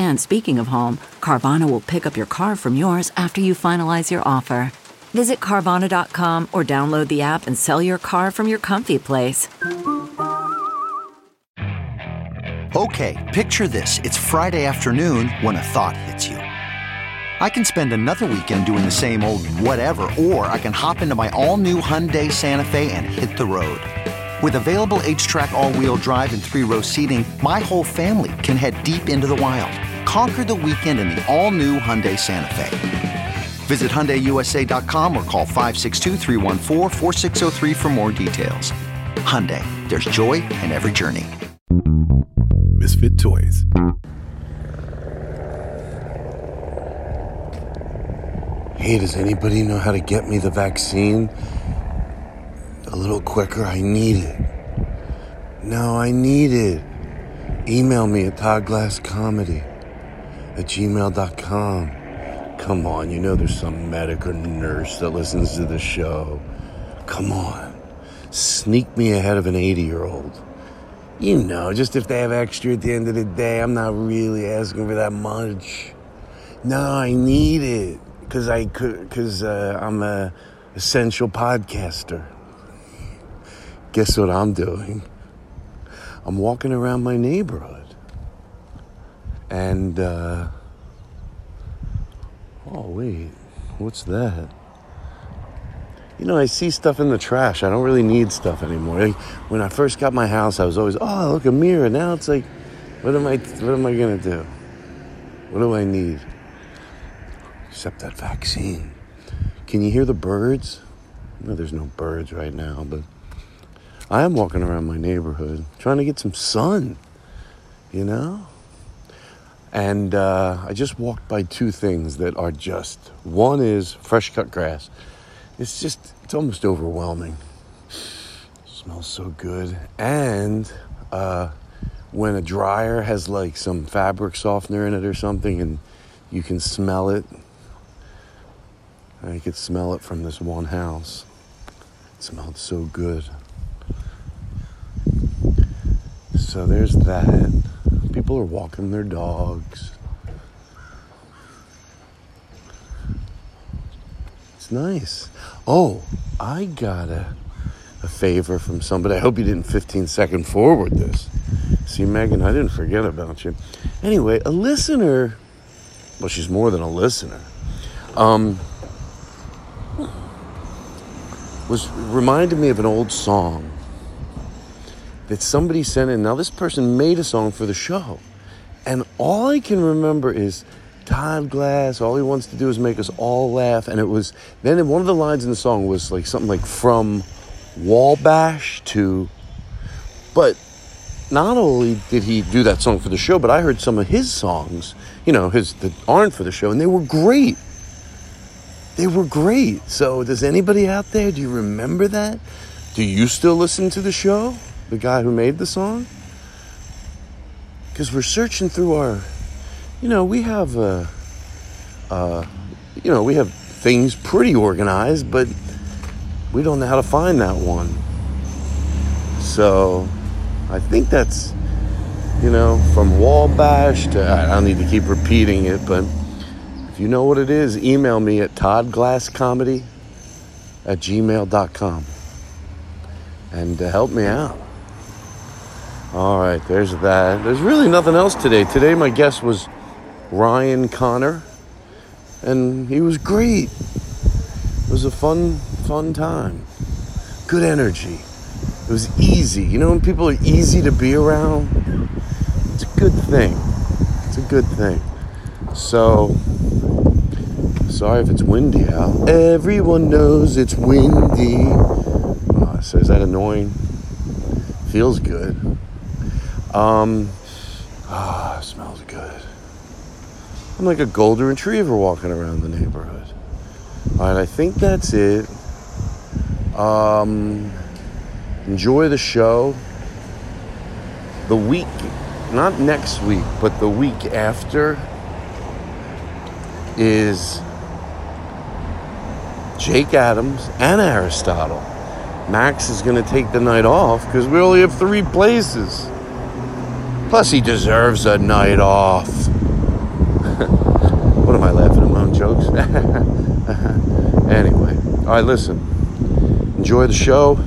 And speaking of home, Carvana will pick up your car from yours after you finalize your offer. Visit Carvana.com or download the app and sell your car from your comfy place. Okay, picture this. It's Friday afternoon when a thought hits you. I can spend another weekend doing the same old whatever, or I can hop into my all new Hyundai Santa Fe and hit the road. With available HTRAC, all wheel drive, and three row seating, my whole family can head deep into the wild. Conquer the weekend in the all new Hyundai Santa Fe. Visit HyundaiUSA.com or call 562 for more details. Hyundai, there's joy in every journey. Misfit Toys. Hey, does anybody know how to get me the vaccine? A little quicker, I need it. No, I need it. Email me at toddglasscomedy at gmail.com. Come on, you know there's some medic or nurse that listens to the show. Come on. Sneak me ahead of an 80 year old. You know, just if they have extra at the end of the day, I'm not really asking for that much. No, I need it because I could because uh, I'm a essential podcaster. Guess what I'm doing? I'm walking around my neighborhood, and uh, oh wait, what's that? You know, I see stuff in the trash. I don't really need stuff anymore. Like, when I first got my house, I was always, oh, look, a mirror. Now it's like, what am I? What am I gonna do? What do I need? Except that vaccine. Can you hear the birds? No, there's no birds right now, but I am walking around my neighborhood trying to get some sun. You know. And uh, I just walked by two things that are just one is fresh cut grass it's just it's almost overwhelming it smells so good and uh, when a dryer has like some fabric softener in it or something and you can smell it i could smell it from this one house it smelled so good so there's that people are walking their dogs it's nice Oh, I got a, a favor from somebody. I hope you didn't 15 second forward this. See, Megan, I didn't forget about you. Anyway, a listener, well, she's more than a listener, um, was reminded me of an old song that somebody sent in. Now, this person made a song for the show. And all I can remember is Todd Glass, all he wants to do is make us all laugh. And it was, then one of the lines in the song was like something like from Wabash to, but not only did he do that song for the show, but I heard some of his songs, you know, his that aren't for the show, and they were great. They were great. So, does anybody out there, do you remember that? Do you still listen to the show? The guy who made the song? Because we're searching through our you know, we have, uh, uh, you know, we have things pretty organized, but we don't know how to find that one. So I think that's, you know, from Wabash to, I don't need to keep repeating it, but if you know what it is, email me at toddglasscomedy at gmail.com and uh, help me out. All right, there's that. There's really nothing else today. Today, my guest was Ryan Conner, and he was great. it was a fun, fun time. Good energy. It was easy. You know when people are easy to be around? It's a good thing. It's a good thing. So, sorry if it's windy out. Everyone knows it's windy. Oh, so is that annoying? Feels good. Um, ah, smells good. I'm like a golden retriever walking around the neighborhood. All right, I think that's it. Um, enjoy the show. The week, not next week, but the week after is Jake Adams and Aristotle. Max is going to take the night off because we only have three places. Plus, he deserves a night off. what am I laughing at my own jokes? anyway, all right, listen. Enjoy the show.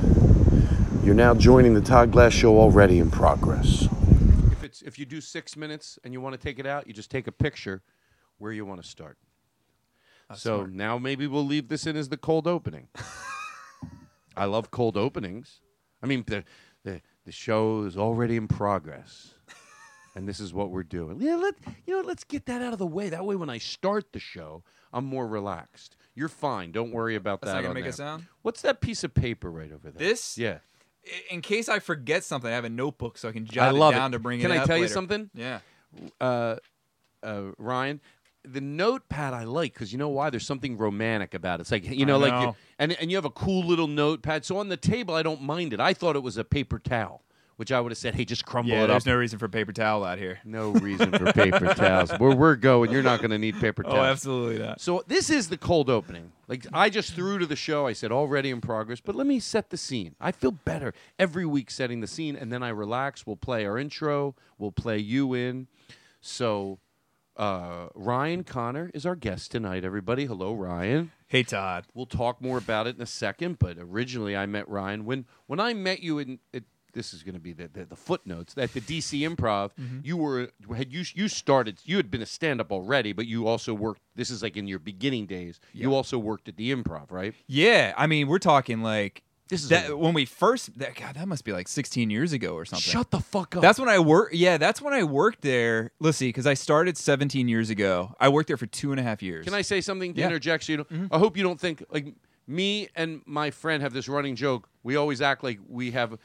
You're now joining the Todd Glass Show already in progress. If it's if you do six minutes and you want to take it out, you just take a picture where you want to start. so now maybe we'll leave this in as the cold opening. I love cold openings. I mean the the the show is already in progress. And this is what we're doing. Yeah, let you know. Let's get that out of the way. That way, when I start the show, I'm more relaxed. You're fine. Don't worry about That's that. not gonna on make a sound? What's that piece of paper right over there? This? Yeah. In case I forget something, I have a notebook so I can I jot love it down it. to bring Can it Can I tell you something? Yeah. uh, uh, Ryan, the notepad I like because you know why? There's something romantic about it. It's like you I know, like you, and and you have a cool little notepad. So on the table, I don't mind it. I thought it was a paper towel, which I would have said, hey, just crumble Yeah, it there's up. no reason for paper towel out here. No reason for paper towels. Where we're going, you're not going to need paper towels. Oh, absolutely not. So this is the cold opening. Like I just threw to the show. I said already in progress, but let me set the scene. I feel better every week setting the scene, and then I relax. We'll play our intro. We'll play you in. So uh, Ryan Conner is our guest tonight. Everybody, hello, Ryan. Hey, Todd. We'll talk more about it in a second. But originally, I met Ryan when when I met you in. It, this is going to be the, the, the footnotes at the DC Improv. Mm-hmm. You were had you you started. You had been a stand up already, but you also worked. This is like in your beginning days. You also worked at the Improv, right? Yeah, I mean, we're talking like This is that a- when we first. That, God, that must be like 16 years ago or something. Shut the fuck up. That's when I work. Yeah, that's when I worked there. Let's see, because I started 17 years ago. I worked there for two and a half years. Can I say something to Yeah. interject? So you don't- I hope you don't think like me and my friend have this running joke. We always act like we have.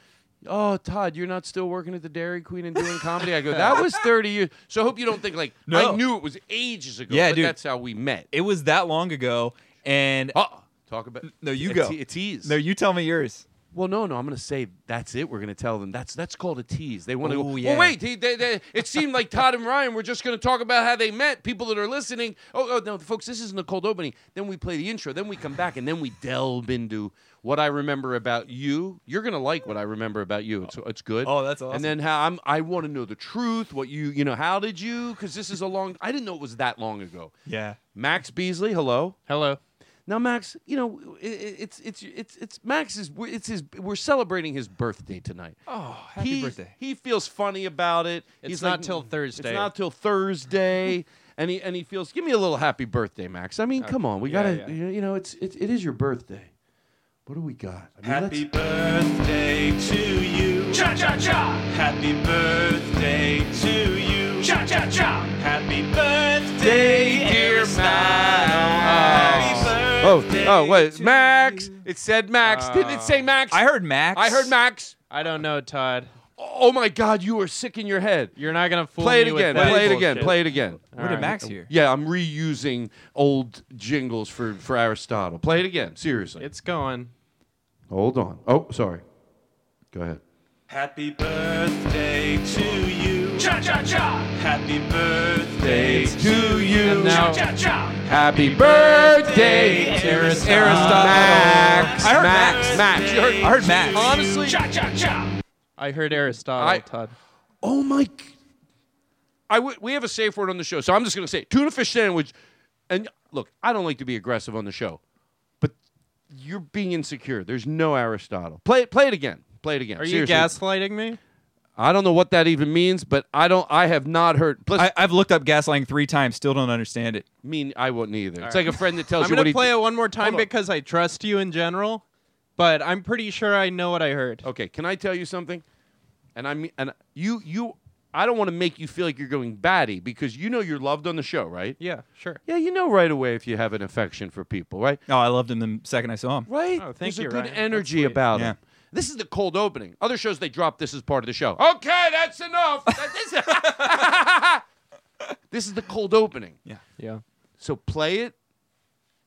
Oh, Todd, you're not still working at the Dairy Queen and doing comedy? I go, that was 30 years. So I hope you don't think like No. I knew it was ages ago. Yeah, but dude. That's how we met. It was that long ago, and Oh, talk about no, you go. a tease. no, you tell me yours. Well, no, no. I'm going to say that's it. We're going to tell them that's that's called a tease. They want to Oh, go. yeah. Well, wait. They, they, they, it seemed like Todd and Ryan were just going to talk about how they met. People that are listening. Oh, oh, no, folks. This isn't a cold opening. Then we play the intro. Then we come back and then we delve into what I remember about you. You're going to like what I remember about you. It's it's good. Oh, that's awesome. And then how I'm. I want to know the truth. What you you know? How did you? Because this is a long. I didn't know it was that long ago. Yeah. Max Beasley. Hello. Hello. Now, Max, you know, i- i- it's it's it's it's Max is we're- it's his we're celebrating his birthday tonight. Oh, happy he, birthday. He feels funny about it. It's He's not like, till Thursday. It's not till Thursday, and he and he feels. Give me a little happy birthday, Max. I mean, uh, come on, we yeah, gotta. yeah. You know, it's it, it is your birthday. What do we got? I mean, Happy let's- birthday to you. Cha cha cha. Happy birthday to you. Cha cha cha. Happy birthday, dear Max. Oh, oh, wait, Max. It said Max. Uh, Didn't it say Max? I heard Max. I heard Max. I don't know, Todd. Oh, oh my God, you are sick in your head. You're not gonna fool me. Play it me with again. that Play it again. bullshit. Play it again. Where did Max hear? Yeah, I'm reusing old jingles for for Aristotle. Play it again. Seriously. It's going. Hold on. Oh, sorry. Go ahead. Happy birthday to you. Cha cha cha. Happy birthday to you. And now- cha cha cha. Happy birthday, Aristotle. Max. I heard Max. Max. Max. You heard, I heard Max. Honestly, Cha cha cha. I heard Aristotle, I- Todd. oh my. g- I w- we have a safe word on the show, so I'm just going to say it. tuna fish sandwich. And look, I don't like to be aggressive on the show, but you're being insecure. There's no Aristotle. Play it. Play it again. Play it again. Are you gaslighting me? I don't know what that even means, but I don't. I have not heard. Plus, I, I've looked up gaslighting three times, still don't understand it. mean I wouldn't either. it's right. like a friend that tells I'm you what gonna he. play it one more time Hold on. because I trust you in general, but I'm pretty sure I know what I heard. Okay, can I tell you something? And I mean, and you, you, I don't want to make you feel like you're going batty because you know you're loved on the show, right? Yeah, sure. Yeah, you know right away if you have an affection for people, right? Oh, I loved him the second I saw him. Right. Oh, thank There's you, a good Ryan. Energy about Yeah. it. This is the cold opening. Other shows they drop this as part of the show. Okay, that's enough. That is- this is the cold opening. Yeah. Yeah. So play it,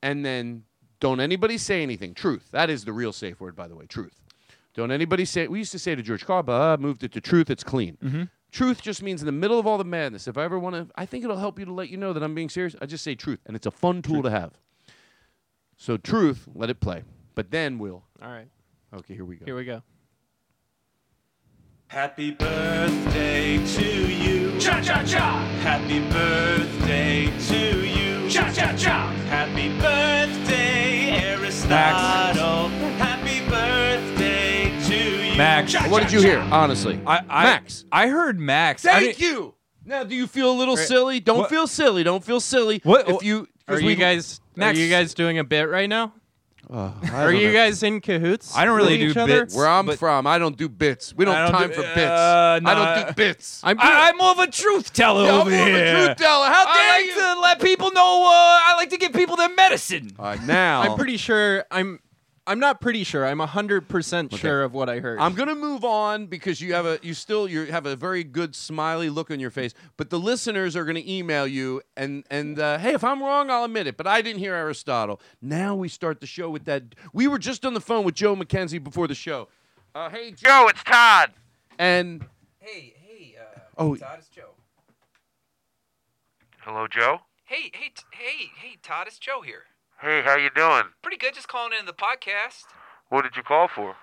and then don't anybody say anything. Truth. That is the real safe word, by the way. Truth. Don't anybody say. We used to say to George Carl, but I moved it to truth. It's clean. Mm-hmm. Truth just means in the middle of all the madness. If I ever want to, I think it'll help you to let you know that I'm being serious. I just say truth, and it's a fun tool to have. So truth, let it play. But then we'll. All right. Okay, here we go. Here we go. Happy birthday to you. Cha cha cha. Happy birthday to you. Cha cha cha. Happy birthday, Aristotle. Happy birthday to you. Max. What did you hear? Honestly, I, I, Max. I heard Max. I Thank didn't- you. Now, do you feel a little Right. silly? Don't What- feel silly. Don't feel silly. What- if you? 'cause Are you we- guys Max- are you guys doing a bit right now? Uh, Are you know. guys in cahoots? I don't really with do each other? bits. Where I'm but- from, I don't do bits. We don't, I have don't time do- for bits. uh, I no, don't do bits. I'm I, I'm more of a truth teller Yeah, I'm over more of a here. truth teller. How I dare like you? to let people know. Uh, I like to give people their medicine. All right, now I'm pretty sure I'm I'm not pretty sure. I'm 100% sure of what I heard. I'm gonna move on because you have a you still you have a very good smiley look on your face. But the listeners are gonna email you and and uh, hey, if I'm wrong, I'll admit it. But I didn't hear Aristotle. Now we start the show with that. We were just on the phone with Joe McKenzie before the show. Uh, hey Joe, it's Todd. And Hey, hey, uh, Oh. Todd, it's Joe. Hello, Joe. Hey, hey, t- hey, hey, Todd, it's Joe here. Hey, how you doing? Pretty good, just calling in the podcast. What did you call for?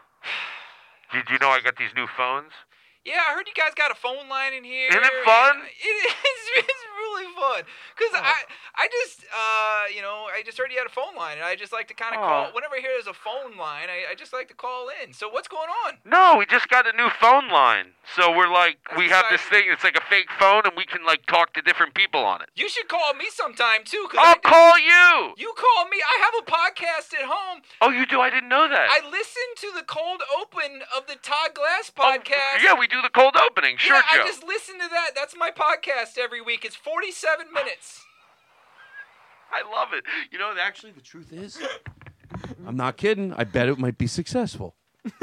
Did you know I got these new phones? Yeah, I heard you guys got a phone line in here. Isn't it fun? It is. It's really fun. Cause Oh. I, I just, uh, you know, I just heard you had a phone line, and I just like to kind of Oh. call. Whenever I hear there's a phone line, I, I just like to call in. So what's going on? No, we just got a new phone line. So we're like, we That's have this thing. It's like a fake phone, and we can like talk to different people on it. You should call me sometime too. Cause I'll call you. You call me. I have a podcast at home. Oh, you do? I didn't know that. I listen to the cold open of the Todd Glass Oh, podcast. yeah, we do the cold opening. Sure, yeah, Joe. I just listen to that. That's my podcast every week. It's 47 minutes. I love it. you know, actually, the truth is, I'm not kidding. I bet it might be successful.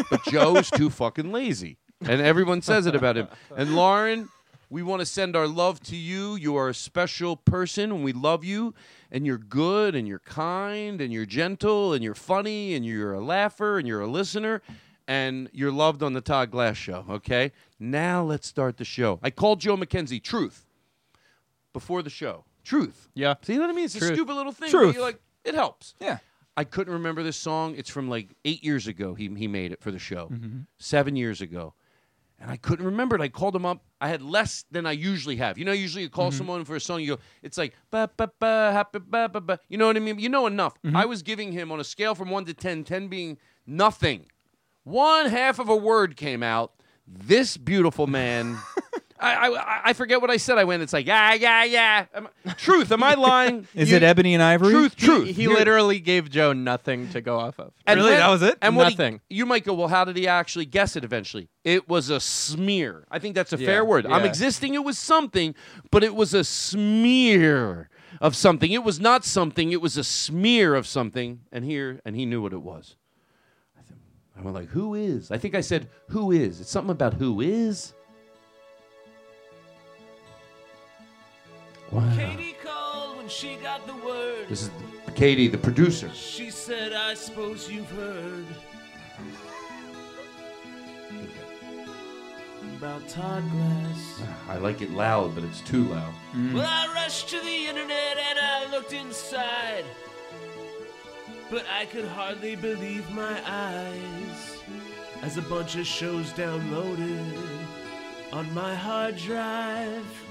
But Joe's too fucking lazy, and everyone says it about him. And Lauren, we want to send our love to you. You are a special person, and we love you. And you're good, and you're kind, and you're gentle, and you're funny, and you're a laugher, and you're a listener, and you're loved on the Todd Glass Show. Okay, now let's start the show. I called Joe McKenzie. Truth. Before the show. Truth. yeah. See what I mean? It's a stupid little thing. but Truth. You're like, it helps. Yeah. I couldn't remember this song. It's from like eight years ago. He he made it for the show. Mm-hmm. Seven years ago, and I couldn't remember it. I called him up. I had less than I usually have. You know, usually you Mm-hmm. call someone for a song. You go, it's like ba ba ba happy ba ba ba. You know what I mean? You know enough. Mm-hmm. I was giving him on a scale from one to 10, 10 being nothing. One half of a word came out. This beautiful man. I, I I forget what I said. I went. It's like yeah yeah yeah. Am I- truth. Am I lying? Is You- it Ebony and Ivory? Truth. Truth. He, he Here- literally gave Joe nothing to go off of. And Really? when- That was it? And what he- Nothing. you might go, well, how did he actually guess it eventually? It was a smear. I think that's a Yeah, fair word. I'm yeah. existing. It was something, but it was a smear of something. It was not something. It was a smear of something. And here, and he knew what it was. I, th- I went like, who is? I think I said, who is? It's something about who is. Wow. Katie called when she got the word. This is Katie, the producer. She said, I suppose you've heard about Todd Glass. Ah, I like it loud, but it's too loud. Mm. Well, I rushed to the internet and I looked inside. But I could hardly believe my eyes as a bunch of shows downloaded on my hard drive.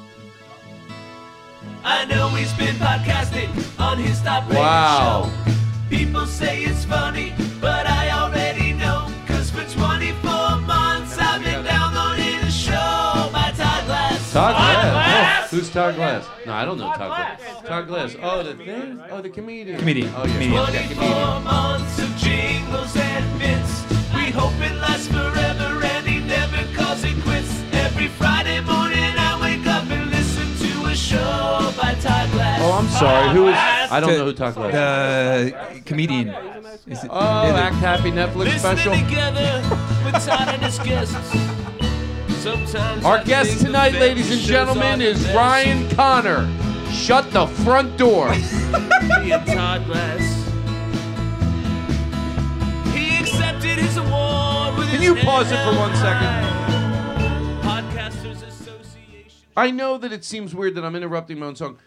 I know he's been podcasting on his top wow. show. People say it's funny, but I already know. Cause for 24 months I've been downloading a show by Todd Glass. Todd Glass? Oh, who's Todd Glass? No, I don't know Todd, Glass. Todd Glass. Oh, the thing? Oh, the comedian. Comedian. Oh, yeah. 24 yeah, comedian. months of jingles and bits. We hope it lasts forever and he never calls it quits. Every Friday morning Oh, I'm sorry. Who is? I don't know who Todd Glass. is. The comedian. Is it, Oh, is it- Act Happy Netflix special. Together with Todd and his guests. Sometimes Our I guest tonight, ladies and gentlemen, is best. Ryan Conner. Shut the front door. Me and Todd Glass. He accepted his award with Can his you pause it for one second? Podcasters Association. I know that it seems weird that I'm interrupting my own song.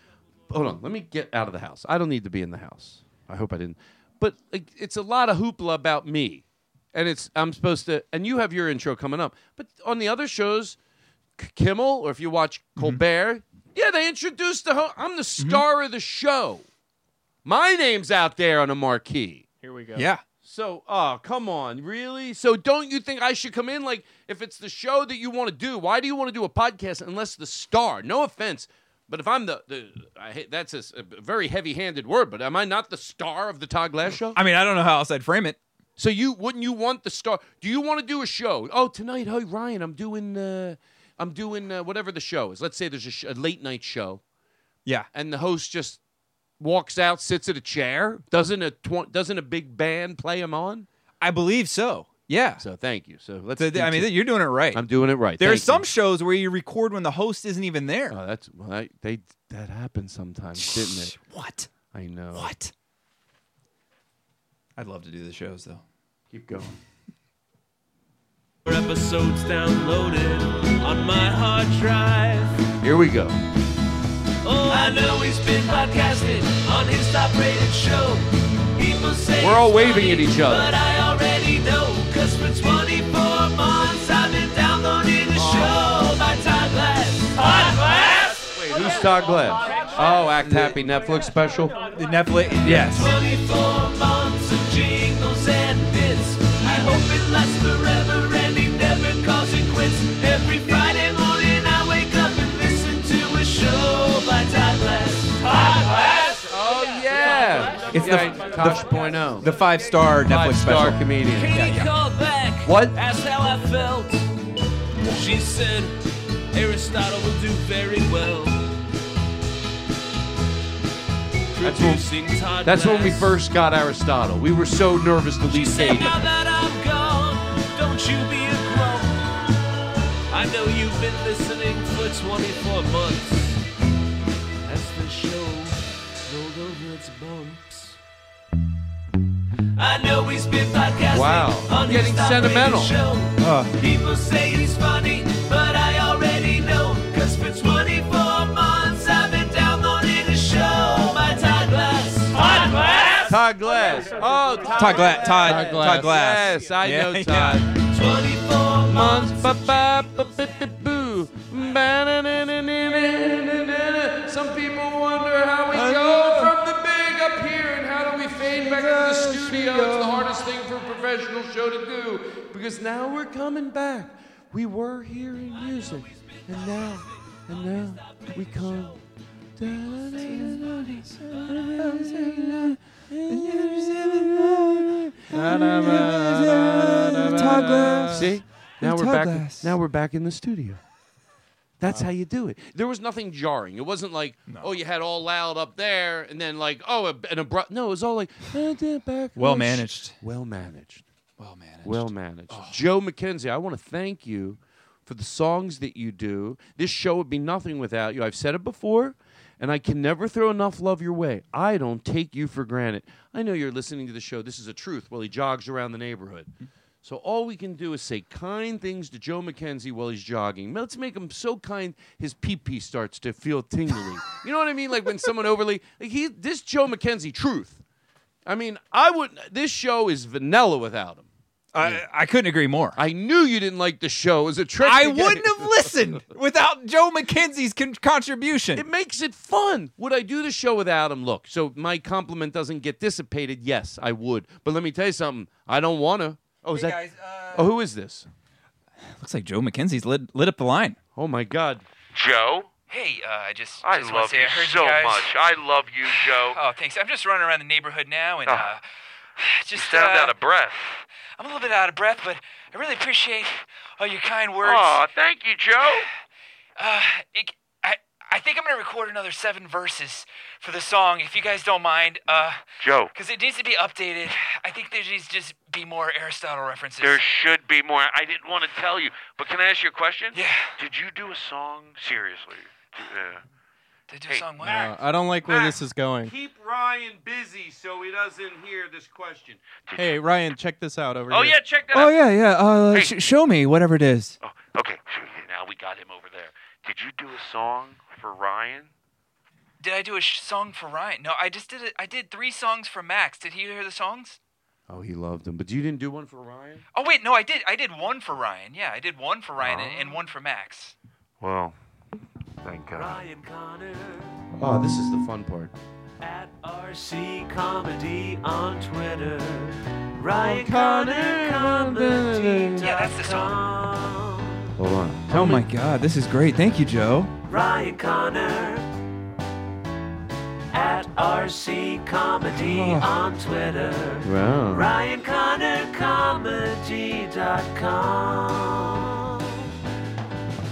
Hold on, let me get out of the house. I don't need to be in the house. I hope I didn't. But like, it's a lot of hoopla about me, and it's I'm supposed to. And you have your intro coming up. But on the other shows, K- Kimmel or if you watch mm-hmm. Colbert, yeah, they introduced the. Ho- I'm the mm-hmm. star of the show. My name's out there on a marquee. Here we go. yeah. So, oh, come on, really? So, don't you think I should come in? Like, if it's the show that you want to do, why do you want to do a podcast unless the star? No offense, but if I'm the, the I hate, that's a very heavy handed word, but am I not the star of the Todd Glass show? I mean, I don't know how else I'd frame it. So, you wouldn't you want the star? Do you want to do a show? Oh, tonight, hey, Ryan, I'm doing, uh, I'm doing uh, whatever the show is. Let's say there's a, sh- a late night show, Yeah. and the host just walks out, sits at a chair. Doesn't a tw- doesn't a big band play him on? I believe so. Yeah. So thank you. So let's. So, I mean, two- you're doing it right. I'm doing it right. There Thank some you. shows where you record when the host isn't even there. Oh, that's well, I, they that happens sometimes, didn't it? What? I know. What? I'd love to do the shows though. Keep going. Episodes downloaded on my hard drive. Here we go. Oh, I know he's been podcasting on his top-rated show. People say We're all waving funny, at each other. But I already know, cause for 24 months I've been downloading the show by Todd Glass. Todd Glass! Wait, who's Todd Glass? Oh, Act Happy Netflix special. The Netflix. Yes. 24 months of jingles and bits. I hope it lasts forever It's the- yeah, the- Tosh point oh. The five star Netflix star special. comedian. Katie called back. What? Asked how I felt. She said Aristotle will do very well. That's when, that's when we first got Aristotle. We were so nervous to She leave said, Katie. now that I'm gone, don't you be a grump. I know you've been listening for 24 months. As the show rolled over its bumps. Wow, on I'm his getting top-rated sentimental. Show. Uh. People say he's funny, but I already know. Cause for 24 months I've been downloading the show by Todd Glass. Todd Glass! Todd Glass. Oh, Todd, Todd Glass. Todd, Todd Todd Glass. Yes, I Yeah, know yeah. 24 months. months. Ba ba ba ba ba boo. Ba na na na na na back to the studio. It's the hardest thing for a professional show to do because now we're coming back. We were hearing music, and now, and now we come. See? Now we're back. Now we're back in the studio. That's uh-huh. how you do it. There was nothing jarring. It wasn't like, oh, you had all loud up there, and then like, oh, a- an abrupt. No, it was all like, back. Well oh, sh- managed. Well managed. Well managed. Well managed. Joe McKenzie, I want to thank you for the songs that you do. This show would be nothing without you. I've said it before, and I can never throw enough love your way. I don't take you for granted. I know you're listening to the show. This is a truth while he jogs around the neighborhood. Mm-hmm. So all we can do is say kind things to Joe McKenzie while he's jogging. Let's make him so kind his pee pee starts to feel tingly. you know what I mean? Like when someone overly like he this Joe McKenzie truth. I mean, I would this show is vanilla without him. I, I couldn't agree more. I knew you didn't like the show. It was a trick. I wouldn't have listened without Joe McKenzie's con- contribution. It makes it fun. Would I do the show without him? Look, so my compliment doesn't get dissipated. Yes, I would. But let me tell you something. I don't want to. Oh, is Hey, that? guys, uh, oh, who is this? Looks like Joe McKenzie's lit, lit up the line. Oh my God. Joe, Hey, uh, I just I just wanna love say you I heard so you guys. much. I love you, Joe. Oh, thanks. I'm just running around the neighborhood now, and Oh. uh, just you sound uh, out of breath. I'm a little bit out of breath, but I really appreciate all your kind words. Aw, thank you, Joe. Uh, it, I I think I'm gonna record another seven verses for the song, if you guys don't mind. Uh, Joe. because it needs to be updated. I think there needs to just be more Aristotle references. There should be more. I didn't want to tell you, but can I ask you a question? Yeah. Did you do a song seriously? Yeah. Did you do a song what? Uh, I don't like where this is going. Keep Ryan busy so he doesn't hear this question. Hey, Ryan, check this out over Oh here. Oh, yeah, check that Oh out. yeah, yeah. Uh, Hey. sh- show me whatever it is. Oh, okay. Now we got him over there. Did you do a song for Ryan? Did I do a sh- song for Ryan? No, I just did it. I did three songs for Max. Did he hear the songs? Oh, he loved them. But you didn't do one for Ryan? Oh wait, no, I did. I did one for Ryan. Yeah, I did one for Ryan and, Oh. and one for Max. Well, thank God. Ryan Conner Oh, this is the fun part. at RC Comedy on Twitter. Oh, Ryan Conner Comedy. Yeah, that's the song. Hold on. oh my God, this is great. Thank you, Joe. Ryan Conner at RC Comedy Oh. on Twitter. Wow. Ryan Conner Comedy.com.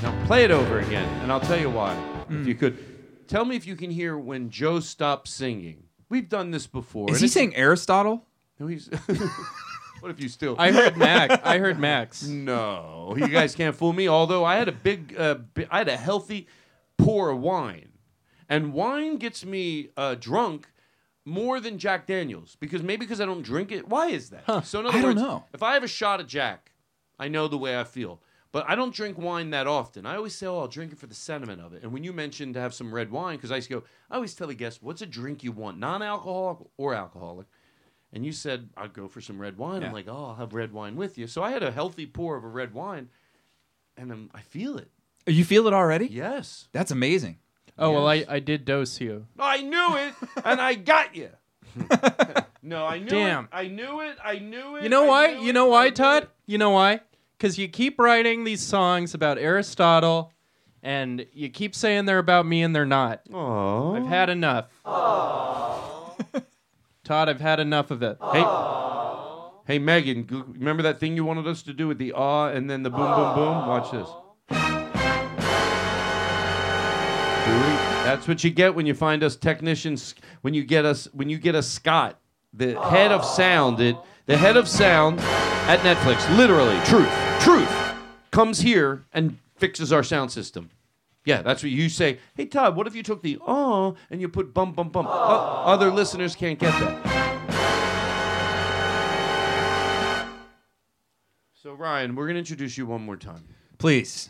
Now play it over again, and I'll tell you why. If hmm. you could, tell me if you can hear when Joe stops singing. We've done this before. Is and he it's- saying Aristotle? No, he's. what if you still? I heard Max. I heard Max. No, you guys can't fool me. Although I had a big, uh, bi- I had a healthy pour of wine, and wine gets me uh, drunk more than Jack Daniels because maybe because I don't drink it. Why is that? So in other I don't words, know. if I have a shot of Jack, I know the way I feel. But I don't drink wine that often. I always say, "Oh, I'll drink it for the sentiment of it." And when you mentioned to have some red wine, because I used to go, I always tell the guests, "What's a drink you want, non-alcoholic or alcoholic?" And you said, I'd go for some red wine. I'm like, oh, I'll have red wine with you. So I had a healthy pour of a red wine, and um, I feel it. You feel it already? Yes. That's amazing. Oh well, I, I did dose you. I knew it, and I got you. no, I knew Damn. it. I knew it. I knew it. You know I why? You know I why, Todd? it. You know why? Because you keep writing these songs about Aristotle, and you keep saying they're about me, and they're not. Aw. I've had enough. Todd, I've had enough of it. Hey, hey, Megan, remember that thing you wanted us to do with the ah and then the boom, boom, boom? Watch this. That's what you get when you find us technicians. When you get us, when you get us Scott, the head of sound, it, the head of sound at Netflix, literally, truth, truth, comes here and fixes our sound system. Yeah, that's what you say. Hey Todd, what if you took the oh and you put bum bum bum? O- oh, other listeners can't get that. So Ryan, we're gonna introduce you one more time. Please.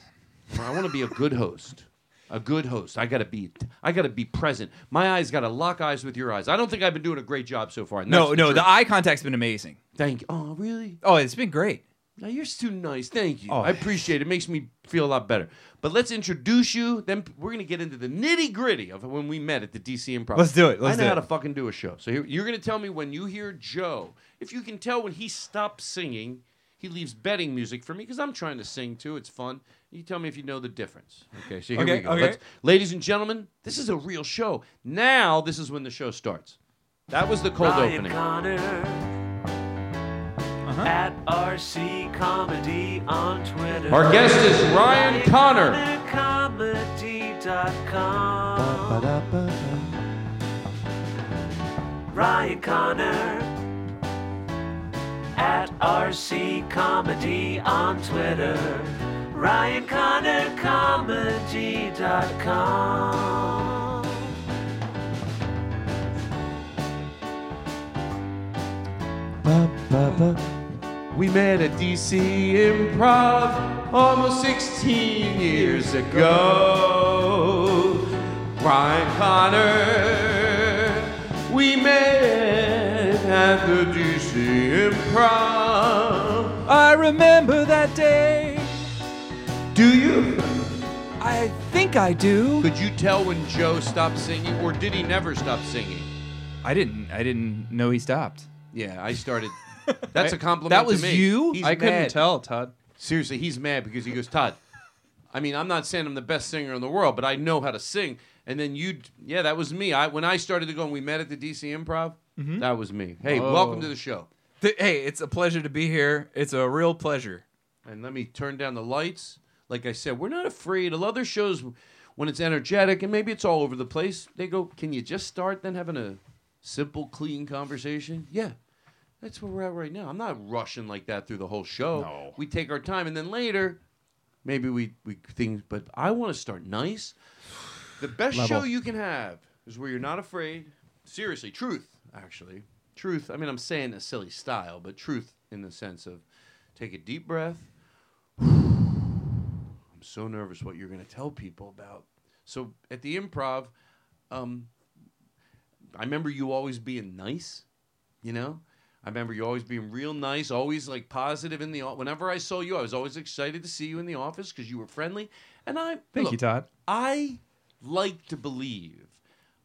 I want to be a good host. A good host. I gotta be. I gotta be present. My eyes gotta lock eyes with your eyes. I don't think I've been doing a great job so far. No, no, the eye contact's been amazing. Thank you. Oh, really? Oh, it's been great. Now you're too nice. Thank you. Oh. I appreciate it. It makes me feel a lot better. But let's introduce you. Then we're gonna get into the nitty gritty of when we met at the DC Improv. Let's do it. Let's I know do how it. to fucking do a show. So here, you're gonna tell me when you hear Joe. If you can tell when he stops singing, he leaves betting music for me because I'm trying to sing too. It's fun. You tell me if you know the difference. Okay. So here Okay, we go. okay. Ladies and gentlemen, this is a real show. Now this is when the show starts. That was the cold Ryan opening. Conner Uh-huh. at RC Comedy on Twitter. Our guest is Ryan Conner. Comedy.com. Ryan Conner at RC Comedy on Twitter. Ryan Conner Comedy.com. We met at DC Improv almost 16 years ago. Ryan Conner, we met at the DC Improv. I remember that day. Do you? I think I do. Could you tell when Joe stopped singing, or did he never stop singing? I didn't. I didn't know he stopped. Yeah, I started. That's a compliment. that to was me. you? He's I couldn't tell, Todd. Seriously, he's mad because he goes, Todd, I mean, I'm not saying I'm the best singer in the world, but I know how to sing. And then you, yeah, that was me. I when I started to go and we met at the DC Improv, Mhm. that was me. Hey, Oh. welcome to the show. Th- hey, it's a pleasure to be here. It's a real pleasure. And let me turn down the lights. Like I said, we're not afraid. A lot of other shows, when it's energetic and maybe it's all over the place, they go, "Can you just start then having a simple, clean conversation?" Yeah, that's where we're at right now. I'm not rushing like that through the whole show. No. We take our time, and then later, maybe we we things. But I want to start nice. The best Level. show you can have is where you're not afraid. Seriously, truth. Actually, truth. I mean, I'm saying a silly style, but truth in the sense of take a deep breath. I'm so nervous what you're going to tell people about. So at the improv, um, I remember you always being nice, you know? I remember you always being real nice, always like positive in the whenever I saw you, I was always excited to see you in the office because you were friendly. And I Thank look, you, Todd. I like to believe.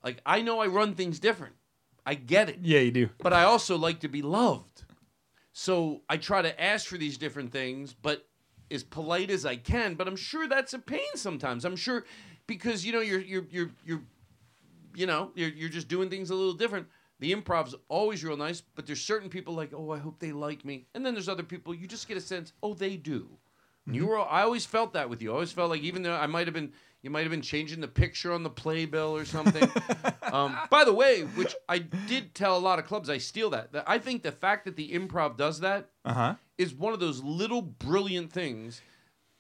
Like I know I run things different. I get it. Yeah, you do. But I also like to be loved. So I try to ask for these different things, but as polite as I can. But I'm sure that's a pain sometimes. I'm sure because you know you're you're you're you're you know you're you're just doing things a little different. The improv's always real nice, but there's certain people like, oh, I hope they like me, and then there's other people you just get a sense, oh, they do. And You were. I always felt that with you. I always felt like even though I might have been, you might have been changing the picture on the playbill or something. um, by the way, which I did tell a lot of clubs, I steal that. That- I think the fact that the improv does that Uh huh. is one of those little brilliant things.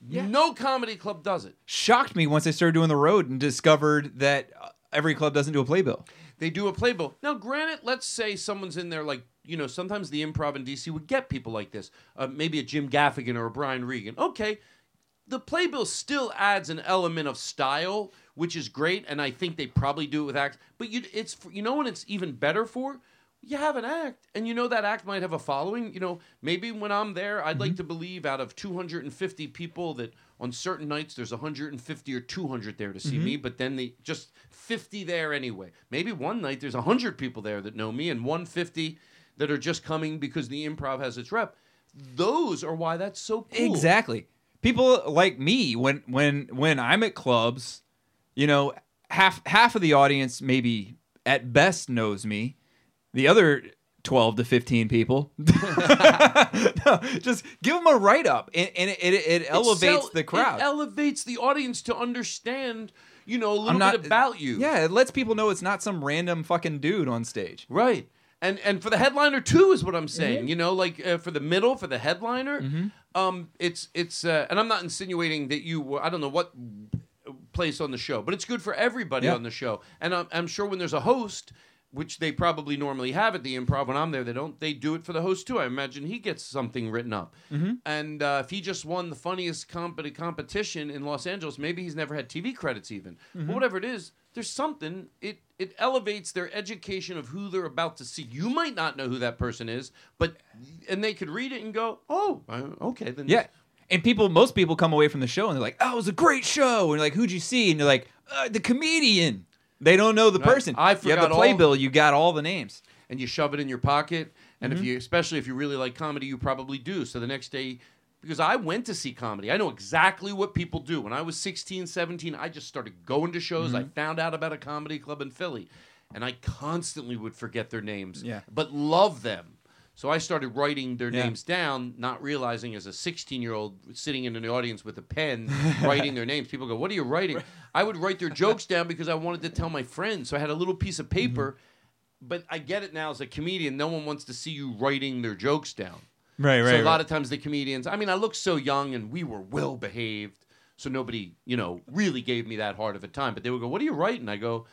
No comedy club does it. Shocked me once I started doing the road and discovered that uh, every club doesn't do a playbill. They do a playbill. Now, granted, let's say someone's in there like, you know, sometimes the improv in DC would get people like this. Uh, maybe a Jim Gaffigan or a Brian Regan. Okay, the playbill still adds an element of style, which is great, and I think they probably do it with acts. But you, it's you know what it's even better for. You have an act, and you know that act might have a following. You know, maybe when I'm there, I'd like to believe out of 250 people that on certain nights there's 150 or 200 there to see Mhm. me, but then the just 50 there anyway. Maybe one night there's 100 people there that know me, and 150 that are just coming because the improv has its rep. Those are why that's so cool. Exactly. People like me when when when I'm at clubs, you know, half half of the audience maybe at best knows me. The other 12 to 15 people no, just give them a write up and, and it, it, it elevates sell- the crowd. It elevates the audience to understand, you know, a little I'm not bit about you. Yeah, it lets people know it's not some random fucking dude on stage. Right. And and for the headliner too is what I'm saying. Mm-hmm. You know, like uh, for the middle, for the headliner, um, it's it's uh, and I'm not insinuating that you were. I don't know what place on the show, but it's good for everybody Yeah. on the show. And I'm, I'm sure when there's a host, which they probably normally have at the improv when I'm there, they don't. They do it for the host too. I imagine he gets something written up. Mhm. And uh, if he just won the funniest comp- competition in Los Angeles, maybe he's never had TV credits even. Mhm. But whatever it is, there's something. It it elevates their education of who they're about to see. You might not know who that person is, but and they could read it and go, oh, okay, then Yeah. And people, most people come away from the show and they're like, "Oh, it was a great show." And you're like, "Who'd you see?" And you're like, uh, "The comedian." They don't know the Right. person. I you have the forgot all- playbill. You got all the names. and you shove it in your pocket. And Mhm. if you, especially if you really like comedy, you probably do. So the next day, because I went to see comedy, I know exactly what people do. When I was 16, 17, I just started going to shows. I Mhm. found out about a comedy club in Philly, and I constantly would forget their names, Yeah. but love them. So I started writing their Yeah. names down, not realizing as a 16 year old sitting in the audience with a pen writing their names. People go, What are you writing? I would write their jokes down because I wanted to tell my friends. So I had a little piece of mm-hmm. paper, but I get it now as a comedian. No one wants to see you writing their jokes down. Right, right. So right, a lot right. of times the comedians, I mean, I look so young and we were well behaved. So nobody, you know, really gave me that hard of a time. But they would go, What are you writing? I go,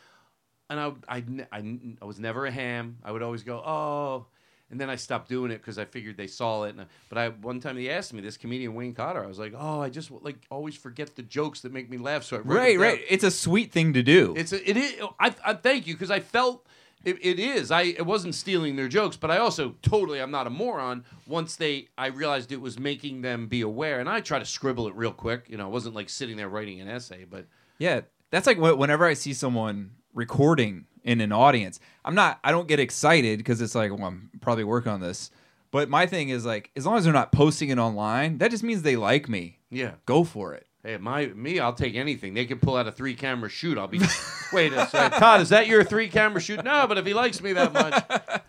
and I, I, I, I was never a ham. I would always go, oh, and then I stopped doing it because I figured they saw it. And I, but I one time they asked me this comedian Wayne Cotter. I was like, oh, I just like always forget the jokes that make me laugh. So I wrote it Right, right. It's a sweet thing to do. It's a, it is. I, I thank you because I felt it, it is. I it wasn't stealing their jokes, but I also totally I'm not a moron. Once they I realized it was making them be aware, and I try to scribble it real quick. You know, I wasn't like sitting there writing an essay, but Yeah, that's like whenever I see someone recording in an audience, I'm not, I don't get excited because it's like, well, I'm probably working on this. But my thing is like, as long as they're not posting it online, that just means they like me. Yeah. Go for it. Hey, my me, I'll take anything. They can pull out a three camera shoot. I'll be. Wait a second, Todd. Is that your three camera shoot? No, but if he likes me that much.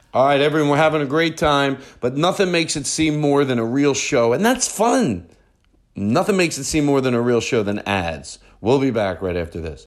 All right, everyone, we're having a great time, but nothing makes it seem more than a real show, and that's fun. Nothing makes it seem more than a real show than ads. We'll be back right after this.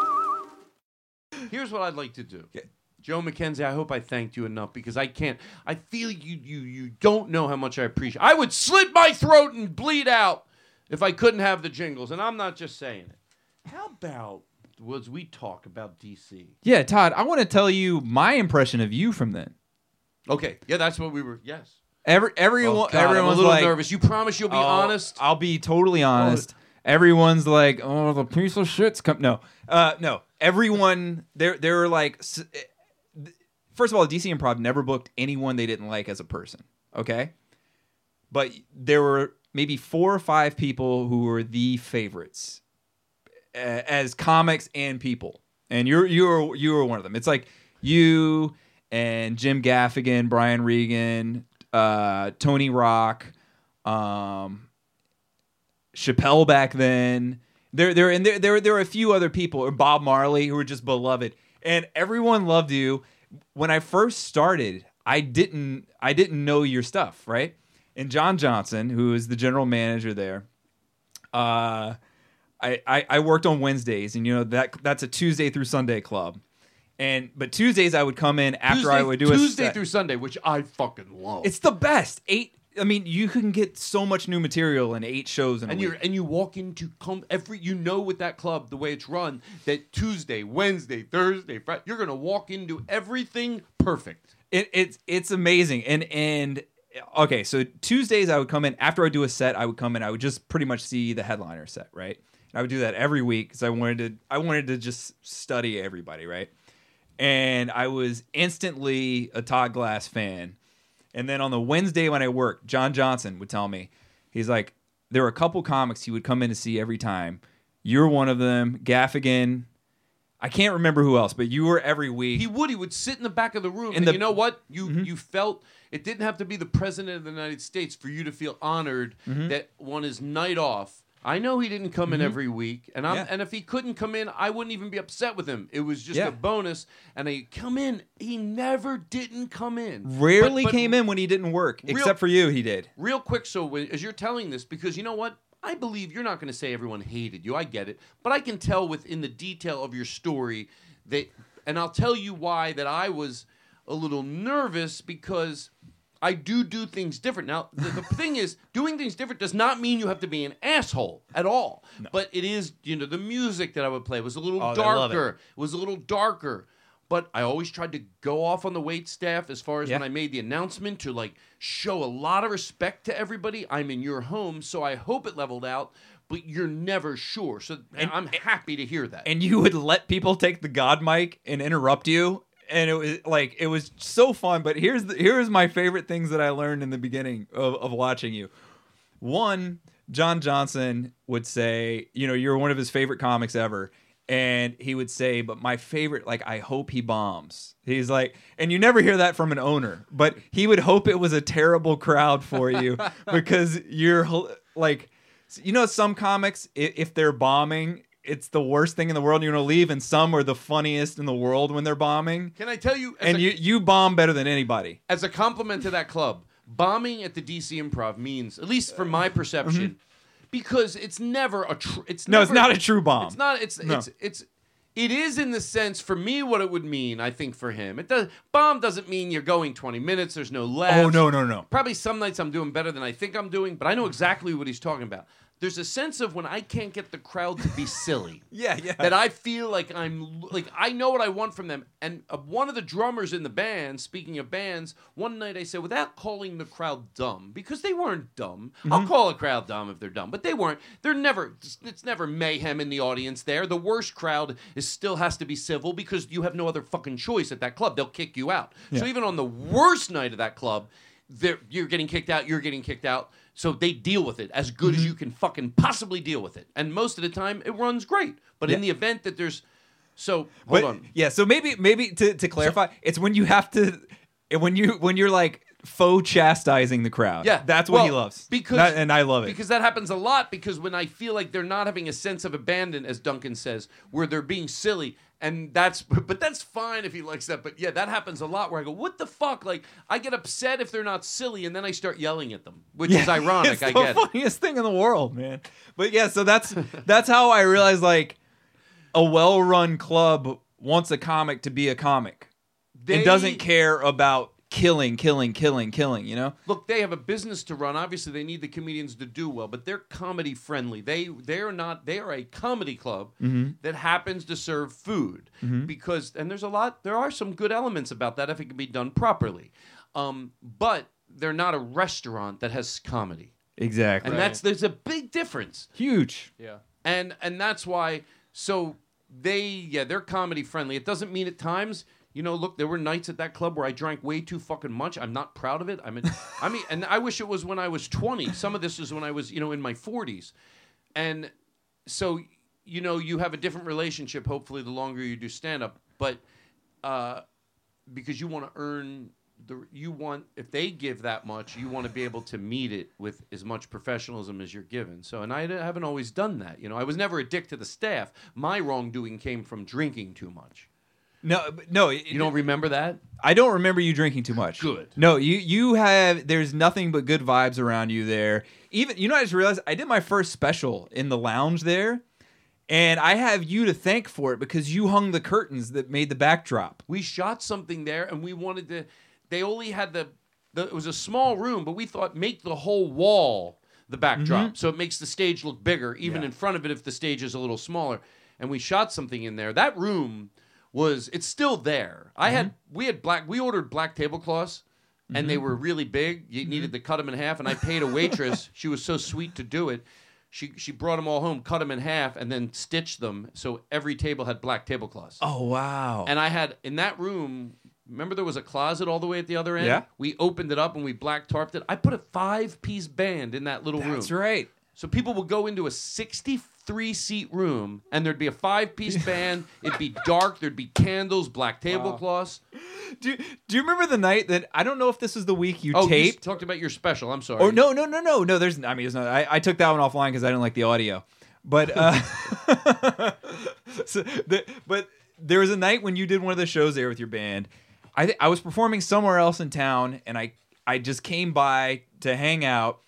Here's what I'd like to do. Joe McKenzie, I hope I thanked you enough because I can't. I feel you, you, you don't know how much I appreciate. I would slit my throat and bleed out if I couldn't have the jingles, and I'm not just saying it. How about was we talk about DC? Yeah, Todd, I want to tell you my impression of you from then. Okay, yeah, that's what we were. Yes. Every everyone, Oh, God, I'm a little like, nervous. You promise you'll be "Oh, honest? I'll be totally honest. Everyone's like, "Oh, the piece of shit's come." No, uh, no. Everyone, they're they're like, s- eh, first of all, DC Improv never booked anyone they didn't like as a person. Okay, but there were maybe four or five people who were the favorites uh, as comics and people, and you're you're you were one of them. It's like you and Jim Gaffigan, Brian Regan, uh, Tony Rock, um, Chappelle back then. There, there, and there, there, there were a few other people, or Bob Marley, who were just beloved, and everyone loved you. When I first started, I didn't, I didn't know your stuff, right? And John Johnson, who is the general manager there, uh, I, I, I worked on Wednesdays, and you know that that's a Tuesday through Sunday club, and but Tuesdays I would come in after Tuesday, I would do a Tuesday through Sunday, which I fucking love. It's the best. Eight. I mean, you can get so much new material in eight shows in and a you week. and you walk into come every you know with that club the way it's run that Tuesday, Wednesday, Thursday, Friday you're gonna walk into everything perfect. It, it's it's amazing. And and okay, so Tuesdays I would come in after I do a set. I would come in. I would just pretty much see the headliner set, right? And I would do that every week because I wanted to. I wanted to just study everybody, right? And I was instantly a Todd Glass fan. And then on the Wednesday when I worked, John Johnson would tell me, he's like, there were a couple comics he would come in to see every time. You're one of them. Gaffigan. I can't remember who else, but you were every week. He would he would sit in the back of the room In and the- you know what? You you felt it didn't have to be the president of the United States for you to feel honored Mhm. that on his night off. I know he didn't come in Mhm. every week, and I'm Yeah. and if he couldn't come in, I wouldn't even be upset with him. It was just Yeah. a bonus. And he come in, he never didn't come in. Rarely But- but came in when he didn't work, Real- except for you, he did. Real quick, so when, as you're telling this, because you know what? I believe you're not going to say everyone hated you. I get it. But I can tell within the detail of your story that, and I'll tell you why that I was a little nervous because I do do things different. Now, the, the thing is, doing things different does not mean you have to be an asshole at all. But it is, you know, the music that I would play was a little Oh, love it. darker. It was a little darker. But I always tried to go off on the wait staff as far as Yeah. when I made the announcement to like show a lot of respect to everybody. I'm in your home, so I hope it leveled out, but you're never sure. So I'm happy to hear that. And you would let people take the god mic and interrupt you. And it was like it was so fun. But here's the, here's my favorite things that I learned in the beginning of, of watching you. One, John Johnson would say, you know, you're one of his favorite comics ever. And he would say, but my favorite, like, I hope he bombs. He's like, and you never hear that from an owner, but he would hope it was a terrible crowd for you because you're like, you know, some comics, if they're bombing, it's the worst thing in the world. You're gonna leave, and some are the funniest in the world when they're bombing. Can I tell you? And a- you you bomb better than anybody. as a compliment to that club, bombing at the DC Improv means, at least from my perception, mm-hmm. because it's never a true. It's No, it's not a true bomb. It's not. It's No. it's it's. It is in the sense for me what it would mean. I think for him, it does. Bomb doesn't mean you're going 20 minutes. There's no laughs. Oh, no, no, no. Probably some nights I'm doing better than I think I'm doing, but I know exactly what he's talking about. There's a sense of when I can't get the crowd to be silly. Yeah, yeah. That I feel like I'm like I know what I want from them. And uh, one of the drummers in the band, speaking of bands, one night I said, without calling the crowd dumb, because they weren't dumb. I'll call a crowd dumb if they're dumb, but they weren't. They're never. It's never mayhem in the audience. There, the worst crowd is still has to be civil because you have no other fucking choice at that club. They'll kick you out. So even on the worst night of that club, you're getting kicked out. You're getting kicked out. So they deal with it as good Mm-hmm. as you can fucking possibly deal with it. And most of the time, it runs great. But in the event that there's so hold But- on. Yeah, so maybe maybe to, to clarify, it's when you have to when you when you're like faux chastising the crowd. Yeah, That's what he loves. Because That- and I love it. because that happens a lot. Because when I feel like they're not having a sense of abandon, as Duncan says, where they're being silly, and that's but that's fine if he likes that. But yeah, that happens a lot. Where I go, what the fuck? Like I get upset if they're not silly, and then I start yelling at them, which is ironic. It's I the get. it. funniest thing in the world, man. But yeah, so that's that's how I realized like a well-run club wants a comic to be a comic. They- it doesn't care about killing, killing, killing, killing. You know? Look, they have a business to run. Obviously, they need the comedians to do well, but they're comedy friendly. They they are not. They are a comedy club Mhm. that happens to serve food Mhm. because, and there's a lot. There are some good elements about that if it can be done properly. Um, but they're not a restaurant that has comedy, Exactly. and that's there's a big difference. huge. Yeah. And and that's why. So they yeah they're comedy friendly. It doesn't mean at times. You know, look, there were nights at that club where I drank way too fucking much. I'm not proud of it. I mean, I mean, and I wish it was when I was 20. Some of this is when I was, you know, in my 40s, and so you know, you have a different relationship. Hopefully, the longer you do stand up, but uh, because you want to earn the, you want if they give that much, you want to be able to meet it with as much professionalism as you're given. So, and I haven't always done that. You know, I was never a dick to the staff. My wrongdoing came from drinking too much. No, no. You don't remember that? I don't remember you drinking too much. Good. No, you you have. There's nothing but good vibes around you there. Even you know, I just realized I did my first special in the lounge there, and I have you to thank for it because you hung the curtains that made the backdrop. We shot something there, and we wanted to. They only had the, the. It was a small room, but we thought make the whole wall the backdrop, Mhm. so it makes the stage look bigger, even Yeah. in front of it if the stage is a little smaller. And we shot something in there. That room was. It's still there. I had. We had black. We ordered black tablecloths. And they Mhm. were really big. You needed to cut them in half. And I paid a waitress. she was so sweet to do it. She she brought them all home, cut them in half, and then stitched them so every table had black tablecloths. Oh wow! And I had in that room. Remember, there was a closet all the way at the other end. Yeah. We opened it up and we black tarped it. I put a five-piece band in that little room. That's right. So people would go into a 63-seat room, and there'd be a five-piece band. It'd be dark. There'd be candles, black tablecloths. Do Do you remember the night that I don't know if this was the week you oh, taped? you talked about your special. I'm sorry. Oh no no no no no! There's I mean it's not. I, I took that one offline because I didn't like the audio, but uh, so the, but there was a night when you did one of the shows there with your band. I th- I was performing somewhere else in town, and I I just came by to hang out.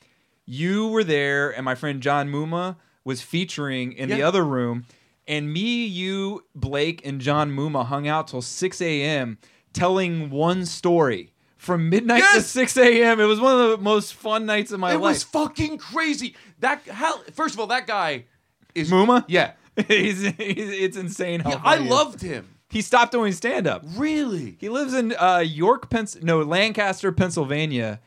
You were there, and my friend John Muma was featuring in the other room. And me, you, Blake, and John Muma hung out till 6 a.m. telling one story from midnight to 6 a.m. It was one of the most fun nights of my it life. It was fucking crazy. That how? First of all, that guy is Muma? Yeah, he's, he's, it's insane how Yeah, I funny he is. loved him. He stopped doing stand up. Really? He lives in uh, York, Pens- no, Lancaster, Pennsylvania,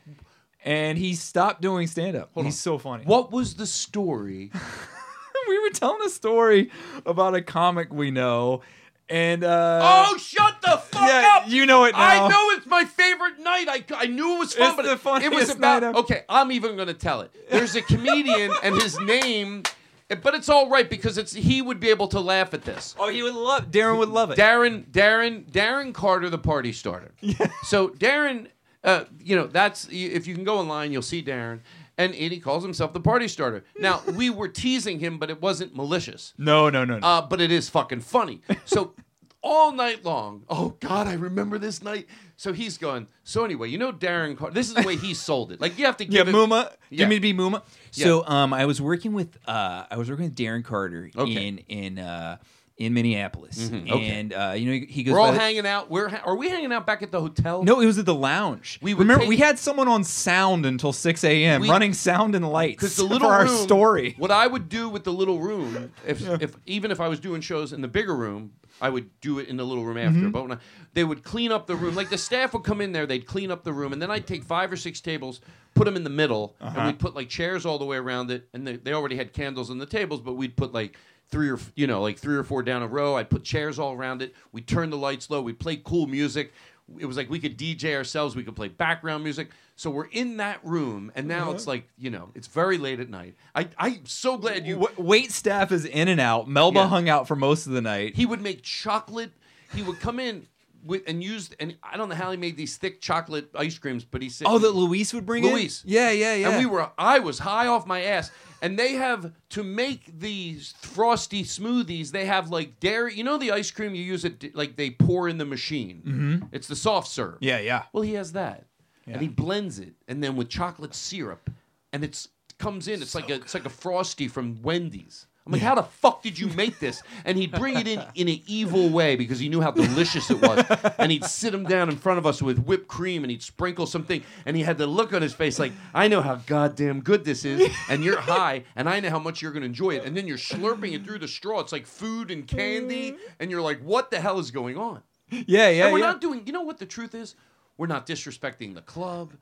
and he stopped doing stand up. He's so funny. What was the story? we were telling a story about a comic we know, and uh, oh, shut the fuck yeah, up! you know it now. I know it's my favorite night. I, I knew it was fun, It's but the it, it funniest was about. night of- Okay, I'm even going to tell it. There's a comedian, and his name, but it's all right because it's he would be able to laugh at this. Oh, he would love. Darren would love it. Darren, Darren, Darren Carter, the party starter. Yeah. So Darren, uh, you know, that's if you can go online, you'll see Darren, and, and he calls himself the party starter. Now we were teasing him, but it wasn't malicious. No, no, no, no. Uh, but it is fucking funny. So all night long. Oh God, I remember this night. So he's going. So anyway, you know Darren Carter. This is the way he sold it. Like you have to Yeah, give it, Muma. Yeah. You mean to be Muma? Yeah. So um, I was working with uh, I was working with Darren Carter Okay. in in uh, in Minneapolis, Mhm, okay. and uh, you know he goes. We're all the- hanging out. We're ha- are we hanging out back at the hotel? No, it was at the lounge. We remember take- we had someone on sound until six a.m. We- running sound and lights because the little for our story. What I would do with the little room, if if even if I was doing shows in the bigger room, I would do it in the little room after. Mhm. But when I, they would clean up the room, like the staff would come in there, they'd clean up the room, and then I'd take five or six tables, put them in the middle, Uh-huh. and we'd put like chairs all the way around it, and they, they already had candles on the tables, but we'd put like three or you know like three or four down a row. I'd put chairs all around it. We'd turn the lights low. We'd play cool music. It was like we could DJ ourselves. We could play background music. So we're in that room, and now Uh-huh. it's like you know, it's very late at night. I I'm so glad you. W- wait staff is in and out. Melba Yeah. hung out for most of the night. He would make chocolate. He would come in with and used and I don't know how he made these thick chocolate ice creams, but he said Oh, that Luis would bring in? Luis. Yeah, yeah, yeah. And we were I was high off my ass. And they have to make these frosty smoothies. They have like dairy. You know the ice cream you use it like they pour in the machine. Mhm. It's the soft serve. Yeah, yeah. Well, he has that, Yeah. and he blends it, and then with chocolate syrup, and it's comes in. It's like a it's like a frosty from Wendy's. I'm like, how the fuck did you make this? And he'd bring it in in an evil way because he knew how delicious it was. And he'd sit him down in front of us with whipped cream and he'd sprinkle something. And he had the look on his face like, I know how goddamn good this is. And you're high and I know how much you're going to enjoy it. And then you're slurping it through the straw. It's like food and candy. Mm-hmm. And you're like, what the hell is going on? Yeah, yeah, And we're yeah. not doing, you know what the truth is? We're not disrespecting the club.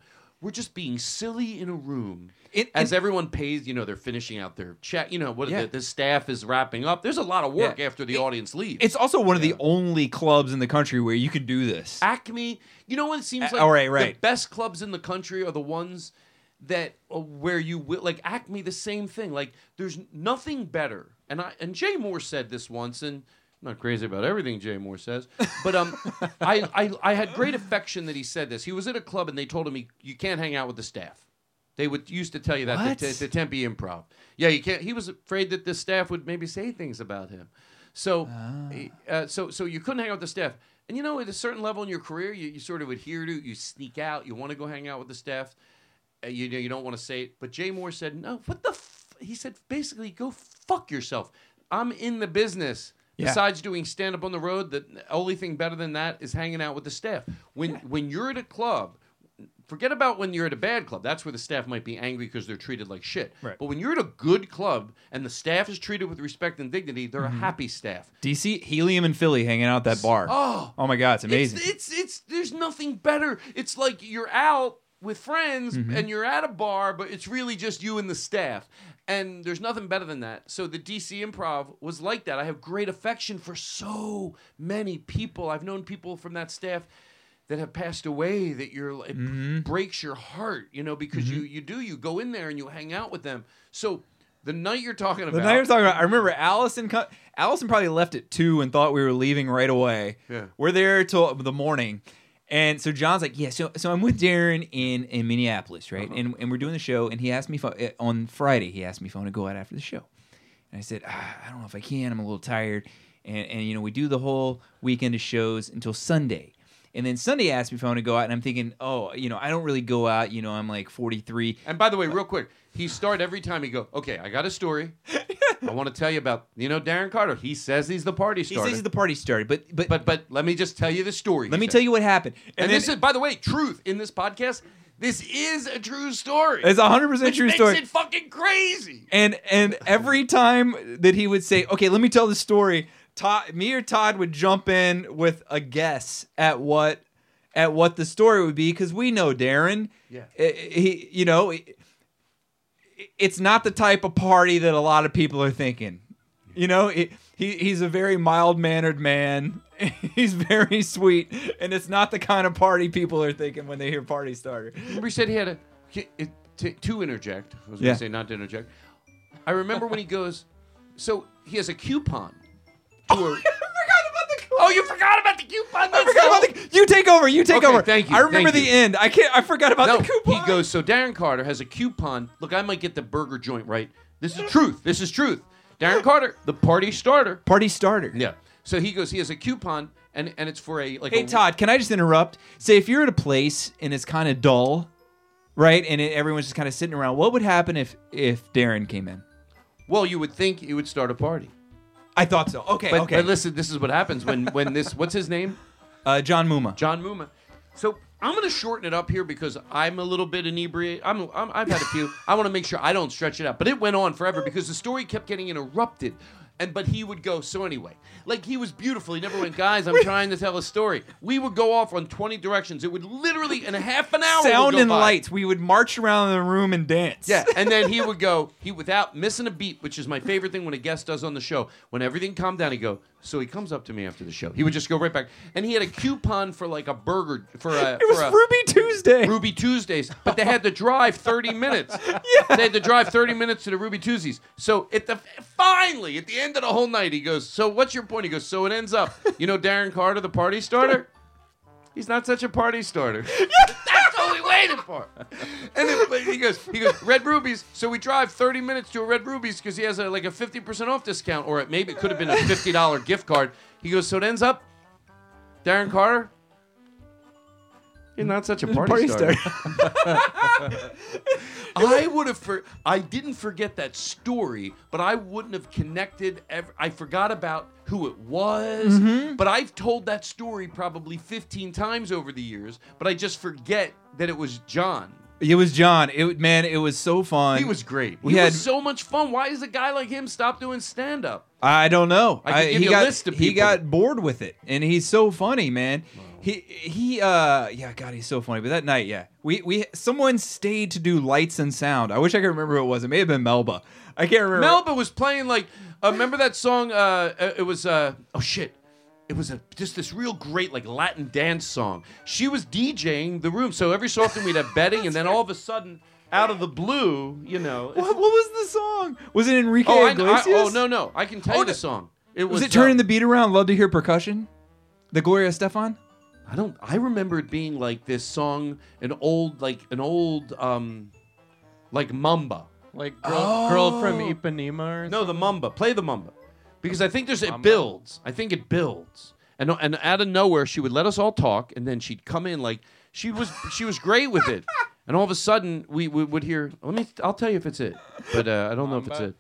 We're just being silly in a room. As everyone pays, you know, they're finishing out their check. You know, what Yeah. the, the staff is wrapping up. There's a lot of work Yeah. after the audience leaves. It's also one of the only clubs in the country where you can do this. Acme. You know what it seems like? all right, The right. best clubs in the country are the ones that uh, where you will like Acme. The same thing. Like there's nothing better. And I and Jay Mohr said this once, and not crazy about everything Jay Mohr says, but um, I, I I had great affection that he said this. He was at a club and they told him he, you can't hang out with the staff. They would used to tell you that What? the, the Tempe Improv. Yeah, you can't. He was afraid that the staff would maybe say things about him. So, uh, so, so you couldn't hang out with the staff. And you know, at a certain level in your career, you, you sort of adhere to. You sneak out. You want to go hang out with the staff. Uh, you you don't want to say it. But Jay Mohr said, "No, what the?" F-? He said, basically, go fuck yourself. I'm in the business. Yeah. Besides doing stand up on the road, the only thing better than that is hanging out with the staff. When when you're at a club, forget about when you're at a bad club. That's where the staff might be angry because they're treated like shit. Right. But when you're at a good club and the staff is treated with respect and dignity, they're Mhm. a happy staff. DC Helium and Philly hanging out at that bar. Oh. oh my god, it's amazing. It's, it's it's there's nothing better. It's like you're out with friends Mhm. and you're at a bar, but it's really just you and the staff. And there's nothing better than that. So the DC Improv was like that. I have great affection for so many people. I've known people from that staff that have passed away that you're it Mhm. breaks your heart, you know, because you Mhm. you do you go in there and you hang out with them. So the night you're talking about The night you're talking about, I remember Allison. Allison probably left at two and thought we were leaving right away. Yeah. we're there till the morning, and so John's like, "Yeah, so so I'm with Darren in in Minneapolis, right? Uh-huh. And and we're doing the show, and he asked me if I, on Friday. He asked me if I want to go out after the show, and I said, ah, I don't know if I can. I'm a little tired, and and you know we do the whole weekend of shows until Sunday. And then Sunday asked me if I want to go out, and I'm thinking, oh, you know, I don't really go out. You know, I'm like 43. And by the way, real quick, he start every time he go, okay, I got a story. I want to tell you about, you know, Darren Carter. He says he's the party He says he's the party starter, but but but but let me just tell you the story. let me said. tell you what happened. And, And, this is, by the way, truth in this podcast. This is a true story. It's a 100% which true makes story. it fucking crazy. and and every time that he would say, "Okay, let me tell the story," Todd, me or Todd would jump in with a guess at what at what the story would be because we know Darren. Yeah. He, you know, it's not the type of party that a lot of people are thinking. You know, it, he he's a very mild mannered man. He's very sweet, and it's not the kind of party people are thinking when they hear party starter. Remember, he said he had a he- it, to, to interject. I was Yeah. going to say not to interject. I remember when he goes, so he has a coupon. To a, Oh, you forgot about the coupon. I forgot about the. You take over. You take Okay, over. thank you, I remember thank the you. end. I can't. I forgot about no, the coupon. he goes. So Darren Carter has a coupon. Look, I might get the burger joint right. This is truth. This is truth. Darren Carter, the party starter. Party starter. Yeah. So he goes, he has a coupon, and and it's for a like. Hey a, Todd, can I just interrupt? Say if you're at a place and it's kind of dull, right, and it, everyone's just kind of sitting around, what would happen if if Darren came in? Well, you would think he would start a party. I thought so. Okay, but, okay. But listen, this is what happens when when this. What's his name? Uh, John Muma. John Muma. So I'm going to shorten it up here because I'm a little bit inebriated. I'm, I'm I've had a few. I want to make sure I don't stretch it out. But it went on forever because the story kept getting interrupted. And but he would go. So anyway, like he was beautiful. He never went, guys. I'm trying to tell a story. We would go off on 20 directions. It would literally in a half an hour. would Sound go and by. lights. We would march around the room and dance. Yeah, and then he would go, he without missing a beat, which is my favorite thing when a guest does on the show. When everything calmed down, he go. So he comes up to me after the show. He would just go right back, and he had a coupon for like a burger for a. It was for a, Ruby Tuesday. Ruby Tuesdays, but they had to drive 30 minutes. yeah. They had to drive 30 minutes to the Ruby Tuesdays. So at the finally at the end of the whole night, he goes, "So what's your point?" He goes, "So it ends up, you know, Darren Carter, the party starter." He's not such a party starter. That's what we waited for. And but he goes, he goes, Red Rubies. So we drive 30 minutes to a Red Rubies because he has a, like a 50% off discount, or it, maybe it could have been a $50 gift card. He goes, so it ends up, Darren Carter, you're not such a party, Party starter. I would have. For, I didn't forget that story, but I wouldn't have connected. Ever, I forgot about who it was, Mhm. but I've told that story probably 15 times over the years. But I just forget that it was John. It was John. It man, it was so fun. He was great. We he had was so much fun. Why does a guy like him stop doing stand up? I don't know. I could give he you a got list of he got bored with it, and he's so funny, man. He he uh yeah, God, he's so funny. But that night, yeah, we we someone stayed to do lights and sound. I wish I could remember who it was. It may have been Melba. I can't remember. Melba was playing like. Uh, remember that song? Uh, uh, it was. Uh, oh shit. It was a, just this real great like Latin dance song. She was DJing the room, so every so often we'd have betting, and then all of a sudden, out of the blue, you know. What, what was the song? Was it Enrique Oh, I, I, Iglesias? oh no no! I can tell you the song. It was, was, it turning uh, the beat around? Love to hear percussion. The Gloria Estefan. I don't. I remember it being like this song, an old like an old um, like mamba. Like girl, girl from Oh. Ipanema or No, the mamba. Play the mamba, because I think there's it builds. I think it builds, and and out of nowhere she would let us all talk, and then she'd come in like she was she was great with it, and all of a sudden we, we would hear. Let me. I'll tell you if it's it, but uh, I don't know if it's it.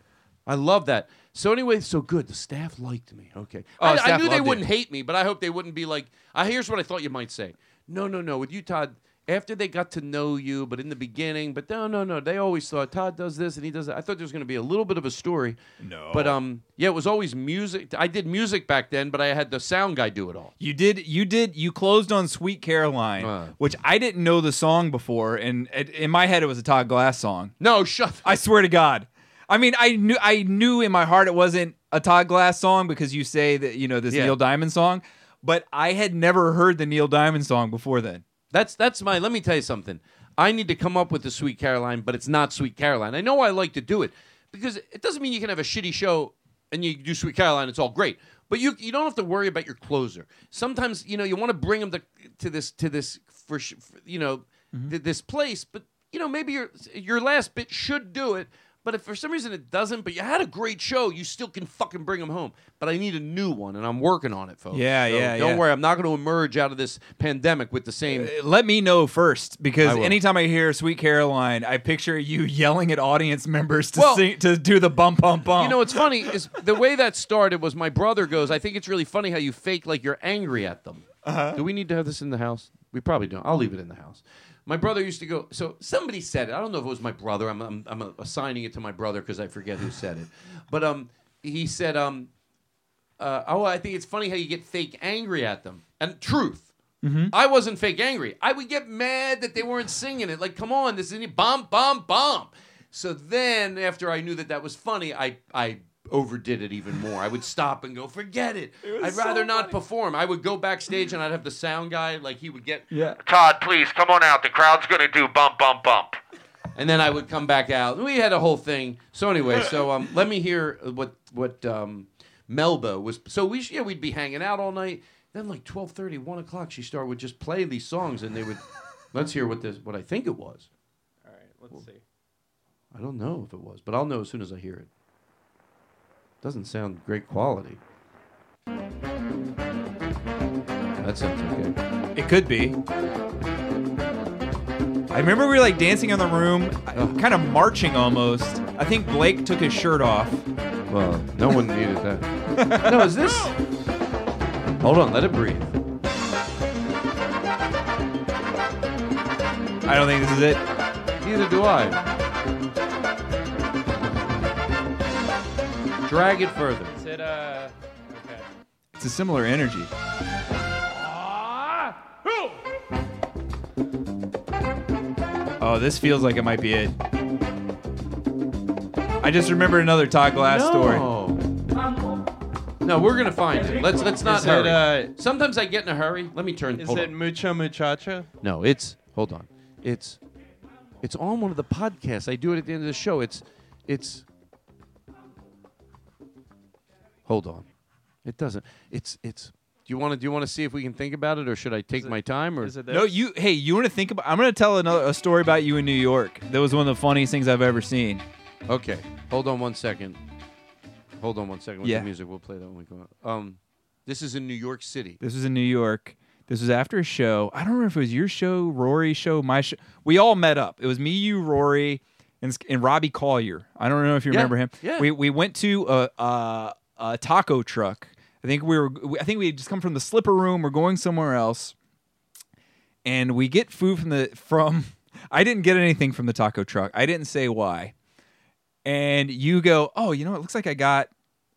I love that. So anyway, so good. The staff liked me. Okay, Oh, I, I knew they wouldn't hate me, but I hope they wouldn't be like. Uh, here's what I thought you might say. No, no, no. With you, Todd. After they got to know you, but in the beginning, but no, no, no. They always thought Todd does this and he does that. I thought there was going to be a little bit of a story. No. But um, yeah, it was always music. I did music back then, but I had the sound guy do it all. You did. You did. You closed on "Sweet Caroline," Uh. which I didn't know the song before, and it, in my head it was a Todd Glass song. No, shut. I swear to God. I mean, I knew. I knew in my heart it wasn't a Todd Glass song because you say that you know this Yeah. Neil Diamond song, but I had never heard the Neil Diamond song before then. That's that's my. Let me tell you something. I need to come up with the Sweet Caroline, but it's not Sweet Caroline. I know I like to do it because it doesn't mean you can have a shitty show and you do Sweet Caroline. It's all great, but you you don't have to worry about your closer. Sometimes you know you want to bring them to to this to this for, for you know mm-hmm. th- this place, but you know maybe your your last bit should do it. But if for some reason it doesn't, but you had a great show, you still can fucking bring them home. But I need a new one, and I'm working on it, folks. Yeah, So yeah, Don't yeah. worry, I'm not going to emerge out of this pandemic with the same. Uh, Let me know first because will. anytime I hear "Sweet Caroline," I picture you yelling at audience members to Well- sing to do the bump bump bump. You know what's funny is the way that started was my brother goes. I think it's really funny how you fake like you're angry at them. Uh-huh. Do we need to have this in the house? We probably don't. I'll leave it in the house. My brother used to go. So somebody said it. I don't know if it was my brother. I'm I'm, I'm assigning it to my brother because I forget who said it. But um, he said um, uh, oh, I think it's funny how you get fake angry at them. And truth. I wasn't fake angry. I would get mad that they weren't singing it. Like, come on, this isn't bomb, bomb, bomb. So then, after I knew that that was funny, I I overdid it even more. I would stop and go, forget it. I'd rather not perform. I would go backstage and I'd have the sound guy, like he would get, yeah. Todd, please come on out. The crowd's gonna do bump, bump, bump. and then I would come back out. We had a whole thing. So anyway, so um, let me hear what what um, Melba was. So we yeah we'd be hanging out all night. Then like 12:30, 1 o'clock, she started would just play these songs, and they would. let's hear what this what I think it was. All right, let's see. I don't know if it was, but I'll know as soon as I hear it. Doesn't sound great quality. That sounds okay. It could be. I remember we were like dancing in the room, kind of marching almost. I think Blake took his shirt off. Well, no one needed that. no, is this? Hold on, let it breathe. I don't think this is it. Neither do I. Drag it further. Is it uh? Okay. It's a similar energy. Oh, this feels like it might be it. I just remembered another Todd Glass story. No, we're gonna find it. Let's let's not Is it, hurry. uh, Sometimes I get in a hurry. Let me turn. Is hold it on. mucho muchacha? No, it's hold on. It's it's on one of the podcasts. I do it at the end of the show. It's it's Hold on. It doesn't. It's it's do you want to do you want to see if we can think about it or should I take my time or Is it No, you. Hey, you want to think about? I'm going to tell another a story about you in New York. That was one of the funniest things I've ever seen. Okay. Hold on one second. Hold on one second with Yeah. the music. We'll play that when we go out. Um this is in New York City. This was in New York. This was after a show. I don't remember if it was your show, Rory's show, my show. We all met up. It was me, you, Rory, and, and Robbie Collier. I don't know if you Yeah, remember him. yeah. We we went to a, a a taco truck. I think we were. I think we had just come from the slipper room. We're going somewhere else, and we get food from the from. I didn't get anything from the taco truck. I didn't say why. And you go, oh, you know, it looks like I got,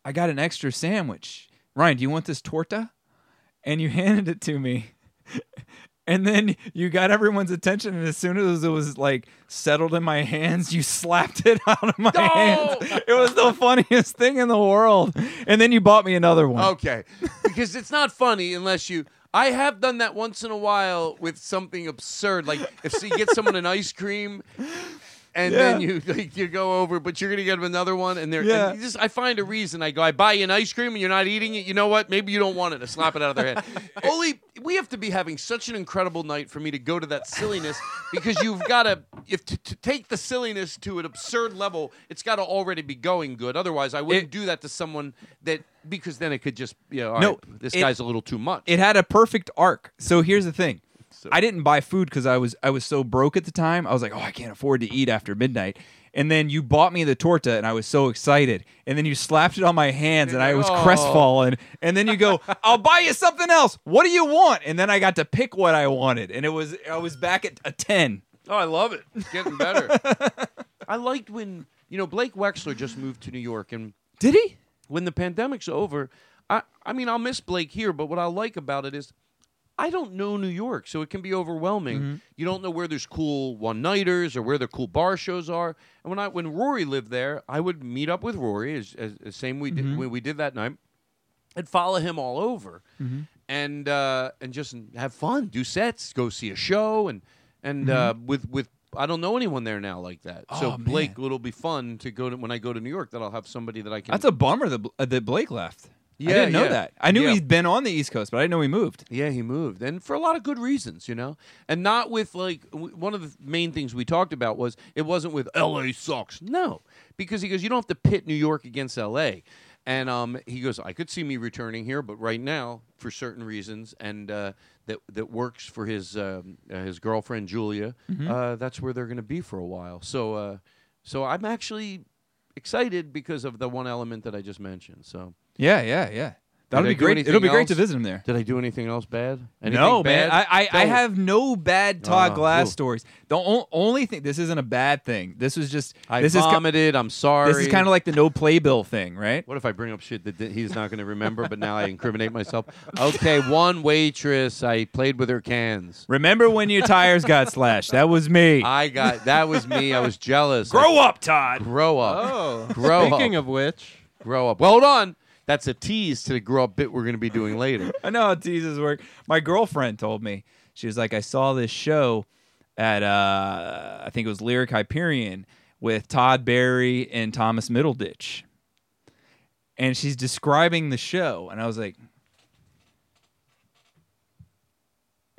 I got an extra sandwich. Ryan, do you want this torta? and you handed it to me. And then you got everyone's attention, and as soon as it was like settled in my hands, you slapped it out of my hands. It was the funniest thing in the world. And then you bought me another one. Okay. because it's not funny unless you. I have done that once in a while with something absurd, like if you get someone an ice cream, and then you like, you go over, but you're gonna get them another one, and they're Yeah. and just I find a reason. I go, I buy you an ice cream, and you're not eating it. You know what? Maybe you don't want it. I slap it out of their head. Only we have to be having such an incredible night for me to go to that silliness because you've got to if to, to take the silliness to an absurd level, it's got to already be going good. Otherwise, I wouldn't do that to someone that because then it could just you know, No, right, this it- guy's a little too much. It had a perfect arc. So here's the thing. I didn't buy food because I was I was so broke at the time. I was like, oh, I can't afford to eat after midnight. And then you bought me the torta, and I was so excited. And then you slapped it on my hands, and I was Oh. crestfallen. And then you go, "I'll buy you something else. What do you want?" And then I got to pick what I wanted, and it was I was back at a ten. Oh, I love it. It's getting better. I liked when you know Blake Wexler just moved to New York, and did he? When the pandemic's over, I I mean I'll miss Blake here, but what I like about it is. I don't know New York, so it can be overwhelming. Mm-hmm. You don't know where there's cool one-nighters or where the cool bar shows are. And when I when Rory lived there, I would meet up with Rory, as, as, as same we did Mhm. when we did that night, and follow him all over Mhm. and uh, and just have fun, do sets, go see a show, and and uh, with with I don't know anyone there now like that. so Mm-hmm. Oh, Blake, it'll be fun to go to when I go to New York that I'll have somebody that I can. That's a bummer that uh, that Blake left. Yeah, I didn't know yeah. that. I knew Yeah. he'd been on the East Coast, but I didn't know he moved. Yeah, he moved, and for a lot of good reasons, you know, and not with like w- one of the main things we talked about was it wasn't with L.A. sucks, no, because he goes, you don't have to pit New York against L.A. And um, he goes, I could see me returning here, but right now, for certain reasons, and uh, that that works for his um, uh, his girlfriend Julia, Mhm. uh, that's where they're going to be for a while. So, uh, so I'm actually excited because of the one element that I just mentioned. So. Yeah, yeah, yeah. That'll Did I be do great. It'll be anything great to else? visit him there. Did I do anything else bad? Anything no, man. bad? I, I, I Don't. have no bad Todd Ah, Glass ooh. stories. The o- only thing, this isn't a bad thing. This was just. I this is ki- vomited. I'm sorry. This is kind of like the no playbill thing, right? What if I bring up shit that th- he's not going to remember, but now I incriminate myself? Okay, one waitress. I played with her cans. Remember when your tires got slashed? That was me. I got that was me. I was jealous. Grow up, Todd. Grow up. Oh, grow speaking up. of which, grow up. Well, hold on. That's a tease to the grow up bit we're going to be doing later. I know how teases work. My girlfriend told me she was like, I saw this show at uh, I think it was Lyric Hyperion with Todd Barry and Thomas Middleditch, and she's describing the show, and I was like,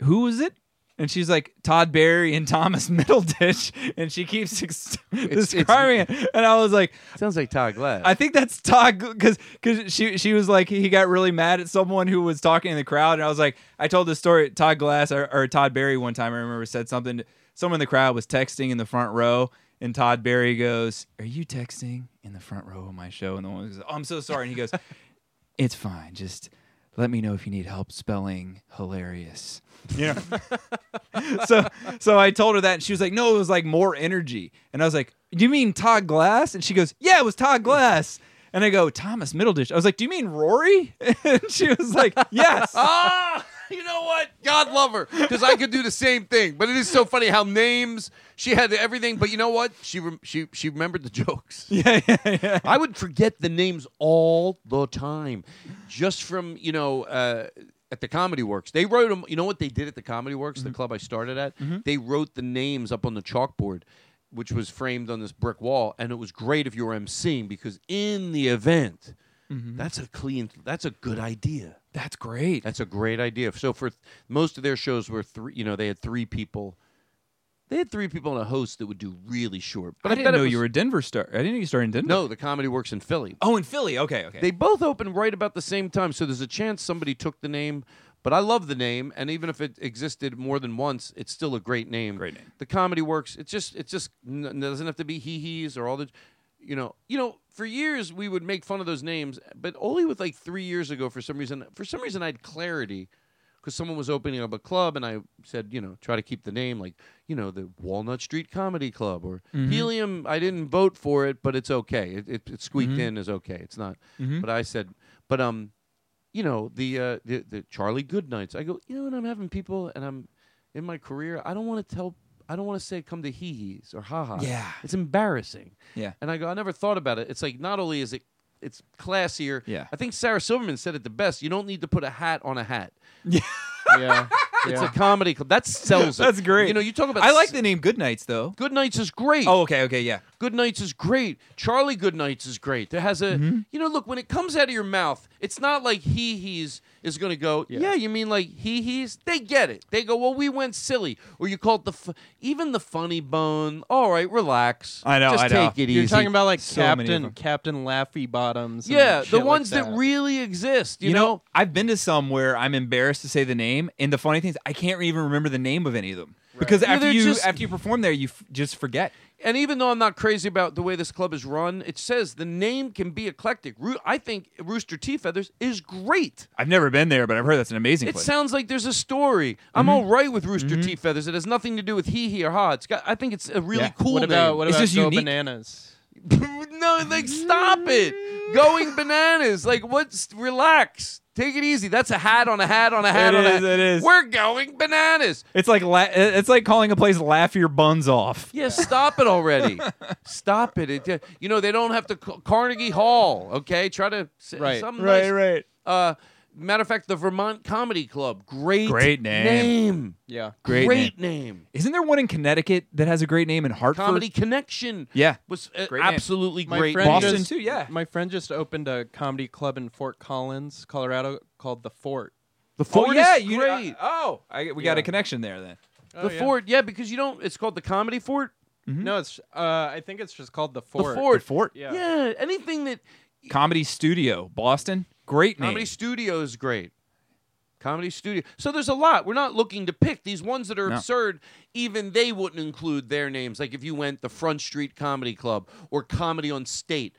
"Who is it?" And she's like Todd Barry and Thomas Middleditch, and she keeps ex- describing it. And I was like, Sounds like Todd Glass. I think that's Todd because because she she was like he got really mad at someone who was talking in the crowd, and I was like, I told this story. Todd Glass or, or Todd Barry one time I remember said something. Someone in the crowd was texting in the front row, and Todd Barry goes, "Are you texting in the front row of my show?" And the one goes, "Oh, I'm so sorry." And he goes, "It's fine. Just let me know if you need help spelling hilarious." You know. so so I told her that, and she was like, "No, it was like more energy." And I was like, "Do you mean Todd Glass?" And she goes, "Yeah, it was Todd Glass." And I go, "Thomas Middleditch." I was like, "Do you mean Rory?" And she was like, "Yes." ah, you know what? God love her because I could do the same thing. But it is so funny how names she had everything. But you know what? She rem- she she remembered the jokes. Yeah, yeah, yeah. I would forget the names all the time, just from you know. Uh, at the Comedy Works, they wrote them. You know what they did at the Comedy Works, the mm-hmm. club I started at? Mm-hmm. They wrote the names up on the chalkboard, which was framed on this brick wall, and it was great if you were emceeing because in the event, mm-hmm. that's a clean. That's a good idea. That's great. That's a great idea. So for th- most of their shows were three. You know, they had three people. They had three people and a host that would do really short. But I, I, didn't bet it know was- you were a Denver star. I didn't know you started in Denver. No, the Comedy Works in Philly. Oh, in Philly. Okay, okay. They both opened right about the same time, so there's a chance somebody took the name. But I love the name, and even if it existed more than once, it's still a great name. Great name. The comedy works. It's just, it's just n- doesn't have to be hee hees or all the, you know, you know. For years we would make fun of those names, but only with like three years ago, for some reason, for some reason I had clarity, because someone was opening up a club, and I said, you know, try to keep the name like, you know, the Walnut Street Comedy Club or Mhm. Helium. I didn't vote for it, but it's okay. It, it, it squeaked Mhm. in is okay. It's not. Mhm. But I said, but um, you know the uh the, the Charlie Goodnights. I go, you know, when I'm having people and I'm in my career, I don't want to tell. I don't want to say come to hee hees or ha ha. Yeah. it's embarrassing. Yeah. And I go, I never thought about it. It's like not only is it it's classier. Yeah. I think Sarah Silverman said it the best. You don't need to put a hat on a hat. Yeah. yeah. It's yeah. a comedy club. That sells it. That's great. You know, you talk about I like s- the name Good Nights though. Good Nights is great. Oh, okay, okay, yeah. Good Nights is great. Charlie Good Nights is great. There has a, Mm-hmm. you know, look, when it comes out of your mouth, it's not like he he's is going to go, yeah. you mean like he he's? They get it. They go, well, we went silly. Or you call it the, f- even the funny bone. All right, relax. I know, Just I know. take it easy. You're talking about like So Captain. Captain Laffy Bottoms. and yeah, the shit like ones that. that really exist, you, You, know? know, I've been to some where I'm embarrassed to say the name, and the funny thing is, I can't even remember the name of any of them because Yeah, after they're you just- after you perform there, you f- just forget. And even though I'm not crazy about the way this club is run, it says the name can be eclectic. Roo- I think Rooster T. Feathers is great. I've never been there, but I've heard that's an amazing It place. sounds like there's a story. I'm mm-hmm. all right with Rooster mm-hmm. T. Feathers. It has nothing to do with he, he, or ha. It's got. I think it's a really Yeah. cool What about name. what It's about just Go unique. Bananas? no, like stop it. Going bananas. Like what's relax. Take it easy. That's a hat on a hat on a hat It on a hat. it is. We're going bananas. It's like la- it's like calling a place "Laugh Your Buns Off." Yeah, stop it already. stop it. it. You know they don't have to Carnegie Hall. Okay, try to Right. Some Right, nice- right. Uh, matter of fact, the Vermont Comedy Club. Great, Great name. name. Yeah. Great name. Isn't there one in Connecticut that has a great name in Hartford? Comedy Connection. Yeah. was uh, Great name. absolutely My great. friend. Boston just- too, yeah. My friend just opened a comedy club in Fort Collins, Colorado, called the Fort. The Oh Fort yeah, is you great. oh, I, we got Yeah. a connection there then. the Fort, yeah, because you don't. It's called the Comedy Fort. No, it's. Uh, I think it's just called the Fort. The Fort. The Fort. Yeah. Yeah, anything that Comedy Studio, Boston. Great name. Comedy Studio is great. Comedy Studio. So there's a lot. We're not looking to pick these ones that are No. absurd. Even they wouldn't include their names. Like if you went the Front Street Comedy Club or Comedy on State.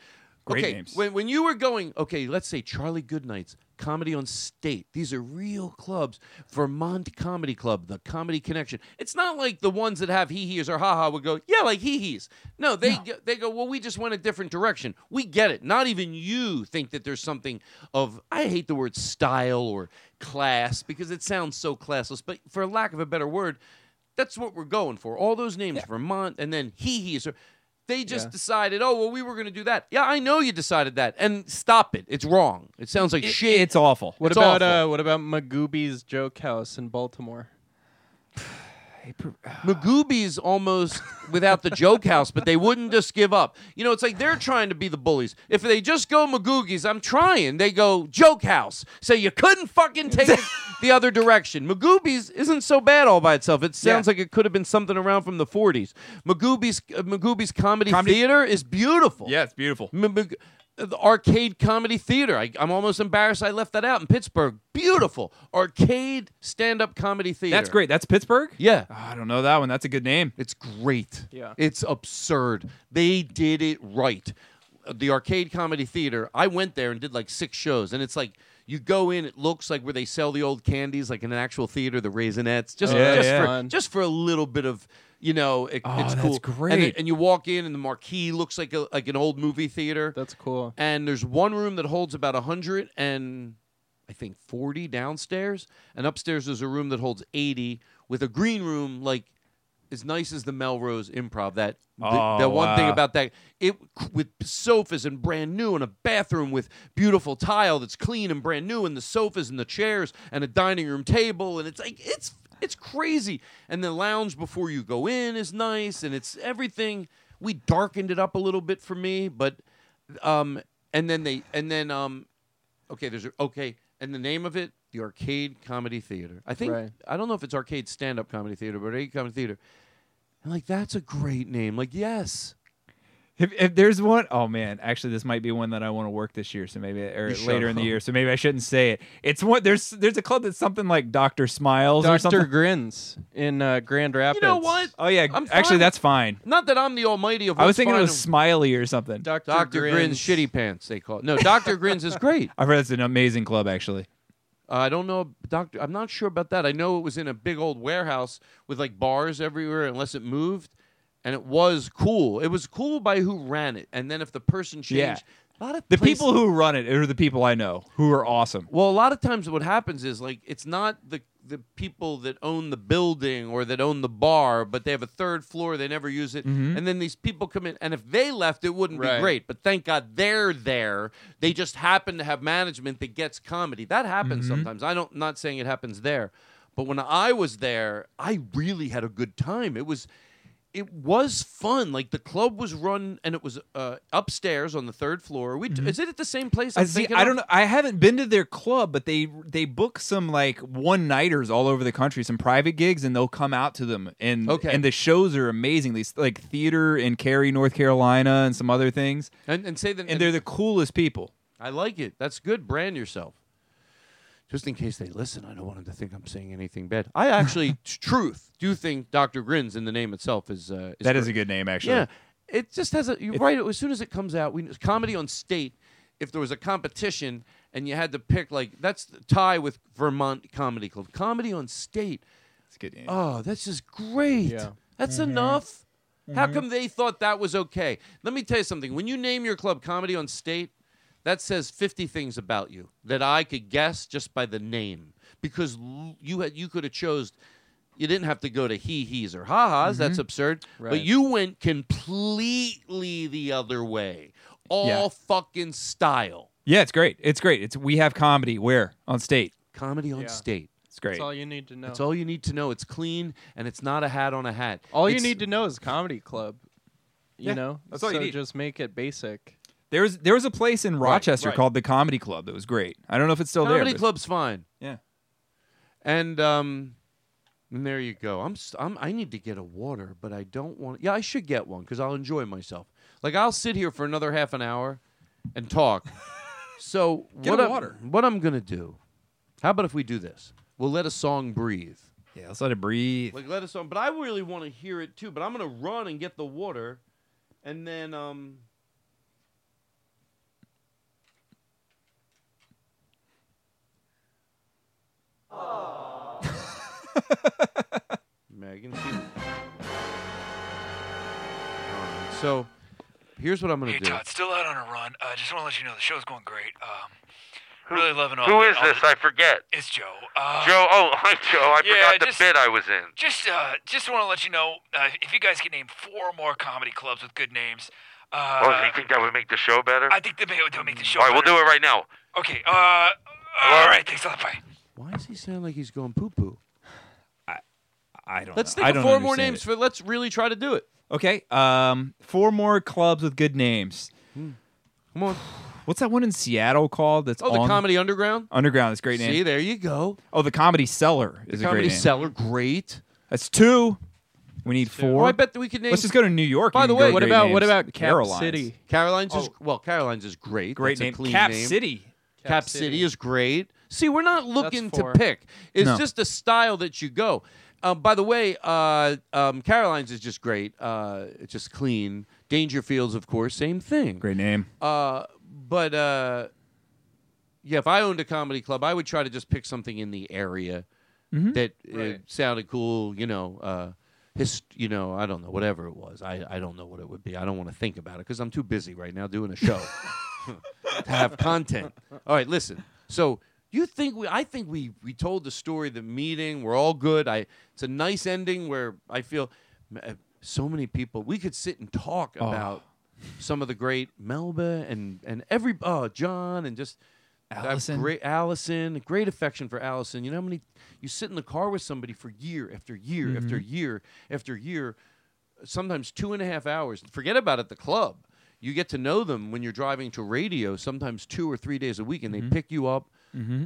Great okay, names. when when you were going, okay, let's say Charlie Goodnights, Comedy on State. These are real clubs. Vermont Comedy Club, the Comedy Connection. It's not like the ones that have hee hees or ha ha would go, yeah, like hee hees. No, they go- they go, well, we just went a different direction. We get it. Not even you think that there's something of I hate the word style or class because it sounds so classless, but for lack of a better word, that's what we're going for. All those names, Vermont, and then hee hees are. They just Yeah. decided, oh well, we were going to do that. Yeah, I know you decided that, and stop it. It's wrong. It sounds like It- shit. It's awful. What It's about awful. uh, what about Magooby's Joke House in Baltimore? Magooby's almost without the joke house, but they wouldn't just give up. You know, it's like they're trying to be the bullies. If they just go Magoogies, I'm trying. They go joke house. So you couldn't fucking take it the other direction. Magooby's isn't so bad all by itself. It sounds like it could have been something around from the 40s. Magooby's uh, Magooby's comedy, Comedy- theater is beautiful. Yeah, it's beautiful. M- Mag- the arcade comedy theater. I, I'm almost embarrassed I left that out in Pittsburgh. Beautiful arcade stand-up comedy theater. That's great. That's Pittsburgh. Yeah. Oh, I don't know that one. That's a good name. It's great. Yeah. It's absurd. They did it right. Uh, The arcade comedy theater, I went there and did like six shows, and it's like you go in, it looks like where they sell the old candies, like in an actual theater, the Raisinets, just, Oh, yeah, just, yeah. For, just for a little bit of, you know, it, Oh, it's that's cool. And, great. it- and you walk in, and the marquee looks like a, like an old movie theater. That's cool. And there's one room that holds about a hundred and I think forty downstairs, and upstairs there's a room that holds eighty with a green room like as nice as the Melrose Improv. That the, Oh, that one thing about that it with sofas and brand new and a bathroom with beautiful tile that's clean and brand new and the sofas and the chairs and a dining room table and it's like it's it's crazy. And the lounge before you go in is nice and it's everything. We darkened it up a little bit for me, but um and then they and then um okay there's a, okay and the name of it the arcade comedy theater i think Right. i don't know if it's arcade stand-up comedy theater but arcade comedy theater and like that's a great name like yes If, if there's one, oh man, actually, this might be one that I want to work this year. So maybe or You should. later in the year. So maybe I shouldn't say it. It's what there's there's a club that's something like Doctor Smiles or Doctor something. Grins in uh, Grand Rapids. you know what Oh yeah, I'm actually fine. that's fine. not that i'm the almighty of I was what's thinking it was Smiley or something. Dr. dr grins shitty pants they call it no dr grins is great I've heard it's an amazing club actually. Uh, I don't know, doctor. I'm not sure about that. I know it was in a big old warehouse with like bars everywhere, unless it moved, and it was cool. It was cool by who ran it, and then if the person changed, Yeah. a lot of The places- people who run it are the people I know who are awesome. Well, a lot of times what happens is like it's not the the people that own the building or that own the bar, but they have a third floor, they never use it, Mhm. and then these people come in, and if they left, it wouldn't Right. be great. But thank God they're there. They just happen to have management that gets comedy. That happens Mhm. sometimes. I don't not saying it happens there, but when I was there, I really had a good time. It was. It was fun. Like the club was run, and it was uh, upstairs on the third floor. We is it at the same place? I I'm see. I don't know. I haven't been to their club, but they they book some like one nighters all over the country, some private gigs, and they'll come out to them. And Okay. and the shows are amazing. These like theater in Cary, North Carolina, and some other things. And, and say that. And they're the coolest people. I like it. That's good. Brand yourself. Just in case they listen, I don't want them to think I'm saying anything bad. I actually, truth, do think Dr. Grins in the name itself is. Uh, is That is a good name, actually. Yeah, it just has a. You're It's- right. As soon as it comes out, we comedy on state. If there was a competition and you had to pick, like that's the tie with Vermont Comedy Club. Comedy on state. It's a good name. Oh, that's just great. Yeah. That's Mm-hmm. enough. How come they thought that was okay? Let me tell you something. When you name your club Comedy on State, that says 50 things about you that I could guess just by the name. Because you had you could have chose you didn't have to go to he he's or ha ha's. That's Mm-hmm. absurd. But you went completely the other way. All Yeah. fucking style. Yeah, it's great. It's great. It's we have comedy where on state. Comedy on Yeah. state. It's great. That's all you need to know. That's all you need to know. It's clean and it's not a hat on a hat. All you need to know is comedy club. You Yeah, know, that's all you So need. Just make it basic. There was there was a place in Rochester right. called the Comedy Club that was great. I don't know if it's still Comedy there. but- Club's fine. Yeah. And um, and there you go. I'm, I'm I need to get a water, but I don't want. Yeah, I should get one because I'll enjoy myself. Like I'll sit here for another half an hour and talk. so Get what a water. what I'm gonna do? How about if we do this? We'll let a song breathe. Yeah, let's let it breathe. Like let a song, but I really want to hear it too. But I'm gonna run and get the water, and then um. Megan, she. Alright, So, here's what I'm gonna do. Hey do. Todd, still out on a run. Uh, just want to let you know the show's going great. Um, really loving all. Who is all this? the- I forget. It's Joe. Uh, Joe. Oh, hi, Joe. I yeah, forgot the just- bit I was in. Just, uh, just want to let you know uh, if you guys can name four more comedy clubs with good names. Uh, oh, do you think that would make the show better? I think they may they'll make the show. All right, we'll do it right now. Okay. Uh, all right. Thanks a lot. Bye. Why does he sound like he's going poo poo? I don't. Know. Let's know. think I of don't four more names it. for. Let's really try to do it. Okay. Um, four more clubs with good names. Come on. What's that one in Seattle called? That's Oh, the on- Comedy Underground. Underground. That's a great name. See, there you go. Oh, the Comedy Cellar is the a Comedy great name. Cellar, great. That's two. We need four. Oh, I bet that we could name. Let's just go to New York. By You the can go way, with great names. City? Caroline's is Oh. well. Caroline's is great. Great That's a name. clean Cap name. City. Cap, Cap City. City. is great. See, we're not looking to pick. It's No. just a style that you go. Um, by the way, uh, um, Caroline's is just great. Uh, it's just clean. Dangerfields, of course, same thing. Great name. Uh, but uh, yeah, if I owned a comedy club, I would try to just pick something in the area Mhm. that uh, Right. sounded cool. You know, uh, his, you know, I don't know, whatever it was. I, I don't know what it would be. I don't want to think about it because I'm too busy right now doing a show to have content. All right, listen. So you think we? I think we we told the story, the meeting. We're all good. I. It's a nice ending where I feel uh, so many people. We could sit and talk Oh. about some of the great Melba and and every oh John and just. Allison. great Allison, great affection for Allison. You know how many you sit in the car with somebody for year after year after Mm-hmm. year after year, sometimes two and a half hours. Forget about at the club. You get to know them when you're driving to radio, sometimes two or three days a week, and Mm-hmm. they pick you up.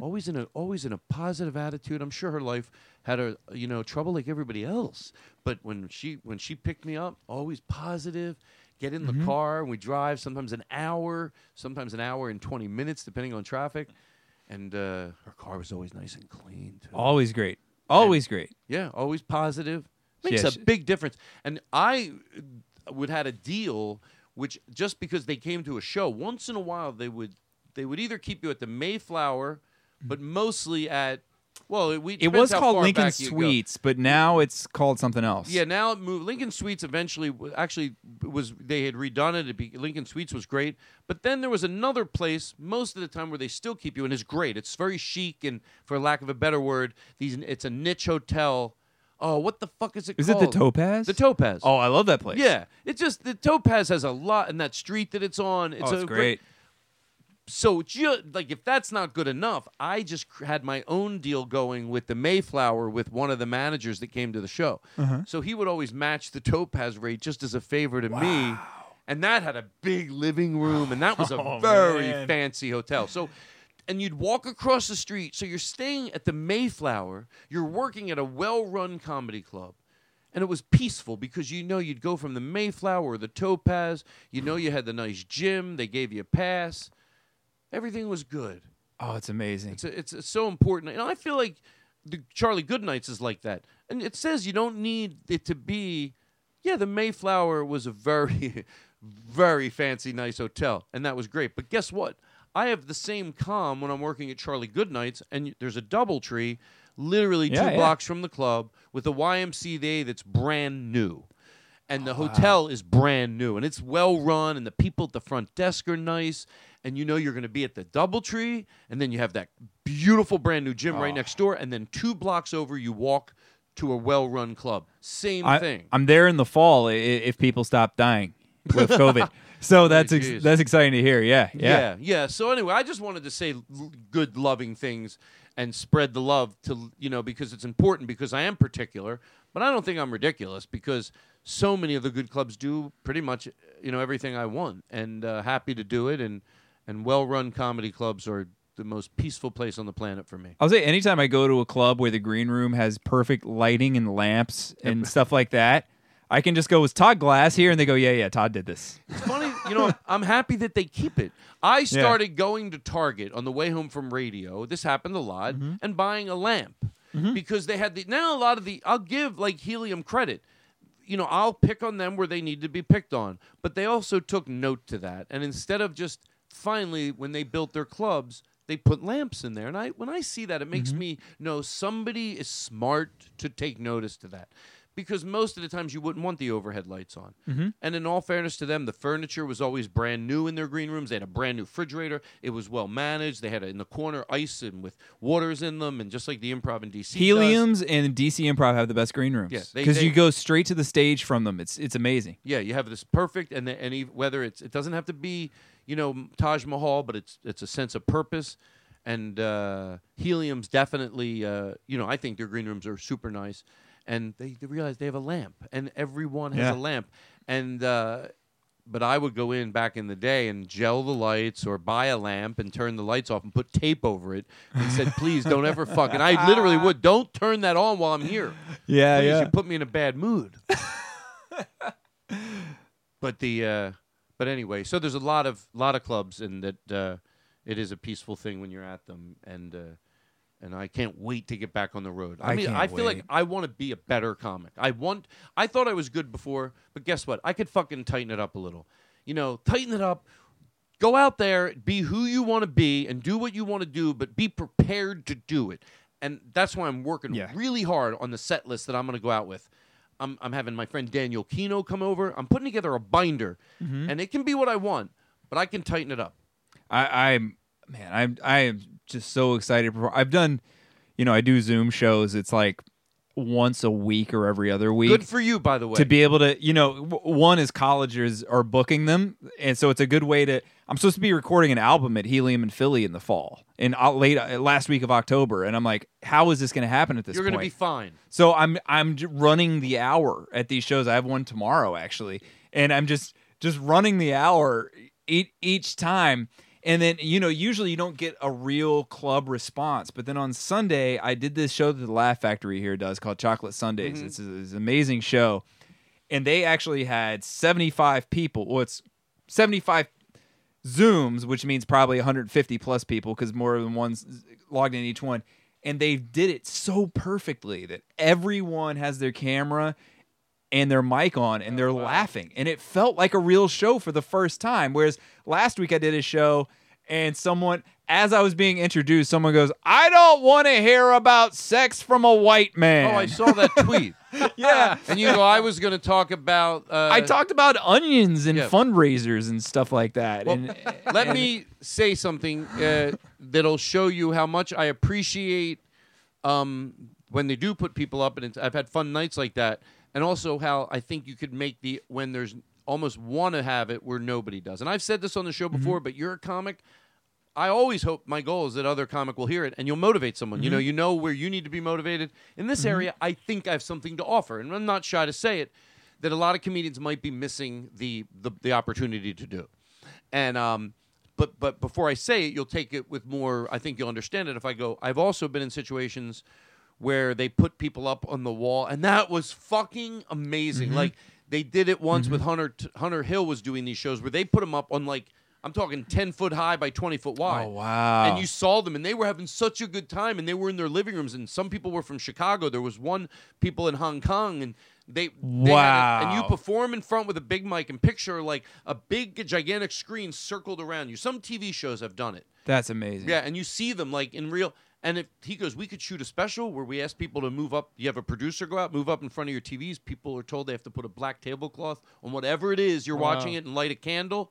Always in a always in a positive attitude. I'm sure her life had a you know trouble like everybody else, but when she when she picked me up, always positive. Get in the Mm-hmm. car and we drive sometimes an hour, sometimes an hour and 20 minutes, depending on traffic. And uh, her car was always nice and clean too. Always great. Always great. Yeah, always positive. Makes a big difference. And I uh, would had a deal which just because they came to a show, once in a while they would they would either keep you at the Mayflower, but mostly at well, it, we, It was called Lincoln. Suites, but now it's called something else. Yeah, now it moved. Lincoln Suites eventually actually was they had redone it. it be, Lincoln Suites was great, but then there was another place most of the time where they still keep you, and it's great. It's very chic, and for lack of a better word, these it's a niche hotel. Oh, what the fuck is it Is called? Is it the Topaz? The Topaz. Oh, I love that place. Yeah, it just the Topaz has a lot in that street that it's on. It's, Oh, it's a great. So ju- like if that's not good enough, I just cr- had my own deal going with the Mayflower with one of the managers that came to the show. Uh-huh. So he would always match the Topaz rate just as a favor to me. And that had a big living room and that was a Oh, very man. fancy hotel. So and you'd walk across the street. So you're staying at the Mayflower, you're working at a well-run comedy club. And it was peaceful because you know you'd go from the Mayflower or the Topaz. You know you had the nice gym. They gave you a pass. Everything was good. Oh, it's amazing. It's, it's, it's so important. And I feel like the Charlie Goodnights is like that. And it says you don't need it to be. Yeah, the Mayflower was a very, very fancy, nice hotel, and that was great. But guess what? I have the same calm when I'm working at Charlie Goodnights, and there's a DoubleTree, literally two Yeah, yeah. blocks from the club, with a YMCA that's brand new. And the oh, hotel is brand new, and it's well run, and the people at the front desk are nice, and you know you're going to be at the DoubleTree, and then you have that beautiful brand new gym right next door, and then two blocks over you walk to a well run club. Same I, thing. I'm there in the fall if people stop dying with COVID. so that's ex- that's exciting to hear. Yeah, yeah. yeah, yeah. So anyway, I just wanted to say l- good, loving things and spread the love to you know because it's important because I am particular, but I don't think I'm ridiculous because so many of the good clubs do pretty much you know everything I want and uh, happy to do it and and well run comedy clubs are the most peaceful place on the planet for me. I'll say anytime I go to a club where the green room has perfect lighting and lamps and stuff like that, I can just go, "Was Todd Glass here?" And they go, "Yeah, yeah, Todd did this." It's funny, you know. I'm happy that they keep it. I started going to Target on the way home from radio. This happened a lot, Mm-hmm. and buying a lamp because they had the now a lot of the. I'll give like Helium credit. You know, I'll pick on them where they need to be picked on, but they also took note to that. And instead of just finally when they built their clubs, they put lamps in there. And I when I see that, it makes Mm-hmm. me know somebody is smart to take notice to that. Because most of the times you wouldn't want the overhead lights on. Mm-hmm. And in all fairness to them, the furniture was always brand new in their green rooms. They had a brand new refrigerator. It was well managed. They had a, in the corner ice and with waters in them, and just like the improv in DC. does. Heliums and DC Improv have the best green rooms because they- you go straight to the stage from them. It's it's amazing. Yeah, you have this perfect, and the, and whether it's it doesn't have to be you know Taj Mahal, but it's it's a sense of purpose. And uh, Helium's definitely, uh, you know, I think their green rooms are super nice. and they, they realize they have a lamp, and everyone has Yeah. a lamp, and. Uh, but I would go in back in the day and gel the lights or buy a lamp and turn the lights off and put tape over it and said, please don't ever fucking. I literally would. Don't turn that on while I'm here. Yeah, Please, yeah. You put me in a bad mood. but the, uh, but anyway, so there's a lot of lot of clubs and that uh, it is a peaceful thing when you're at them and. Uh, and I can't wait to get back on the road. I, I mean, I feel like. I want to be a better comic. I want. I thought I was good before, but guess what? I could fucking tighten it up a little. You know, tighten it up. Go out there, be who you want to be, and do what you want to do, but be prepared to do it. And that's why I'm working Yeah. really hard on the set list that I'm going to go out with. I'm, I'm having my friend Daniel Kino come over. I'm putting together a binder, Mhm. and it can be what I want, but I can tighten it up. I, I'm man, I'm I am just so excited. For, I've done, you know, I do Zoom shows. It's like once a week or every other week. Good for you, by the way. To be able to, you know, w- one is colleges are booking them, and so it's a good way to. I'm supposed to be recording an album at Helium in Philly in the fall, in uh, late uh, last week of October, and I'm like, how is this going to happen at this You're going to be fine. So I'm I'm running the hour at these shows. I have one tomorrow actually, and I'm just just running the hour each, each time. And then you know usually you don't get a real club response, but then on Sunday I did this show that the Laugh Factory here does called Chocolate Sundays. Mhm. It's, a- it's an amazing show, and they actually had 75 people. Well, it's 75 Zooms, which means probably 150 plus people because more than one's logged in each one. And they did it so perfectly that everyone has their camera and their mic on and oh, they're laughing. And it felt like a real show for the first time. Whereas last week I did a show and someone, as I was being introduced, someone goes, I don't want to hear about sex from a white man. Oh, I saw that tweet. yeah. And you go, I was going to talk about. Uh, I talked about onions and yeah. fundraisers and stuff like that. Well, and let and- me say something uh, that'll show you how much I appreciate um, when they do put people up, and it's, I've had fun nights like that, and also how I think you could make the when there's almost want to have it where nobody does. And I've said this on the show before, but you're a comic. I always hope my goal is that other comic will hear it and you'll motivate someone. You know, Mhm. you know where you need to be motivated. In this Mhm. area, I think I have something to offer, and I'm not shy to say it. That a lot of comedians might be missing the the, the opportunity to do. And um, but but before I say it, you'll take it with more. I think you'll understand it if I go. I've also been in situations where they put people up on the wall, and that was fucking amazing. Mhm. Like they did it once Mhm. with Hunter. Hunter Hill was doing these shows where they put them up on like I'm talking ten foot high by twenty foot oh, wide. Oh, wow. And you saw them, and they were having such a good time, and they were in their living rooms, and some people were from Chicago. There was one people in Hong Kong, and they, they had it- and you perform in front with a big mic and picture like a big gigantic screen circled around you. Some TV shows have done it. That's amazing. Yeah, and you see them like in real. And if he goes, we could shoot a special where we ask people to move up. You have a producer go out, move up in front of your TVs. People are told they have to put a black tablecloth on whatever it is you're Wow. watching it and light a candle.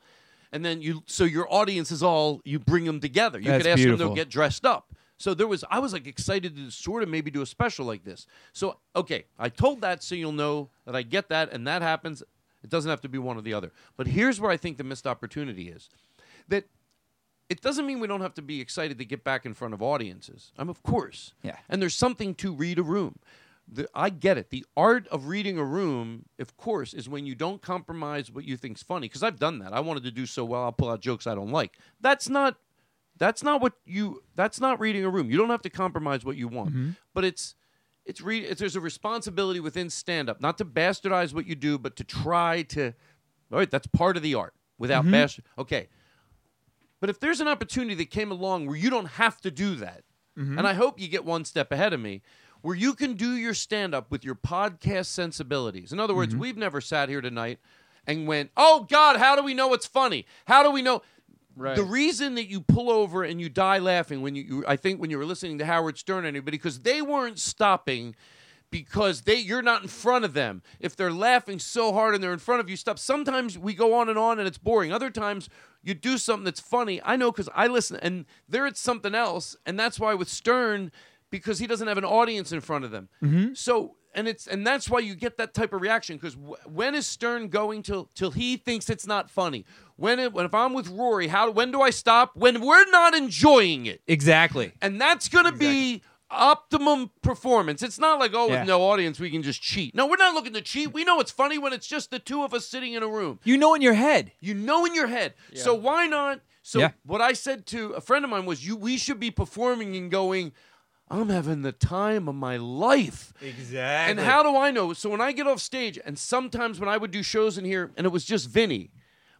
And then you, so your audience is all you bring them together. You That's could ask them to get dressed up. So there was, I was like excited to sort of maybe do a special like this. So okay, I told that so you'll know that I get that, and that happens. It doesn't have to be one or the other. But here's where I think the missed opportunity is that it doesn't mean we don't have to be excited to get back in front of audiences. I'm um, of course. Yeah. And there's something to read a room. The, I get it. The art of reading a room, of course, is when you don't compromise what you think's funny. Because I've done that. I wanted to do so well. I'll pull out jokes I don't like. That's not. That's not what you. That's not reading a room. You don't have to compromise what you want. Mhm. But it's. It's read. It's, there's a responsibility within stand-up, not to bastardize what you do, but to try to. All right, that's part of the art. Without Mhm. bastard. Okay. But if there's an opportunity that came along where you don't have to do that, Mhm. and I hope you get one step ahead of me, where you can do your stand up with your podcast sensibilities. In other words, mm-hmm. we've never sat here tonight and went, oh God, how do we know it's funny? How do we know? Right. The reason that you pull over and you die laughing when you, you I think when you were listening to Howard Stern anybody, because they weren't stopping because they you're not in front of them. If they're laughing so hard and they're in front of you, stop. Sometimes we go on and on and it's boring. Other times you do something that's funny. I know because I listen and there it's something else, and that's why with Stern because he doesn't have an audience in front of them. Mhm. So and it's and that's why you get that type of reaction because w- when is Stern going till till he thinks it's not funny? When it, when if I'm with Rory, how when do I stop? When we're not enjoying it. Exactly. And that's going to be optimum performance. It's not like oh Yeah. with no audience we can just cheat. No, we're not looking to cheat. We know it's funny when it's just the two of us sitting in a room. You know in your head. You know in your head. So why not? So Yeah. what I said to a friend of mine was, "You, we should be performing and going." I'm having the time of my life. Exactly. And how do I know? So when I get off stage, and sometimes when I would do shows in here, and it was just Vinny,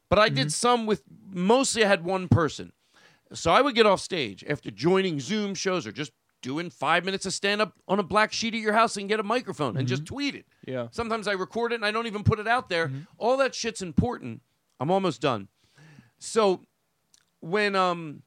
but I Mm-hmm. did some with mostly I had one person. So I would get off stage after joining Zoom shows or just doing five minutes of stand up on a black sheet at your house and get a microphone and just tweet it. Yeah. Sometimes I record it and I don't even put it out there. All that shit's important. I'm almost done. So when um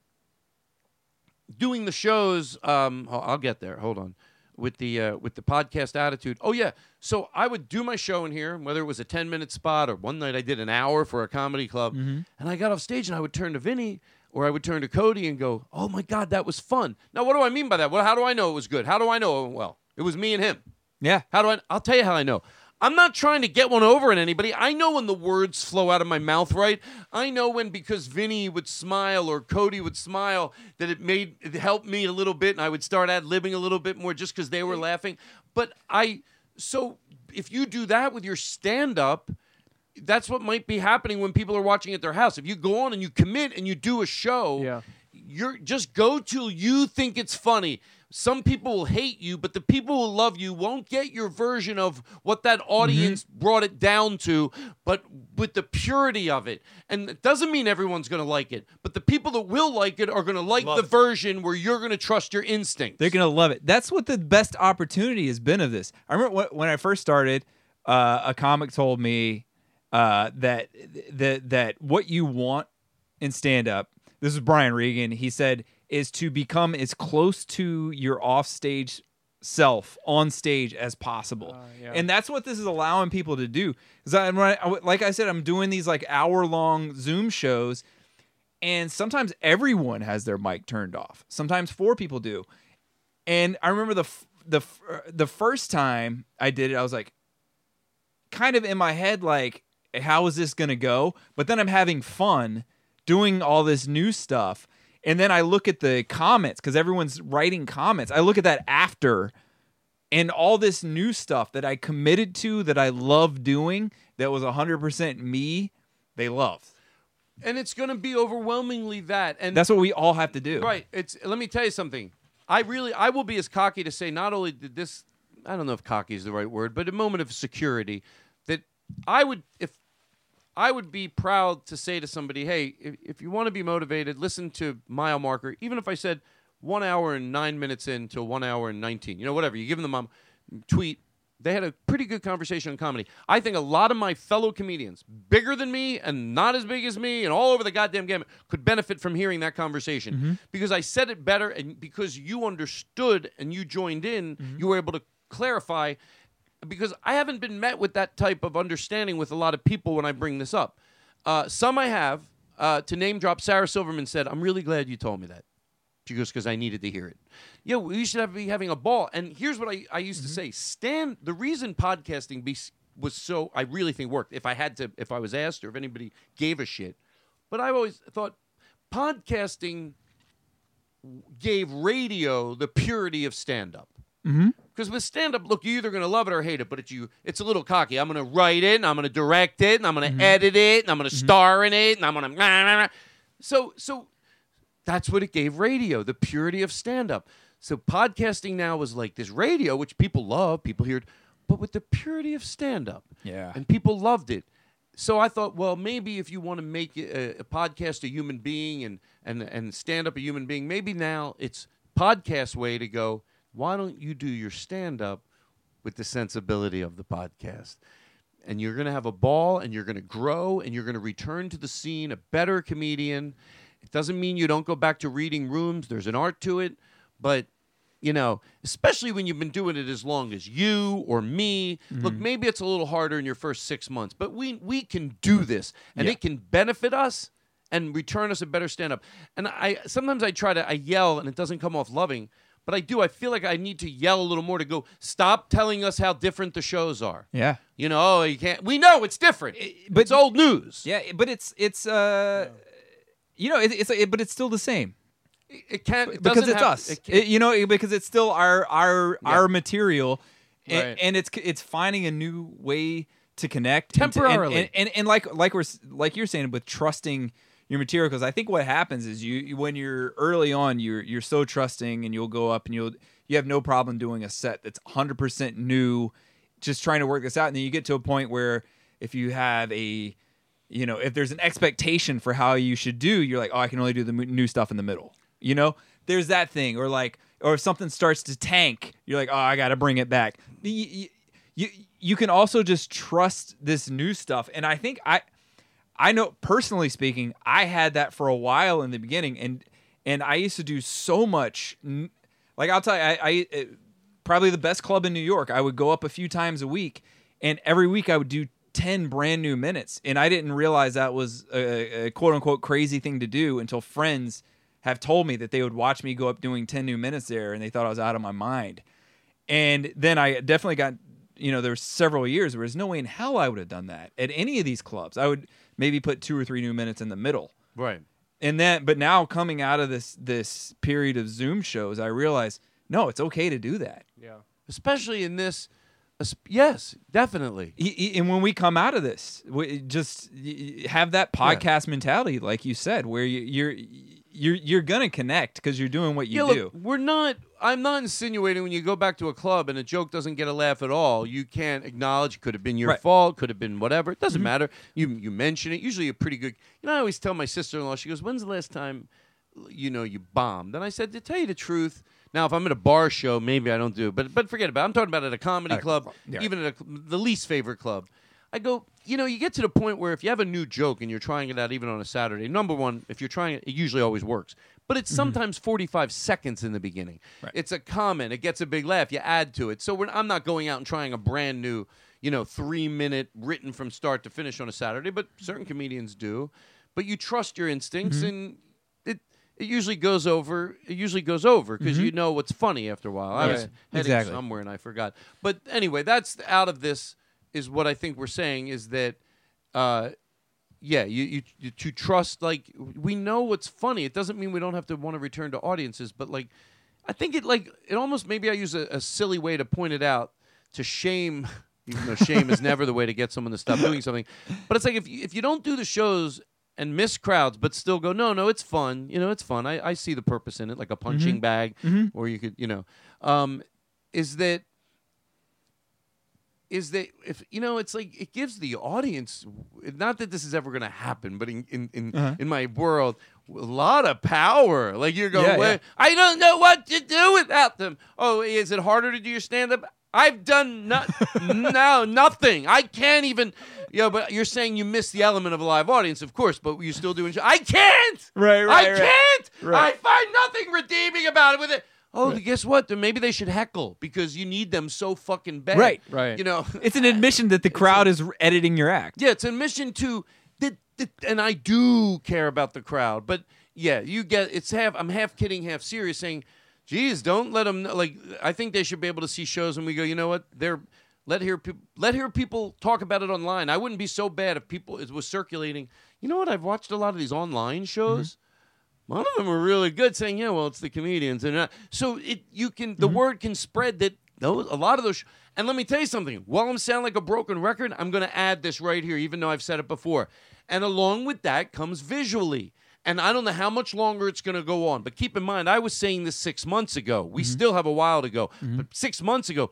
doing the shows, um I'll I'll get there. Hold on. With the uh, with the podcast attitude. Oh yeah. So I would do my show in here, whether it was a 10 minute spot or one night I did an hour for a comedy club. And I got off stage and I would turn to Vinny or I would turn to Cody and go, "Oh my god, that was fun." Now, what do I mean by that? Well, how do I know it was good? How do I know it went well? It was me and him. Yeah. How do I? I'll tell you how I know. I'm not trying to get one over on anybody. I know when the words flow out of my mouth right. I know when because Vinny would smile or Cody would smile that it made it helped me a little bit, and I would start ad libbing a little bit more just because they were laughing. But I so if you do that with your stand up. That's what might be happening when people are watching at their house. If you go on and you commit and you do a show, Yeah. you're just go till you think it's funny. Some people will hate you, but the people who love you won't get your version of what that audience brought it down to, but with the purity of it. And it doesn't mean everyone's going to like it, but the people that will like it are going to like the version where you're going to trust your instinct. They're gonna love it. That's what the best opportunity has been of this. I remember when I first started, uh, a comic told me uh, that that that what you want in stand up. This is Brian Regan. He said is to become as close to your offstage self on stage as possible. yeah. And that's what this is allowing people to do. Because I, I- like I said, I'm doing these like hour long Zoom shows, and sometimes everyone has their mic turned off. Sometimes four people do. And I remember the f- the f- uh, the first time I did it, I was like, kind of in my head, like, how is this gonna go? But then I'm having fun doing all this new stuff. And then I look at the comments because everyone's writing comments. I look at that after and all this new stuff that I committed to that I love doing that was 100% me, they loved. and it's going to be overwhelmingly that. And That's what we all have to do. Right. It's let me tell you something. I really I will be as cocky to say not only did this I don't know if cocky is the right word, but a moment of security that I would if I would be proud to say to somebody, hey, if, if you want to be motivated, listen to mile marker. Even if I said one hour and nine minutes in to one hour and nineteen, you know, whatever. You give them a tweet. They had a pretty good conversation on comedy. I think a lot of my fellow comedians, bigger than me and not as big as me and all over the goddamn gamut, could benefit from hearing that conversation mm-hmm. because I said it better and because you understood and you joined in, mm-hmm. you were able to clarify. Because I haven't been met with that type of understanding with a lot of people when I bring this up. Uh, some I have. Uh, to name drop, Sarah Silverman said, "I'm really glad you told me that." She goes, because I needed to hear it. Yeah, we should have, be having a ball. And here's what I, I used to say: stand. The reason podcasting be, was so, I really think worked. If I had to, if I was asked, or if anybody gave a shit, but I've always thought podcasting gave radio the purity of stand-up. Mm-hmm. Because with stand-up, look, you're either gonna love it or hate it, but it's you. It's a little cocky. I'm gonna write it, and I'm gonna direct it, and I'm gonna mm-hmm. edit it, and I'm gonna mm-hmm. star in it, and I'm nah, nah. So, so that's what it gave radio, the purity of stand-up. So podcasting now is like this radio, which people love, people hear it, but with the purity of stand-up. Yeah. And people loved it. So I thought, well, maybe if you want to make a, a podcast a human being and and and stand up a human being, maybe now it's podcast way to go. Why don't you do your stand up with the sensibility of the podcast? And you're going to have a ball and you're going to grow and you're going to return to the scene a better comedian. It doesn't mean you don't go back to reading rooms. There's an art to it, but you know, especially when you've been doing it as long as you or me. Mm-hmm. Look, maybe it's a little harder in your first six months, but we we can do this, and Yeah. it can benefit us and return us a better stand up. And I sometimes I try to I yell and it doesn't come off loving, but I do. I feel like I need to yell a little more to go. Stop telling us how different the shows are. Yeah. You know, oh, you can't. We know it's different, but it's old news. Yeah, but it's it's uh, you know, it, it's it, but it's still the same. It, it can't it because it's have- us. it It- you know, because it's still our our Yeah. our material, and, Right. and it's it's finding a new way to connect and to- and- Temporarily. and, and, and like like we're like you're saying with trusting your material because I think what happens is you, when you're early on you're you're so trusting and you'll go up and you'll you have no problem doing a set that's 100% new just trying to work this out. And then you get to a point where if you have a you know if there's an expectation for how you should do you're like oh I can only do the new stuff in the middle you know? There's that thing. Or like or if something starts to tank you're like oh I got to bring it back. You, you you can also just trust this new stuff. And I think I I know personally speaking, I had that for a while in the beginning, and and I used to do so much. Like I'll tell you, I, I uh, probably the best club in New York. I would go up a few times a week, and every week I would do ten brand new minutes, and I didn't realize that was a, a quote unquote crazy thing to do until friends have told me that they would watch me go up doing ten new minutes there, and they thought I was out of my mind. And then I definitely got, you know, there were several years where there's no way in hell I would have done that at any of these clubs. I would maybe put two or three new minutes in the middle. Right. And then, but now coming out of this this period of Zoom shows, I realize no, it's okay to do that. Yeah. Especially in this. Yes, definitely. And when we come out of this, we just have that podcast mentality, like you said, where you, you're you're you're gonna connect because you're doing what you yeah, do. look, we're not. I'm not insinuating when you go back to a club and a joke doesn't get a laugh at all, you can't acknowledge could have been your Right. fault, could have been whatever. It doesn't Mhm. matter. You you mention it. Usually a pretty good. You know, I always tell my sister-in-law. She goes, "When's the last time, you know, you bombed?" And I said, "To tell you the truth." Now, if I'm at a bar show, maybe I don't do it, but but forget about. it. I'm talking about at a comedy club, yeah. even at a, the least favorite club. I go, you know, you get to the point where if you have a new joke and you're trying it out even on a Saturday, number one, if you're trying it, it usually always works. But it's sometimes 45 seconds in the beginning. It's a comment, it gets a big laugh, you add to it. So we're, I'm not going out and trying a brand new, you know, three minute written from start to finish on a Saturday, but certain comedians do. But you trust your instincts and it it usually goes over. It usually goes over because Mhm. you know what's funny after a while. I was heading Exactly. somewhere and I forgot. But anyway, that's out of this is what I think we're saying is that, uh, yeah, you, you you to trust like we know what's funny. It doesn't mean we don't have to want to return to audiences, but like I think it like it almost maybe I use a, a silly way to point it out to shame. Even though shame is never the way to get someone to stop doing something, but it's like if you, if you don't do the shows and miss crowds, but still go, no, no, it's fun. You know, it's fun. I, I see the purpose in it, like a punching Mhm. bag, Mhm. or you could, you know, um, is that is that if you know it's like it gives the audience not that this is ever going to happen but in in in, Uh-huh. in my world a lot of power like you're going Yeah, "Wait, yeah. i don't know what to do without them oh is it harder to do your stand up i've done no, no nothing i can't even you know but you're saying you miss the element of a live audience of course but you're still doing i can't Right, i right, right. can't Right. i find nothing redeeming about it with it Oh, guess what? Then maybe they should heckle because you need them so fucking bad. Right. Right. You know, It's an admission that the crowd is editing your act. yeah, it's an admission to that, that, and I do care about the crowd, but yeah, you get it's half. I'm half kidding, half serious, saying, "Geez, don't let them like." I think they should be able to see shows, and we go, you know what? They're let hear people let hear people talk about it online. I wouldn't be so bad if people it was circulating. You know what? I've watched a lot of these online shows. Mm-hmm. One of them are really good, saying, "Yeah, well, it's the comedians," and uh, so it you can the mm-hmm. word can spread that those a lot of those. and let me tell you something. While I'm sounding like a broken record, I'm going to add this right here, even though I've said it before. And along with that comes visually. And I don't know how much longer it's going to go on, but keep in mind, I was saying this six months ago. We mm-hmm. still have a while to go, mm-hmm. but six months ago,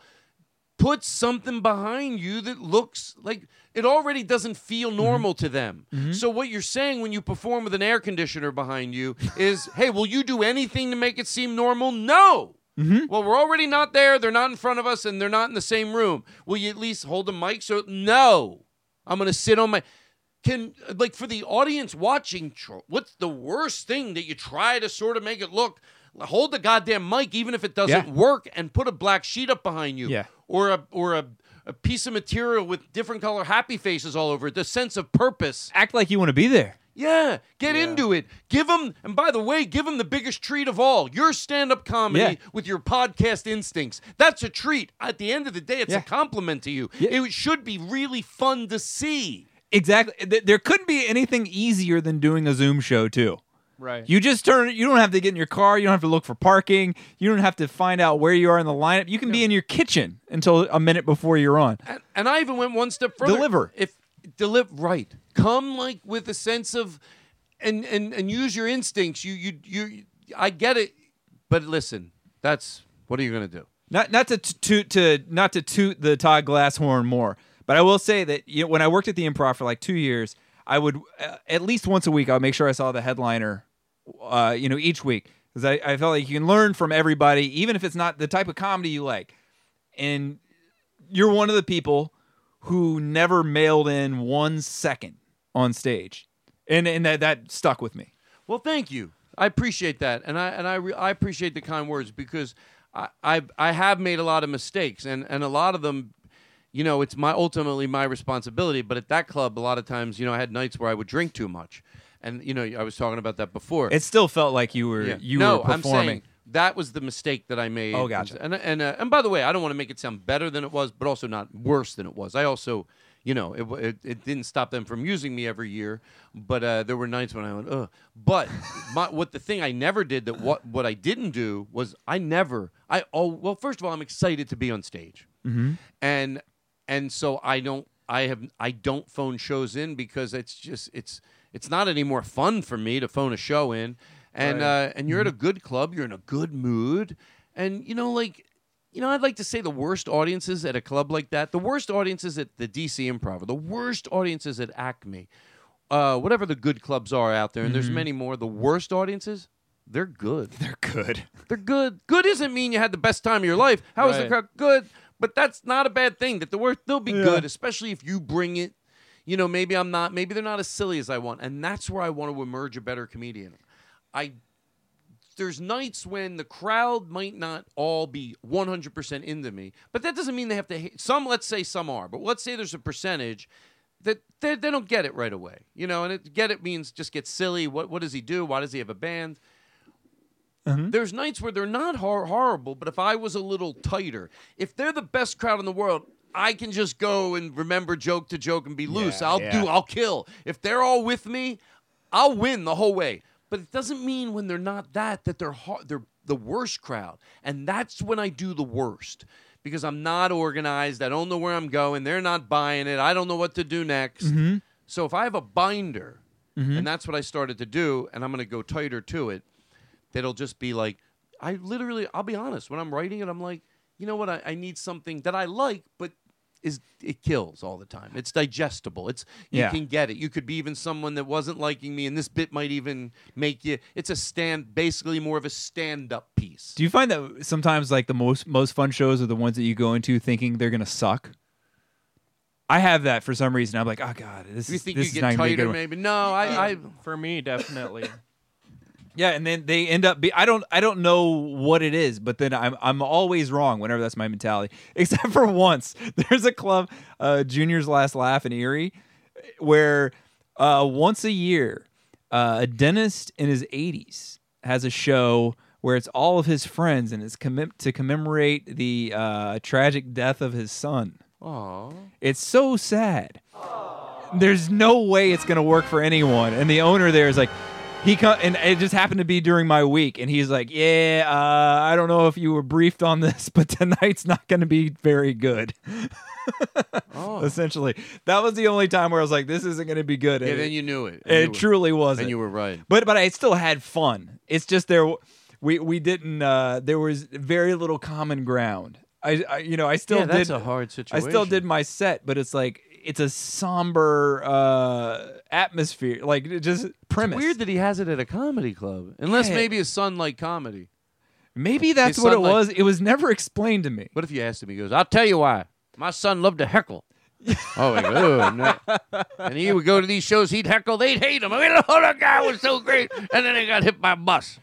put something behind you that looks like it already doesn't feel mm-hmm. normal to them. Mm-hmm. So what you're saying when you perform with an air conditioner behind you is, "Hey, will you do anything to make it seem normal?" No. Mm-hmm. Well, we're already not there. They're not in front of us and they're not in the same room. Will you at least hold the mic so no. I'm going to sit on my can like for the audience watching what's the worst thing that you try to sort of make it look hold the goddamn mic even if it doesn't Yeah. work and put a black sheet up behind you Yeah. or a or a, a piece of material with different color happy faces all over it the sense of purpose Act like you want to be there. yeah get into it give them and by the way give them the biggest treat of all your stand-up comedy Yeah. with your podcast instincts that's a treat at the end of the day it's Yeah. a compliment to you it should be really fun to see Exactly. There couldn't be anything easier than doing a Zoom show too. Right. You just turn. You don't have to get in your car. You don't have to look for parking. You don't have to find out where you are in the lineup. You can be in your kitchen until a minute before you're on. And, and I even went one step further. Deliver. If deliver right, come like with a sense of, and and and use your instincts. You you you. I get it, but listen, that's what are you gonna do? Not not to toot to not to toot the Todd Glass horn more, but I will say that you know, when I worked at the Improv for like two years, I would uh, at least once a week I would make sure I saw the headliner, uh, you know, each week because I, I felt like you can learn from everybody, even if it's not the type of comedy you like, and you're one of the people who never mailed in one second on stage, and and that that stuck with me. Well, thank you. I appreciate that, and I and I re- I appreciate the kind words because I, I I have made a lot of mistakes, and and a lot of them, you know, it's my ultimately my responsibility. But at that club, a lot of times, you know, I had nights where I would drink too much, and you know, I was talking about that before. It still felt like you were Yeah. you no, were performing. I'm saying that was the mistake that I made. Oh, gotcha. And and uh, and by the way, I don't want to make it sound better than it was, but also not worse than it was. I also, you know, it it, it didn't stop them from using me every year, but uh, there were nights when I went, ugh. But my, what the thing I never did that what what I didn't do was I never I oh well first of all I'm excited to be on stage Mhm. and and so I don't I have I don't phone shows in because it's just it's it's not any more fun for me to phone a show in and Right. uh, and you're at a good club you're in a good mood and you know like you know I'd like to say the worst audiences at a club like that the worst audiences at the DC Improv or the worst audiences at Acme uh, whatever the good clubs are out there and there's Mhm. many more the worst audiences they're good They're good. they're good. Good doesn't mean you had the best time of your life. How was the Right. crowd? Good, but that's not a bad thing. That the worst they'll be Yeah. good, especially if you bring it. You know, maybe I'm not. Maybe they're not as silly as I want, and that's where I want to emerge a better comedian. I there's nights when the crowd might not all be 100% into me, but that doesn't mean they have to hate. Some, let's say some are, but let's say there's a percentage that they, they don't get it right away. You know, and it, get it means just get silly. What what does he do? Why does he have a band? There's nights where they're not hor- horrible, but if I was a little tighter, if they're the best crowd in the world, I can just go and remember joke to joke and be loose. Yeah, I'll yeah. do, I'll kill. If they're all with me, I'll win the whole way. But it doesn't mean when they're not that that they're har- they're the worst crowd, and that's when I do the worst because I'm not organized. I don't know where I'm going. They're not buying it. I don't know what to do next. Mhm. So if I have a binder, Mhm. and that's what I started to do, and I'm going to go tighter to it, that'll just be like, I literally, I'll be honest, when I'm writing it, I'm like, you know what, I, I need something that I like, but is it kills all the time. It's digestible. It's you Yeah. can get it. You could be even someone that wasn't liking me, and this bit might even make you. It's a stand, basically more of a stand-up piece. Do you find that sometimes like the most most fun shows are the ones that you go into thinking they're gonna suck? I have that for some reason. I'm like, oh god, this you is think this you is not get gonna be good tighter? Maybe no. I, I For me, definitely. Yeah, and then they end up be I don't I don't know what it is, but then I'm I'm always wrong whenever that's my mentality. Except for once. There's a club, uh Junior's Last Laugh in Erie, where uh once a year, uh, a dentist in his 80s has a show where it's all of his friends and it's commem- to commemorate the uh, tragic death of his son. Aw. It's so sad. There's no way it's gonna work for anyone. And the owner there is like, he co- and it just happened to be during my week, and he's like, "Yeah, uh, I don't know if you were briefed on this, but tonight's not gonna be very good." Oh. Essentially, that was the only time where I was like, "This isn't gonna be good." Yeah, And then you knew it. And It were- truly wasn't. and you were right. But but I still had fun. It's just there. We we didn't. Uh, there was very little common ground. I, I you know I still Yeah, that's did a hard situation. I still did my set, but it's like it's a somber uh, atmosphere, like it just premise. Weird that he has it at a comedy club, unless Yeah. maybe his son liked comedy. Maybe that's His what it son was. It was never explained to me. What if you asked him? He goes, "I'll tell you why. My son loved to heckle." oh, "Oh, I'm and he would go to these shows. He'd heckle. They'd hate him. I mean, oh, that guy was so great. And then he got hit by a bus.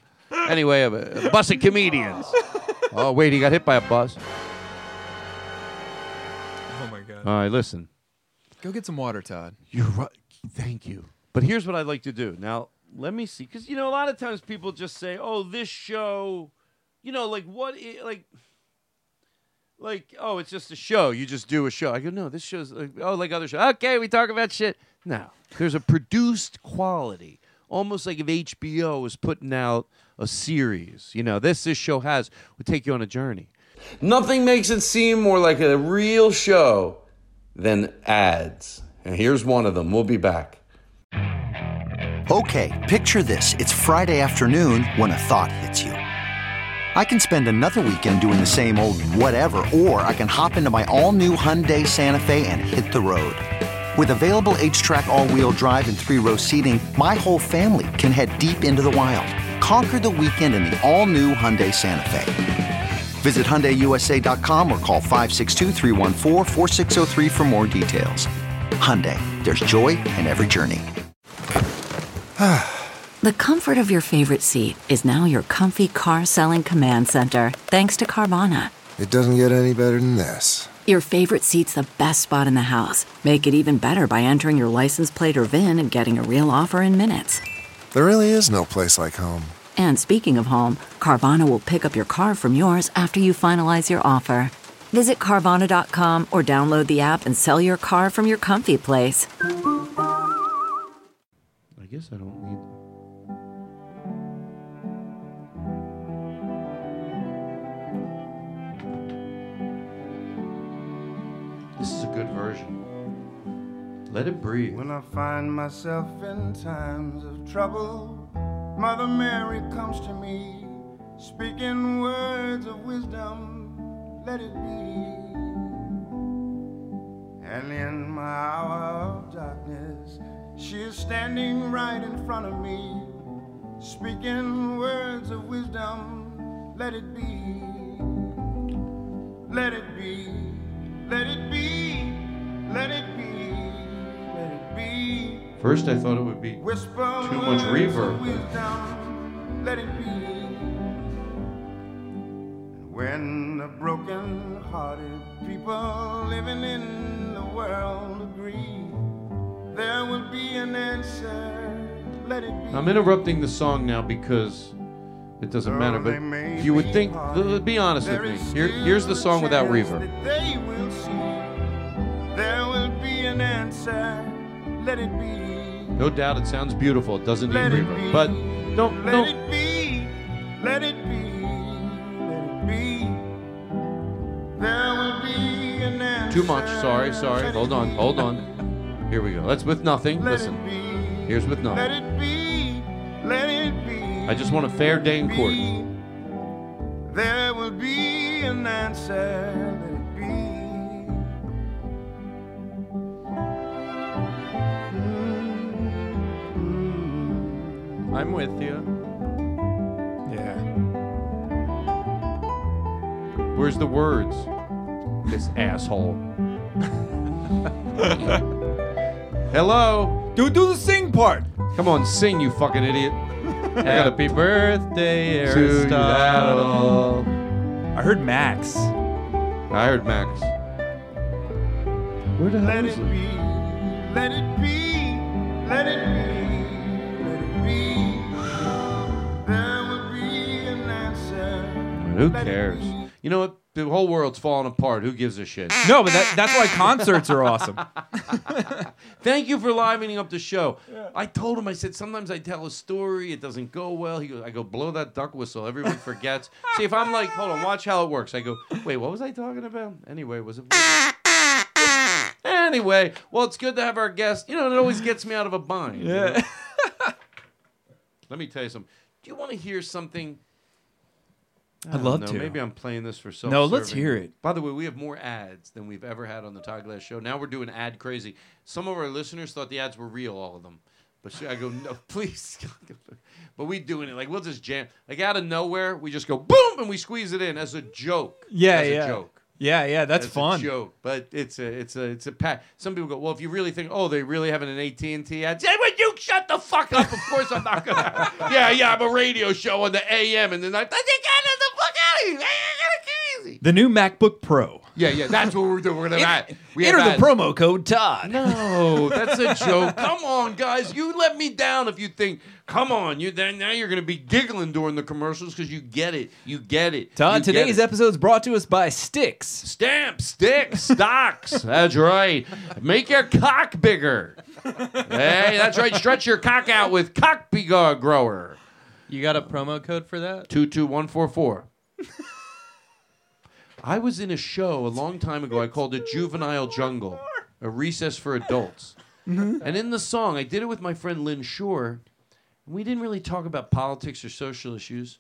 Anyway, a, a bus of comedians. oh wait, he got hit by a bus. Oh my god! All right, listen. Go get some water, Todd. You're right. Thank you. But here's what I'd like to do. Now, let me see. Because, you know, a lot of times people just say, oh, this show, you know, like, what, i- like, like, oh, it's just a show. You just do a show. I go, no, this show's, like, oh, like other shows. Okay, we talk about shit. No, there's a produced quality almost like if HBO was putting out a series. You know, this this show has would take you on a journey. Nothing makes it seem more like a real show than ads. And here's one of them. We'll be back. Okay, picture this. It's Friday afternoon when a thought hits you. I can spend another weekend doing the same old whatever, or I can hop into my all new Hyundai Santa Fe and hit the road. With available HTRAC, all wheel drive, and three row seating, my whole family can head deep into the wild. Conquer the weekend in the all new Hyundai Santa Fe. Visit HyundaiUSA.com or call 562-314-4603 for more details. Hyundai, there's joy in every journey. The comfort of your favorite seat is now your comfy car selling command center, thanks to Carvana. It doesn't get any better than this. Your favorite seat's the best spot in the house. Make it even better by entering your license plate or VIN and getting a real offer in minutes. There really is no place like home. And speaking of home, Carvana will pick up your car from yours after you finalize your offer. Visit Carvana.com or download the app and sell your car from your comfy place. I guess I don't need. This is a good version. Let it breathe. When I find myself in times of trouble, Mother Mary comes to me, speaking words of wisdom. Let it be. And in my hour of darkness, she is standing right in front of me, speaking words of wisdom. Let it be. Let it be. Let it be. Let it be. Let it be. First, I thought it would be Whisper too much reverb. wisdom, let it be. And when the broken hearted people living in the world agree, there will be an answer. Let it be. I'm interrupting the song now because it doesn't matter. But you would think, be honest with me. Here, here's the song without reverb. They will see. There will be an answer. Let it be. No doubt, it sounds beautiful. It doesn't need Let it reverb. be. But don't, Let don't. it be. Let it be. Let it be. There will be an answer. Too much. Sorry, sorry. Hold on, hold on. Here we go. That's with nothing. Let Listen. it be. Here's with nothing. Let it be. Let it be. I just want a fair day in court. There will be an answer. I'm with you. Yeah. Where's the words? This asshole. Hello. Do do the sing part. Come on, sing, you fucking idiot. Happy birthday, To Aristotle. I heard Max. I heard Max. Where the hell Let is it it? be. Let it be. Let it be. Who cares? You know what? The whole world's falling apart. Who gives a shit? No, but that, that's why concerts are awesome. Thank you for livening up the show. I told him, I said, sometimes I tell a story, it doesn't go well. He goes, I go, blow that duck whistle. Everyone forgets. See, if I'm like, hold on, watch how it works. I go, wait, what was I talking about? Anyway, was it? anyway, well, it's good to have our guest. You know, it always gets me out of a bind. you know? Yeah. Let me tell you something. Do you want to hear something? I I'd love know. to. Maybe I'm playing this for self No, let's hear it. By the way, we have more ads than we've ever had on the Todd Glass show. Now we're doing ad crazy. Some of our listeners thought the ads were real, all of them. But I go, no, please. but we doing it like we'll just jam like out of nowhere. We just go boom and we squeeze it in as a joke. Yeah, as yeah. a joke. Yeah, yeah, that's As fun. A joke, but it's a it's a it's a pack. Some people go, well, if you really think, oh, they really having an AT and T ad. Say, would you shut the fuck up? Of course, I'm not gonna. yeah, yeah, I'm a radio show on the AM, and then I. Get the fuck out of here! Crazy. The new MacBook Pro. Yeah, yeah, that's what we're doing. We're gonna add. We Enter the promo code Todd. No, that's a joke. Come on, guys. You let me down if you think. Come on, you then now you're gonna be giggling during the commercials because you get it. You get it. Todd, You today's episode is brought to us by Sticks. Stamp, sticks, stocks. That's right. Make your cock bigger. hey, that's right. Stretch your cock out with cock Begar grower. You got a promo code for that? Two two one four four. I was in a show a long time ago. I called it Juvenile Jungle, a recess for adults. And in the song, I did it with my friend Lynn Shore. And we didn't really talk about politics or social issues.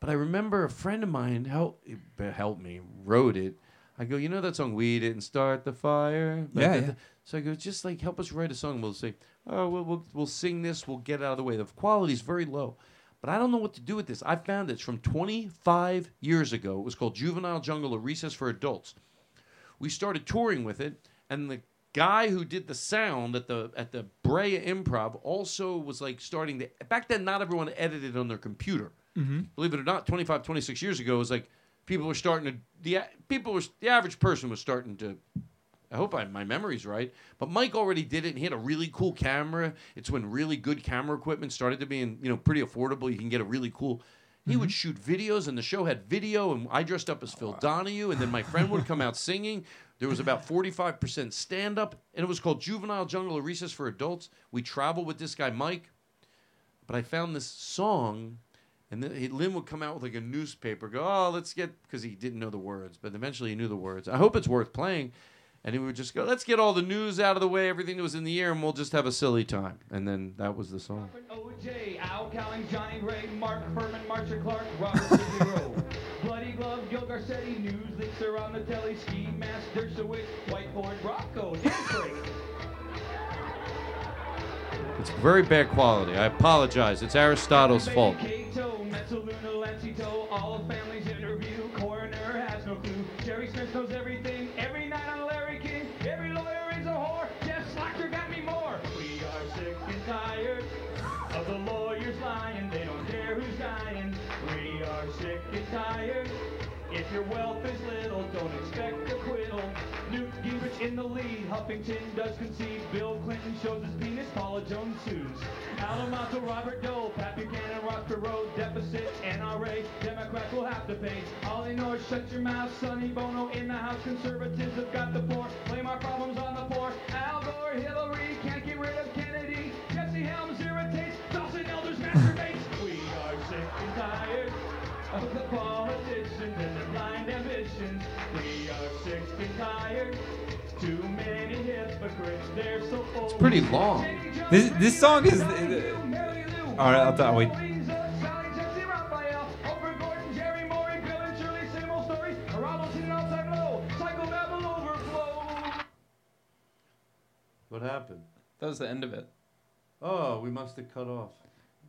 But I remember a friend of mine help eh, help me wrote it. I go, you know that song, "We Didn't Start the Fire." Yeah, Like, yeah. So I go, just like help us write a song. We'll say, oh, we'll, we'll we'll sing this. We'll get it out of the way. The quality's very low, but I don't know what to do with this. I found this from 25 years ago. It was called Juvenile Jungle: A Recess for Adults. We started touring with it, and the guy who did the sound at the at the Brea Improv also was like starting to. Back then, not everyone edited on their computer. Mhm. Believe it or not, 25, 26 years ago, it was like people were starting to the people were the average person was starting to. I hope I, my memory's right, but Mike already did it, and he had a really cool camera. It's when really good camera equipment started to be, in, you know, pretty affordable. You can get a really cool. He would mm-hmm. shoot videos, and the show had video, and I dressed up as Phil Donahue, and then my friend would come out singing. There was about 45% stand up, and it was called Juvenile Jungle, a recess for adults. We traveled with this guy, Mike. But I found this song, and then he, Lynn would come out with like a newspaper, go, oh, let's get, because he didn't know the words, but eventually he knew the words. I hope it's worth playing. And he would just go, let's get all the news out of the way, everything that was in the air, and we'll just have a silly time. And then that was the song. OJ, Al Cowling, Johnny Ray, Mark Fuhrman, Marcia Clark, Robert Cicero. Bloody Glove, Gil Garcetti, News Leaks are on the telly, Ski Mask, Dershowitz, Whiteboard, Rocco. It's very bad quality. I apologize. It's Aristotle's fault. Kato, Mezzaluna, your wealth is little, don't expect acquittal. Newt Gingrich in the lead. Huffington does concede. Bill Clinton shows his penis. Paula Jones sues. Al D'Amato, Robert Dole, Pat Buchanan, Ross Perot, deficit, NRA. Democrats will have to pay. They know shut your mouth. Sonny Bono in the House. Conservatives have got the floor. Blame our problems on the poor. Al Gore, Hillary, It's pretty long. This this song is. Uh, all right, I'll tell. Wait. What happened? That was the end of it. Oh, we must have cut off.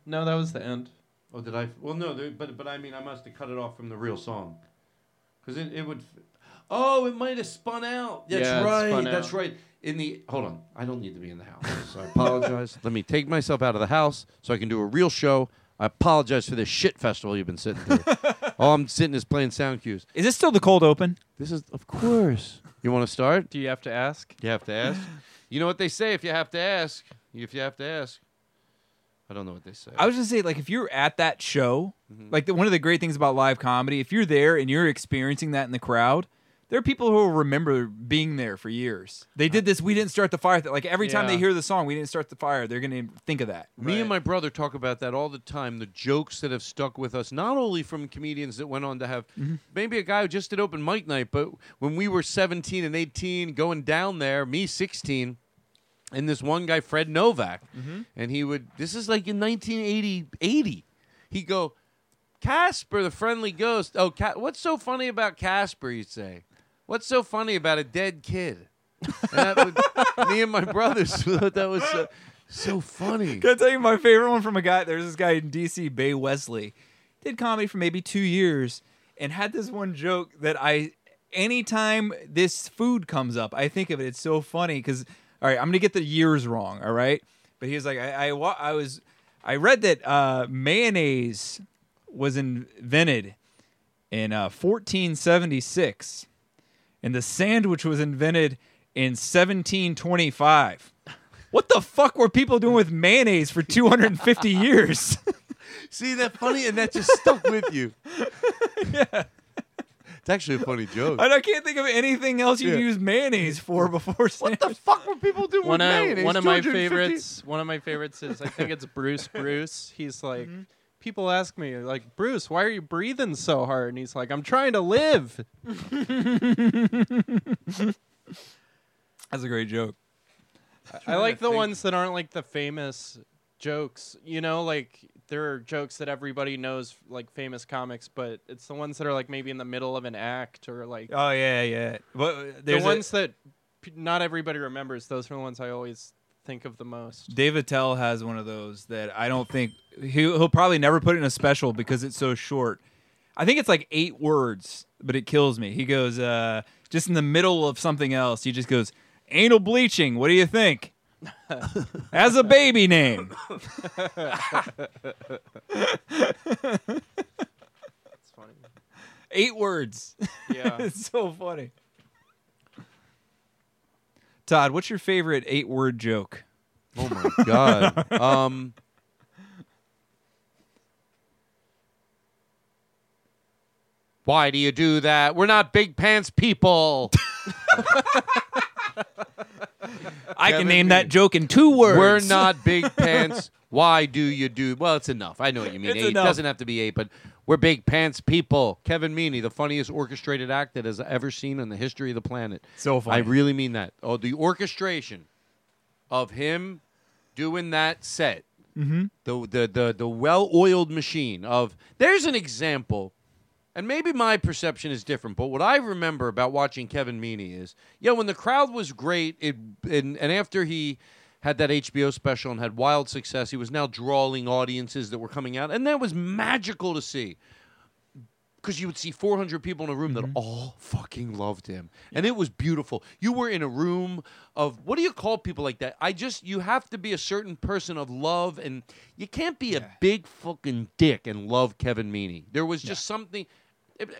No, that was the end. Oh, did I? Well, no, there, but but I mean, I must have cut it off from the real song, because it, it would. Oh, it might have spun out. That's Yeah, it right. spun That's out. right. In the hold on, I don't need to be in the house, so I apologize. Let me take myself out of the house so I can do a real show. I apologize for this shit festival you've been sitting through. All I'm sitting is playing sound cues. Is this still the cold open? This is, of course. You want to start? Do you have to ask? You have to ask. you know what they say if you have to ask. If you have to ask. I don't know what they say. I was just say, like, if you're at that show, Mm-hmm. like the, one of the great things about live comedy, if you're there and you're experiencing that in the crowd, there are people who will remember being there for years. They did this. We didn't start the fire. Like every time they hear the song, we didn't start the fire. They're gonna think of that. Me and my brother talk about that all the time. The jokes that have stuck with us, not only from comedians that went on to have maybe a guy who just did open mic night, but when we were 17 and 18 going down there, me 16, and this one guy, Fred Novak, Mhm. and he would, this is like in 1980, 80, he'd go, Casper, the friendly ghost. Oh, Ca- what's so funny about Casper, you'd say? What's so funny about a dead kid? And would, me and my brothers thought that was so, so funny. Can I tell you my favorite one from a guy? There's this guy in DC, Bay Wesley, did comedy for maybe two years, and had this one joke that I, anytime this food comes up, I think of it. It's so funny because, all right, I'm gonna get the years wrong, all right, but he was like, I, I, I was, I read that uh, mayonnaise was invented in uh, 1476, and the sandwich was invented in 1725. What the fuck were people doing with mayonnaise for 250 years? See that funny, and that just stuck with you. Yeah. It's actually a funny joke. And I can't think of anything else you'd Yeah. use mayonnaise for before sandwich. What the fuck were people doing one with of mayonnaise? one of my 250 favorites. One of my favorites is I think it's Bruce. Bruce. He's like, mm-hmm. People ask me like, Bruce, why are you breathing so hard? And he's like, I'm trying to live. That's a great joke. I like the ones that aren't like the famous jokes. You know, like there are jokes that everybody knows, like famous comics, but it's the ones that are like maybe in the middle of an act or like Oh yeah, yeah. Well, the there's a- ones that p- not everybody remembers. Those are the ones I always think of the most. Dave Attell has one of those that I don't think he'll, he'll probably never put in a special because it's so short. I think it's like eight words, but it kills me. He goes, uh, just in the middle of something else, he just goes, anal bleaching. What do you think? As a baby name. It's funny. Eight words. Yeah. it's so funny. Todd, what's your favorite eight word joke? Oh my god. um Why do you do that? We're not big pants people. I Kevin can name that joke in two words. We're not big pants. Why do you do? Well, it's enough. I know what you mean. It's eight enough. doesn't have to be eight, but we're big pants people. Kevin Meaney, the funniest orchestrated act that has ever seen in the history of the planet. So funny. I really mean that. Oh, the orchestration of him doing that set. Mm-hmm. The the the the well-oiled machine of. There's an example. And maybe my perception is different, but what I remember about watching Kevin Meaney is, yeah, when the crowd was great, it and, and after he had that HBO special and had wild success, he was now drawing audiences that were coming out, and that was magical to see. Because you would see 400 people in a room that mm-hmm. all fucking loved him, and it was beautiful. You were in a room of what do you call people like that? I just you have to be a certain person of love, and you can't be a big fucking dick and love Kevin Meaney. There was just something. It,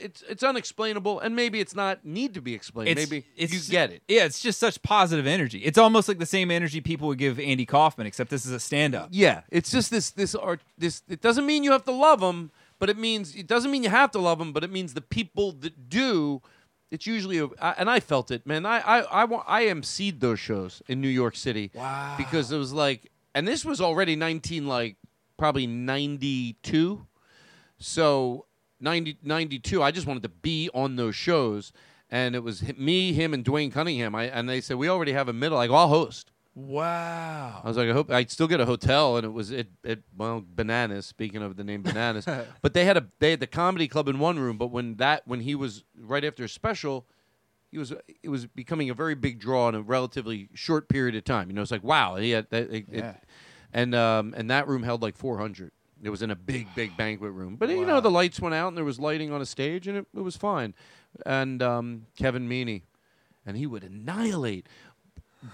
it's it's unexplainable, and maybe it's not need to be explained. It's- maybe it's, you get it. Yeah, it's just such positive energy. It's almost like the same energy people would give Andy Kaufman, except this is a stand-up. Yeah, it's just this this art this. It doesn't mean you have to love them, but it means it doesn't mean you have to love them, but it means the people that do. It's usually a, and I felt it, man. I I I, wa- I emceed those shows in New York City. Wow. Because it was like, and this was already nineteen like probably ninety two. So 90, 92, I just wanted to be on those shows. And it was me, him, and Dwayne Cunningham. I, and they said, we already have a middle. I go, I'll host. Wow. I was like, I hope I'd still get a hotel, and it was it, it well bananas. Speaking of the name bananas, but they had a they had the comedy club in one room. But when that when he was right after his special, he was it was becoming a very big draw in a relatively short period of time. You know, it's like wow, he had that, it, it- Yeah. and um and that room held like four hundred. It was in a big big banquet room, but you know the lights went out and there was lighting on a stage, and it, it was fine. And um, Kevin Meaney, and he would annihilate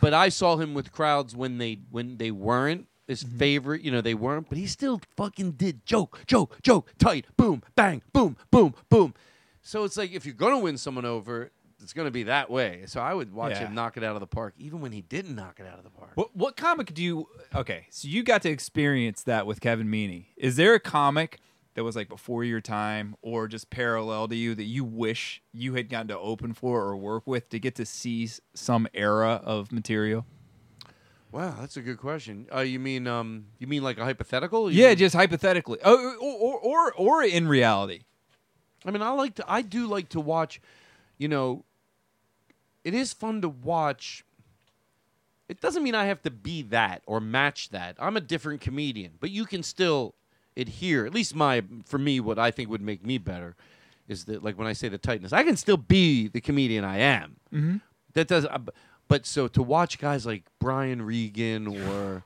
but I saw him with crowds when they when they weren't his Mm-hmm. favorite, you know, they weren't, but he still fucking did joke, joke, joke, tight, boom, bang, boom, boom, boom. So it's like if you're gonna win someone over, it's gonna be that way. So I would watch Yeah. him knock it out of the park, even when he didn't knock it out of the park. What what comic do you? Okay, so you got to experience that with Kevin Meaney. Is there a comic that was like before your time, or just parallel to you that you wish you had gotten to open for or work with to get to see s- some era of material? Wow, that's a good question. Uh, you mean um, you mean like a hypothetical? You Yeah, mean- just hypothetically, oh, or, or or or in reality. I mean, I like to. I do like to watch. You know, it is fun to watch. It doesn't mean I have to be that or match that. I'm a different comedian, but you can still adhere. At least my, for me, what I think would make me better is that, like when I say the tightness, I can still be the comedian I am. Mhm. That does. uh, But so to watch guys like Brian Regan or,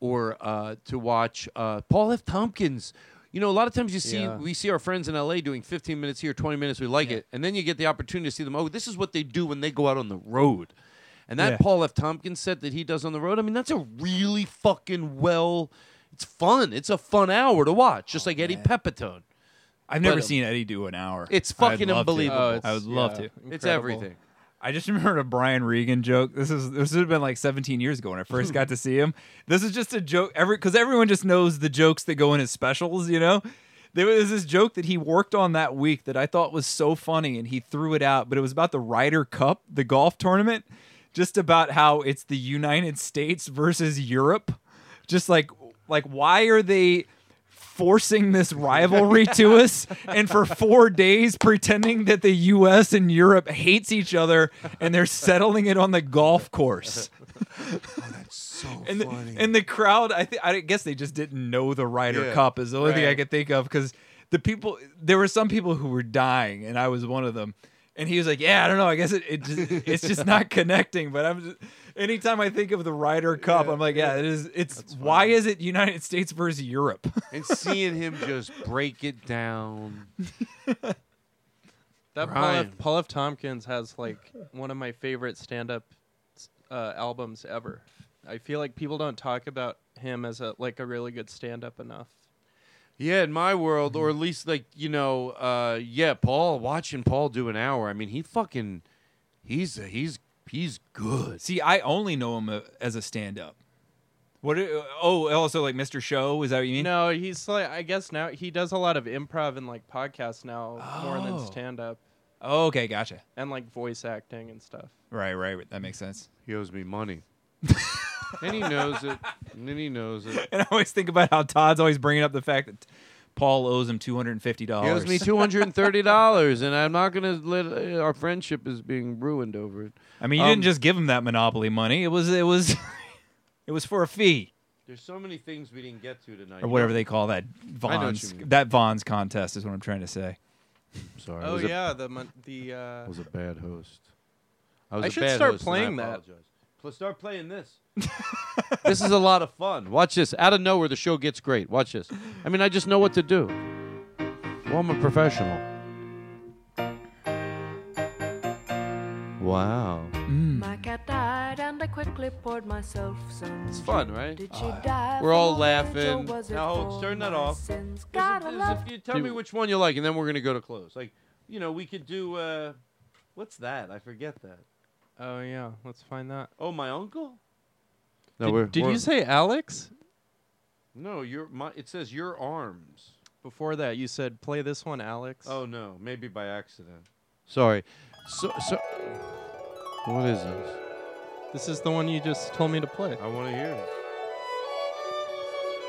or uh, to watch uh, Paul F. Tompkins. You know, a lot of times you see Yeah. we see our friends in LA doing 15 minutes here, 20 minutes, we like it, and then you get the opportunity to see them. Oh, this is what they do when they go out on the road, and that Yeah. Paul F. Tompkins set that he does on the road. I mean, that's a really fucking well. It's fun. It's a fun hour to watch, just like Eddie Pepitone. I've never um, seen Eddie do an hour. It's I'd fucking love to. unbelievable. Oh, it's- I would love yeah, to. It's everything. I just remembered a Brian Regan joke. This is this would have been like 17 years ago when I first got to see him. This is just a joke every because everyone just knows the jokes that go in his specials, you know. there was this joke that he worked on that week that I thought was so funny, and he threw it out. But it was about the Ryder Cup, the golf tournament, just about how it's the United States versus Europe. Just like, like why are they? Forcing this rivalry to us and for 4 days pretending that the US and Europe hates each other and they're settling it on the golf course. Oh, that's So and the, and the crowd, I think I guess they just didn't know the Ryder Yeah, Cup is the only thing I could think of because the people there were some people who were dying and I was one of them. And he was like, "Yeah, I don't know. I guess it, it just, it's just not connecting." But I'm just, anytime I think of the Ryder Cup, I'm like, "Yeah, it is. It's why is it United States versus Europe?" and seeing him just break it down. That Paul Brian. F. Paul F. Tompkins has like one of my favorite stand-up uh, albums ever. I feel like people don't talk about him as a like a really good stand-up enough. Yeah, in my world, Mm-hmm. or at least like you know, uh, yeah, Paul. Watching Paul do an hour, I mean, he fucking, he's he's he's good. See, I only know him uh, as a stand-up. What? uh, Oh, also like Mr. Show. Is that what you mean? No, he's like I guess now he does a lot of improv and like podcasts now more than Oh. stand-up Oh, okay, gotcha. and like voice acting and stuff. Right, right. That makes sense. He owes me money, and he knows it. And then he knows it. And I always think about how Todd's always bringing up the fact that Paul owes him two hundred and fifty dollars. He owes me two hundred and thirty dollars, and I'm not gonna let uh, our friendship is being ruined over it. I mean, you Um, didn't just give him that monopoly money. It was, it was, it was for a fee There's so many things we didn't get to tonight. or whatever they call that. I know what Vaughn's that Vaughn's contest is what I'm trying to say. Sorry. Oh was a- yeah, the mon- the uh, I was a bad host. I was I a should bad start host, playing that. apologize. Pl- Start playing this. this is a lot of fun. Watch this. Out of nowhere, the show gets great. Watch this. I mean, I just know what to do. Well, I'm a professional. Wow. My cat died and I quickly poured myself some. It's fun, right? Did she die We're all from old age or laughing. was Now, turn that off. sins? Is it- Gotta is if you tell me which one you like, and then we're gonna go to close. Like, you know, we could do. uh What's that? I forget that. Oh yeah, let's find that. Oh, my uncle. No, did we're, did we're- you say Alex? No, your my. It says your arms. Before that, you said play this one, Alex. Oh no, maybe by accident. Sorry. So so. What is this? This is the one you just told me to play. I want to hear it.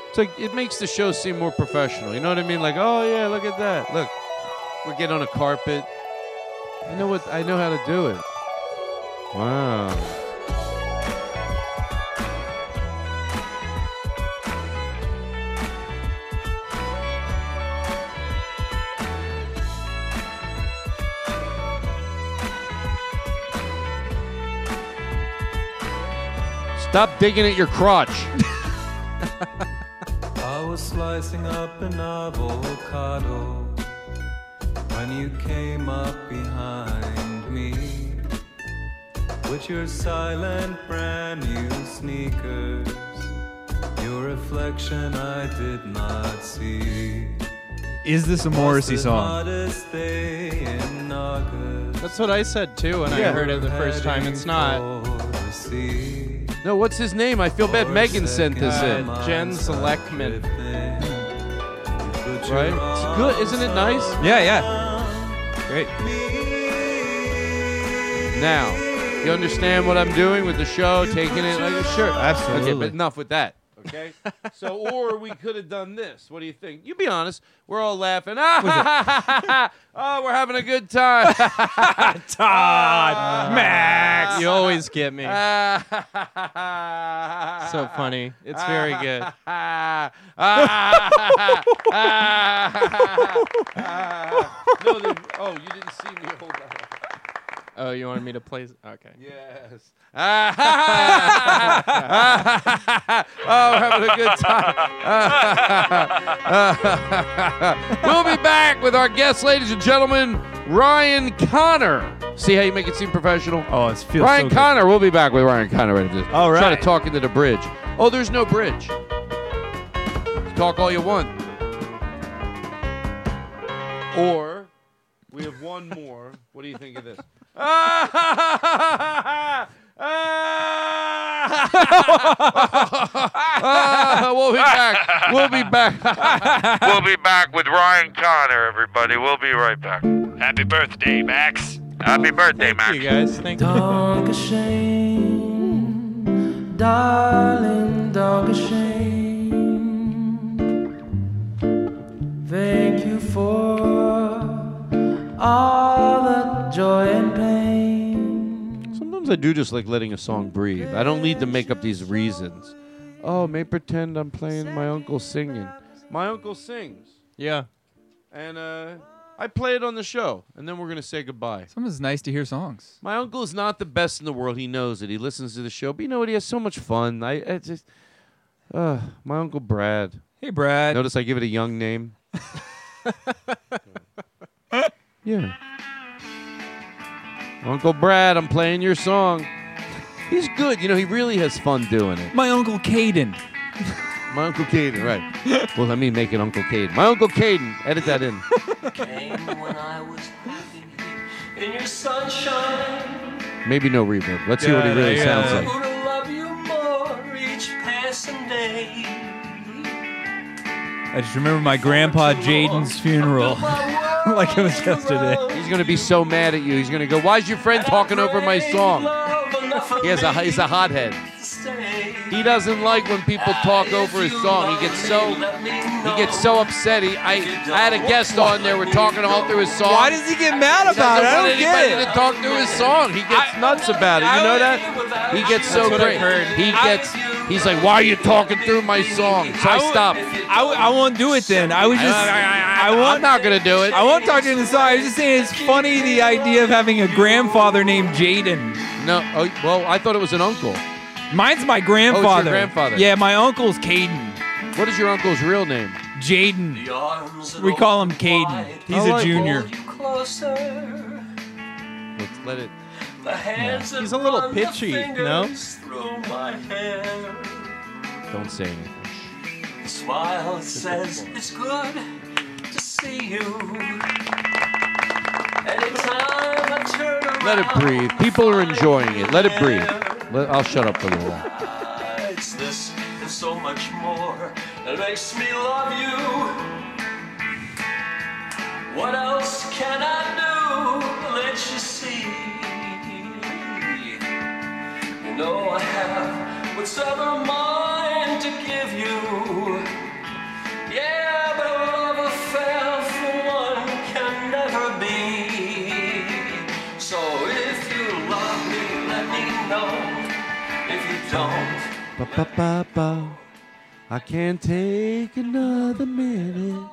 It's like it makes the show seem more professional. You know what I mean? Like, oh yeah, look at that. Look, we're getting on a carpet. I know what I know how to do it. Wow. Stop digging at your crotch. I was slicing up an avocado when you came up behind me with your silent brand new sneakers. Your reflection I did not see. Is this a Morrissey song? day in That's what I said too when I Yeah. heard it the first time. It's not. No, what's his name? I feel bad. Megan sent this in. Uh, Jens Lekman. Right? It's good, isn't it nice? Yeah, yeah. Great. Now, you understand what I'm doing with the show, taking it like a shirt. Okay, Absolutely. but enough with that. Okay. so, or we could have done this. What do you think? You be honest. We're all laughing. Ah, oh, we're having a good time. Todd, Max. You always get me. So funny. It's very good. No, the, oh, you didn't see me hold that. Oh, you wanted me to play? Okay. Yes. Ah, oh, we're having a good time. we'll be back with our guest, ladies and gentlemen, Ryan Conner. See how you make it seem professional? Oh, it feels Ryan so good. Conner. We'll be back with Ryan Conner right after this. All Try right. to talk into the bridge. Oh, there's no bridge. Talk all you want. Or we have one more. What do you think of this? Ah, we'll be back. We'll be back. we'll be back with Ryan Conner, everybody. We'll be right back. Happy birthday, Max. Happy birthday, Max. you guys. Thank you. Dankeschön, darling, Dankeschön. I do just like letting a song breathe. I don't need to make up these reasons. Oh, may pretend I'm playing my uncle singing. My uncle sings. Yeah. And uh, I play it on the show, and then we're gonna say goodbye. Sometimes it's nice to hear songs. My uncle is not the best in the world. He knows it. He listens to the show, but you know what? He has so much fun. I, I just, uh, my uncle Brad. Hey, Brad. Notice I give it a young name. yeah. Uncle Brad, I'm playing your song. He's good. You know, he really has fun doing it. My uncle Caden. My uncle Caden, right? well, let me make it Uncle Caden. My uncle Caden. Edit that in. Came when I was living in your sunshine. Maybe no reverb. Let's hear what he really sounds like. to love you more each passing day. I just remember my grandpa Jaden's funeral, like it was yesterday. He's gonna be so mad at you. He's gonna go, "Why's your friend talking over my song?" He has a he's a hothead. He doesn't like when people talk over his song. He gets so he gets so upset. He I, I had a guest on there. We're talking all through his song. Why does he get mad about it? I don't get it. to talk through his song. He gets nuts about it. You know that? He gets so great. He gets. He's like, "Why are you talking through my song?" So I, I stopped. I, I won't do it then. I was just. I, I'm won't. not gonna do it. I won't talk during the song. I was just saying it's funny the idea of having a grandfather named Jaden. No. Oh, well, I thought it was an uncle. Mine's my grandfather. Oh, it's grandfather. your grandfather. Yeah, my uncle's Caden. What is your uncle's real name? Jaden. We call him Caden. He's I a like junior. Let's let it. The hands that He's a little pitchy, no? my hair. Don't say anything. The smile says it's good to see you. Let it breathe. People are enjoying it. Let it breathe. Let, I'll shut up for a little while. It's this and so much more that makes me love you. What else can I do? Let you see. You know I have what's ever mine Ba, ba, ba. I can't take another minute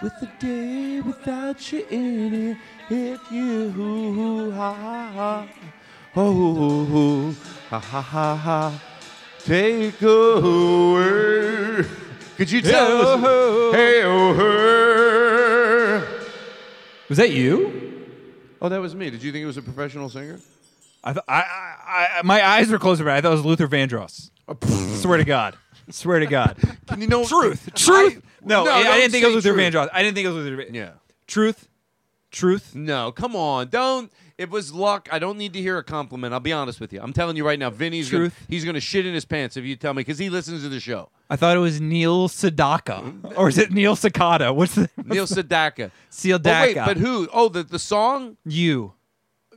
with a day without you in it. If you ha ha ha oh ha ha ha ha take away. Could you tell? Hey oh her. Was that you? Oh, that was me. Did you think it was a professional singer? I, th- I, I, I, my eyes were closed, but I thought it was Luther Vandross. Swear to God. Swear to God. Can you know truth? Truth. no, No, I, didn't think it was Luther truth. Vandross. I didn't think it was Luther. Vandross. Yeah. Truth. Truth. No, come on. Don't. It was luck. I don't need to hear a compliment. I'll be honest with you. I'm telling you right now, Vinny's gonna, Truth. he's going to shit in his pants if you tell me because he listens to the show. I thought it was Neil Sedaka, or is it Neil Cicada? What's the Neil Sedaka. Seal Oh, wait, but who? Oh, the, the song? You.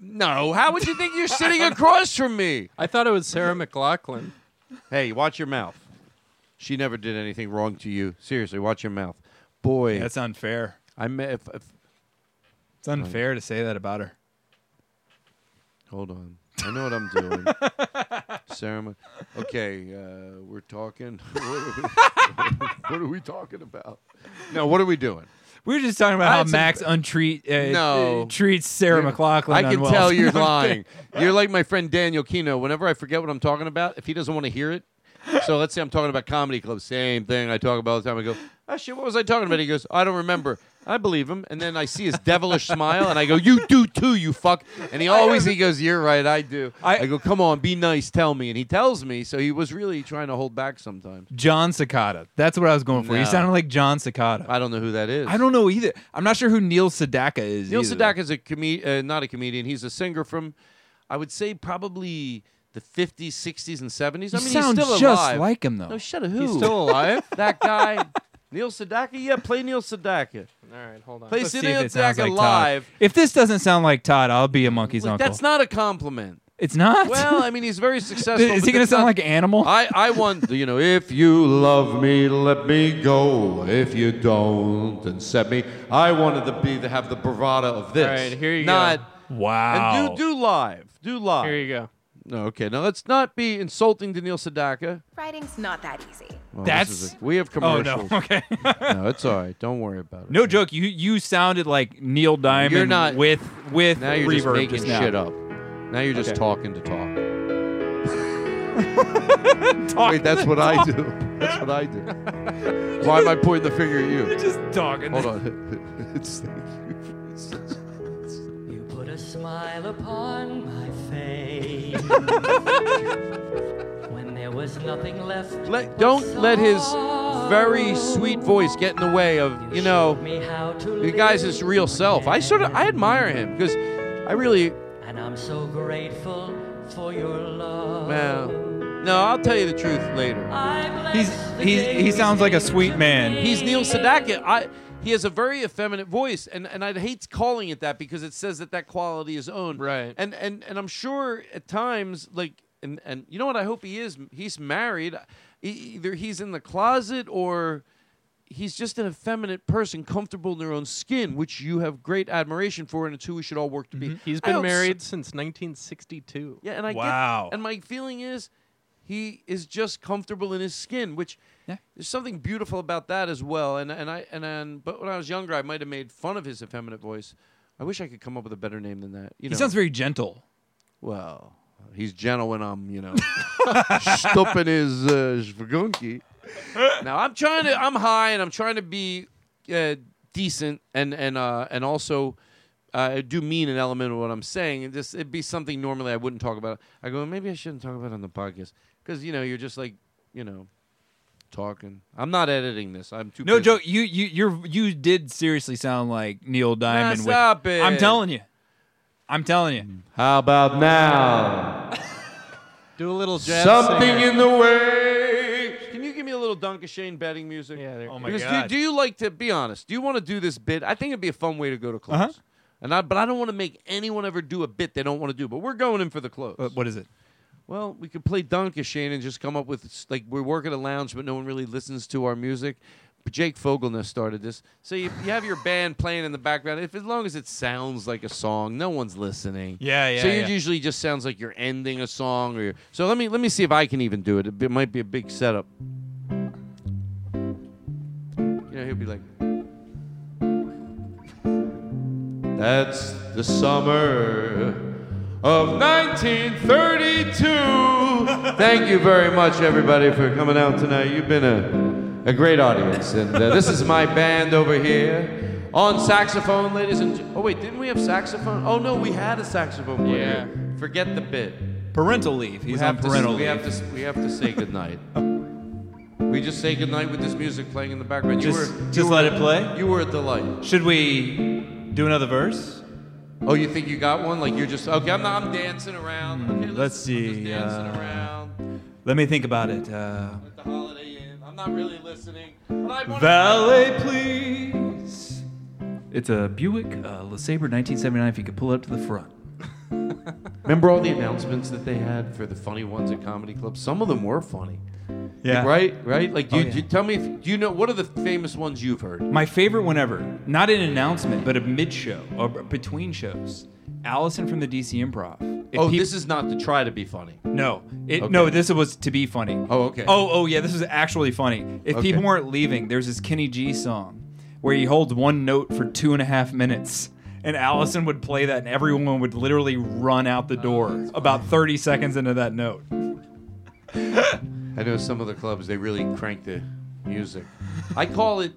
No. How would you think you're sitting across from me? I thought it was Sarah McLachlan. Hey, watch your mouth. She never did anything wrong to you. Seriously, watch your mouth. Boy. That's unfair. I me- if, if, It's unfair to say that about her. Hold on. I know what I'm doing. Sarah, Ma- okay, uh, we're talking. what, are we, what are we talking about? No, what are we doing? We were just talking about I how had some- Max untreat uh, No. uh, treats Sarah McLachlan. I can unwell. tell you're lying. You're like my friend Daniel Kino. Whenever I forget what I'm talking about, if he doesn't want to hear it, so let's say I'm talking about comedy club, same thing I talk about all the time. I go, oh shit, what was I talking about? He goes, I don't remember. I believe him, and then I see his devilish smile, and I go, you do too, you fuck. And he always he goes, you're right, I do. I, go, come on, be nice, tell me, and he tells me. So he was really trying to hold back sometimes. John Cicada. That's what I was going for. He No. sounded like John Cicada. I don't know who that is. I don't know either. I'm not sure who Neil Sedaka is. Neil either. Sedaka is a com- uh, not a comedian. He's a singer from, I would say probably the 50s, 60s, and 70s. You I mean, sound he's still just alive. like him, though. No, shut up. Who? He's still alive? that guy, Neil Sedaka. Yeah, play Neil Sedaka. All right, hold on. Play Let's Neil if it sounds Sedaka like live. Todd. If this doesn't sound like Todd, I'll be a monkey's Look, uncle. That's not a compliment. It's not. Well, I mean, he's very successful. Is he gonna sound not- like an animal? I, I want, you know, if you love me, let me go. If you don't, then set me. I wanted to be to have the bravado of this. All right, here you not, go. Wow. And do do live. Do live. Here you go. No, okay. Now let's not be insulting to Neil Sedaka. Writing's not that easy. Well, this That's- is a- we have Oh, no. commercials. Okay. no, it's all right. Don't worry about it. No joke. You you sounded like Neil Diamond You're not- with with Now you're reverb just making just now. shit up. Now you're just Okay. talking to talk. Wait, that's what I do. That's what I do. Why am I pointing the finger at you? You're just talking. Hold on. it's thank you. You put a smile upon my face when there was nothing left. Let, don't let his very sweet voice get in the way of you know the guy's his real self. I sort of I admire him because I really And I'm so grateful for your love. well no I'll tell you the truth later. He's he's he sounds like a sweet man. He's Neil Sedaka. I he has a very effeminate voice, and and I hate calling it that because it says that that quality is owned. Right. And and and I'm sure at times like and and you know what I hope he is. He's married. Either he's in the closet or he's just an effeminate person, comfortable in their own skin, which you have great admiration for, and it's who we should all work to be. Mm-hmm. He's I been hope so- married since 1962. yeah, and I Wow. get, and my feeling is he is just comfortable in his skin, which Yeah. there's something beautiful about that as well. And and I and, and but when I was younger, I might have made fun of his effeminate voice. I wish I could come up with a better name than that. You He know, sounds very gentle. well. He's gentle when I'm, you know, stopping his uh. Now I'm trying to. I'm high and I'm trying to be uh, decent and and uh, and also uh, do mean an element of what I'm saying. And just it'd be something normally I wouldn't talk about. I go maybe I shouldn't talk about it on the podcast because you know you're just like you know talking. I'm not editing this. I'm too No busy. joke. You you you you did seriously sound like Neil Diamond. with- stop it. I'm telling you. I'm telling you. How about now? Do a little jazz. Something singer. in the way. Can you give me a little Duncan Shane betting music? Yeah, there- Oh my Because do- god. Do, you like to be honest? Do you want to do this bit? I think it'd be a fun way to go to close. Uh-huh. And I, but I don't want to make anyone ever do a bit they don't want to do. But we're going in for the close. Uh, what is it? Well, we could play Duncan Shane and just come up with like we work at a lounge, but no one really listens to our music. But Jake Fogelnest started this, so you, you have your band playing in the background. If as long as it sounds like a song, no one's listening. Yeah, yeah, So it yeah. usually just sounds like you're ending a song, or you're, so. Let me let me see if I can even do it. It, b- might be a big setup. You know, he'll be like, "That's the summer of 1932." Thank you very much, everybody, for coming out tonight. You've been a, a great audience. And uh, this is my band over here. On saxophone, ladies and gen- Oh, wait, didn't we have saxophone? Oh, no, we had a saxophone player. Yeah. Forget the bit. Parental leave. We He's have on to, parental we have to, we have to say goodnight. we just say goodnight with this music playing in the background. You Just- were, you just were- let it play? You were a delight. Should we do another verse? Oh, you think you got one? Like you're just okay. I'm not. I'm dancing around. Okay, Hmm, Let's see. dancing uh, around. Let me think about it. Uh, Let the Holiday Inn. I'm not really listening. But Valet, please. It's a Buick uh, LeSabre 1979. If you could pull it up to the front. Remember all the announcements that they had for the funny ones at comedy clubs? Some of them were funny. Yeah. Right. Right. Like, do you, Oh, yeah. do tell me if do you know what are the famous ones you've heard? My favorite one ever, not an announcement, but a mid show or between shows. Allison from the DC Improv. If oh, peop- this is not to try to be funny. No, it, Okay. no. This was to be funny. Oh, okay. Oh, oh yeah. This is actually funny. If Okay. people weren't leaving, there's this Kenny G song where he holds one note for two and a half minutes, and Allison would play that, and everyone would literally run out the door about 30 seconds into that note. I know some of the clubs they really crank the music. I call it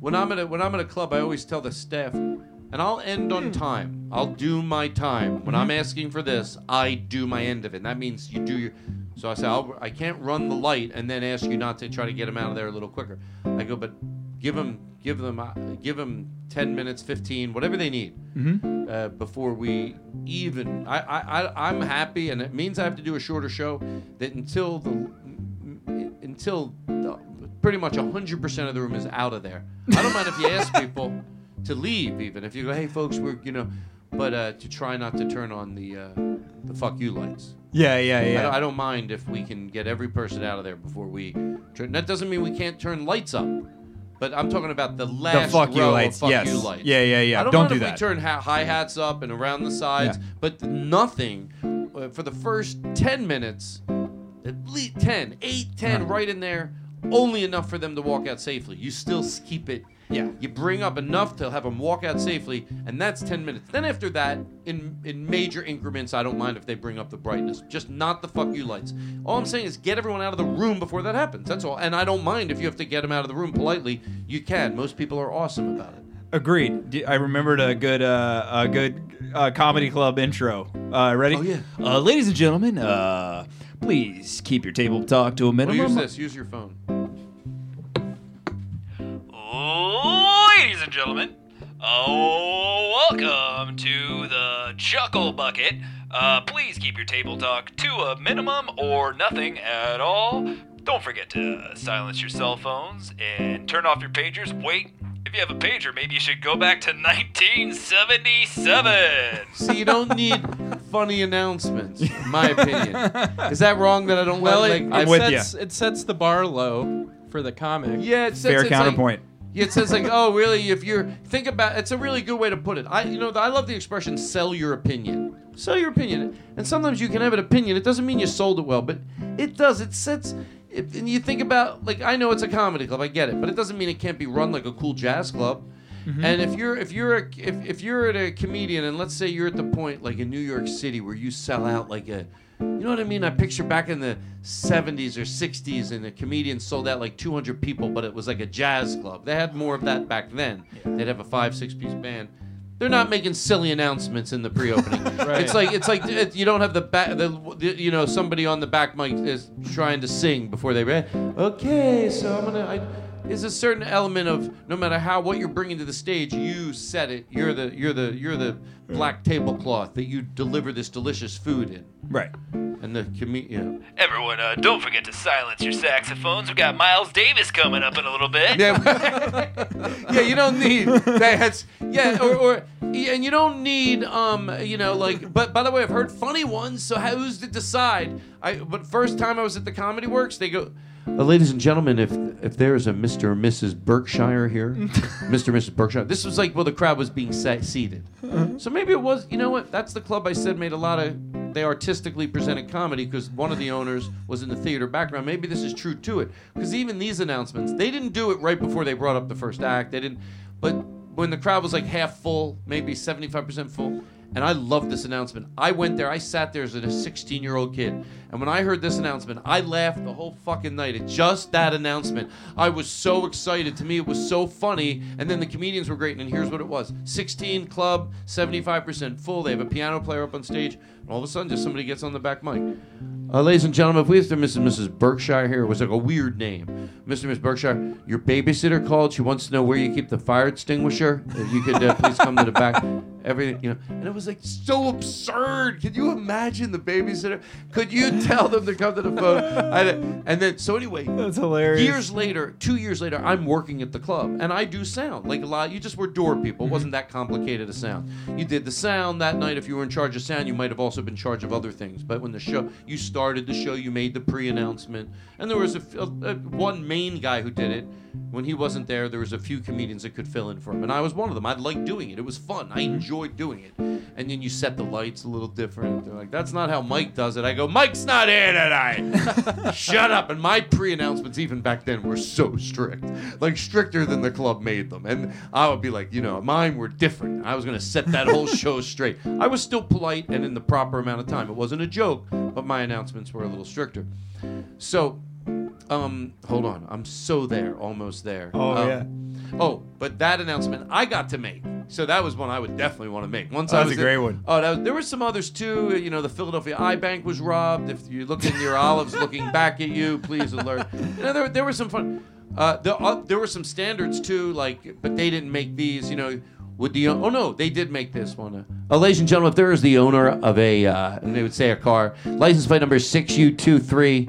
when I'm at a, when I'm at a club. I always tell the staff, and I'll end on time. I'll do my time when I'm mm-hmm. asking for this. I do my end of it. And that means you do your. So I say I'll, I can't run the light and then ask you not to try to get them out of there a little quicker. I go, but Give them, give them, uh, give them ten minutes, fifteen, whatever they need, Mhm. uh, before we even. I, I, I, I'm happy, and it means I have to do a shorter show. That until the, until the, pretty much hundred percent of the room is out of there. I don't mind if you ask people to leave, even if you go, hey folks, we're you know, but uh, to try not to turn on the uh, the fuck you lights. Yeah, yeah, I yeah. don't, I don't mind if we can get every person out of there before we. Turn, that doesn't mean we can't turn lights up, but I'm talking about the last fuck you row lights, of fuck yes. you lights. Yeah, yeah, yeah. I don't, Don't mind do if that. we turn ha- hi hats up and around the sides, Yeah. but nothing uh, for the first ten minutes. At least 10, 8, 10, Uh-huh. right in there. Only enough for them to walk out safely. You still s- keep it. Yeah. You bring up enough to have them walk out safely, and that's 10 minutes. Then after that, in in major increments, I don't mind if they bring up the brightness. Just not the fuck you lights. All I'm saying is get everyone out of the room before that happens. That's all. And I don't mind if you have to get them out of the room politely. You can. Most people are awesome about it. Agreed. I remembered a good, uh, a good uh, comedy club intro. Uh, ready? Oh yeah. Uh, ladies and gentlemen, uh, please keep your table talk to a Oh, minimum. use this. Use your phone. Gentlemen, uh, welcome to the Chuckle Bucket. Uh, please keep your table talk to a minimum or nothing at all. Don't forget to silence your cell phones and turn off your pagers. Wait, if you have a pager, maybe you should go back to 1977. See, you don't need funny announcements, in my opinion. Is that wrong that I don't Well, like? it, like it sets, it sets the bar low for the comic. Yeah, it says it's Like, yeah, it says like, oh, really? If you're think about, it's a really good way to put it. I, you know, I love the expression "sell your opinion." Sell your opinion, and sometimes you can have an opinion. It doesn't mean you sold it well, but it does. It sets. If, and you think about like I know it's a comedy club, I get it, but it doesn't mean it can't be run like a cool jazz club. Mm-hmm. And if you're if you're a, if, if you're at a comedian, and let's say you're at the point like in New York City where you sell out like a you know what I mean? I picture back in the 70s or 60s, and the comedians sold out like 200 people, but it was like a jazz club. They had more of that back then. They'd have a five, six piece band. They're not making silly announcements in the pre-opening. Right. It's like it's like it, you don't have the back, the, the you know somebody on the back mic is trying to sing before they read. Okay, so I'm gonna. I, there's a certain element of no matter how what you're bringing to the stage, you set it. You're the you're the you're the black tablecloth that you deliver this delicious food in. Right. And the comedian. Everyone, uh, don't forget to silence your saxophones. We got Miles Davis coming up in a little bit. yeah, yeah you don't need that's yeah, or, or yeah, and you don't need um, you know, like. But by the way, I've heard funny ones. So who's to decide? I but first time I was at the Comedy Works, they go. Uh, ladies and gentlemen, if if there is a Mr. or Mrs. Berkshire here, Mr. or Mrs. Berkshire, this was like well, the crowd was being seated. So maybe it was, you know what? That's the club I said made a lot of. They artistically presented comedy because one of the owners was in the theater background. Maybe this is true to it because even these announcements, they didn't do it right before they brought up the first act. They didn't, but when the crowd was like half full, maybe seventy-five percent full, and I loved this announcement. I went there. I sat there as a 16 year old kid. And when I heard this announcement, I laughed the whole fucking night at just that announcement. I was so excited. To me, it was so funny. And then the comedians were great. And here's what it was 16 club, 75% full. They have a piano player up on stage. And all of a sudden, just somebody gets on the back mic. Uh, ladies and gentlemen, if we have Mrs. Mrs. Berkshire here, it was like a weird name. Mr. and Mrs. Berkshire, your babysitter called. She wants to know where you keep the fire extinguisher. If you could uh, please come to the back. Everything, you know. And it was like so absurd. Can you imagine the babysitter? Could you tell them to come to the phone? And then, so anyway, That's hilarious. Years later, two years later, I'm working at the club and I do sound like a lot. You just were door people. It mm-hmm. wasn't that complicated a sound. You did the sound that night. If you were in charge of sound, you might have also been in charge of other things. But when the show, you started the show, you made the pre-announcement, and there was a, a, a one main guy who did it. When he wasn't there, there was a few comedians that could fill in for him, and I was one of them. I liked doing it. It was fun. I mm-hmm. enjoyed doing it. And then you set the lights a little different. They're like, "That's not how Mike does it." I go, "Mike's not here tonight. Shut up." And my pre-announcements, even back then, were so strict, like stricter than the club made them. And I would be like, you know, mine were different. I was gonna set that whole show straight. I was still polite and in the proper amount of time. It wasn't a joke, but my announcements were a little stricter. So, um, hold on. I'm so there, almost there. Oh, Um, yeah. Oh, but that announcement I got to make. So that was one I would definitely want to make. Once Oh, I was a great in- one. Oh, that was, there were some others too. You know, the Philadelphia Eye Bank was robbed. If you look in your olives looking back at you, please alert. You know, there, there were some fun. Uh, the, uh, there were some standards too, like, but they didn't make these. You know, would the oh no, they did make this one. Uh, ladies and gentlemen, if there is the owner of a, uh, they would say a car, license plate number six U two three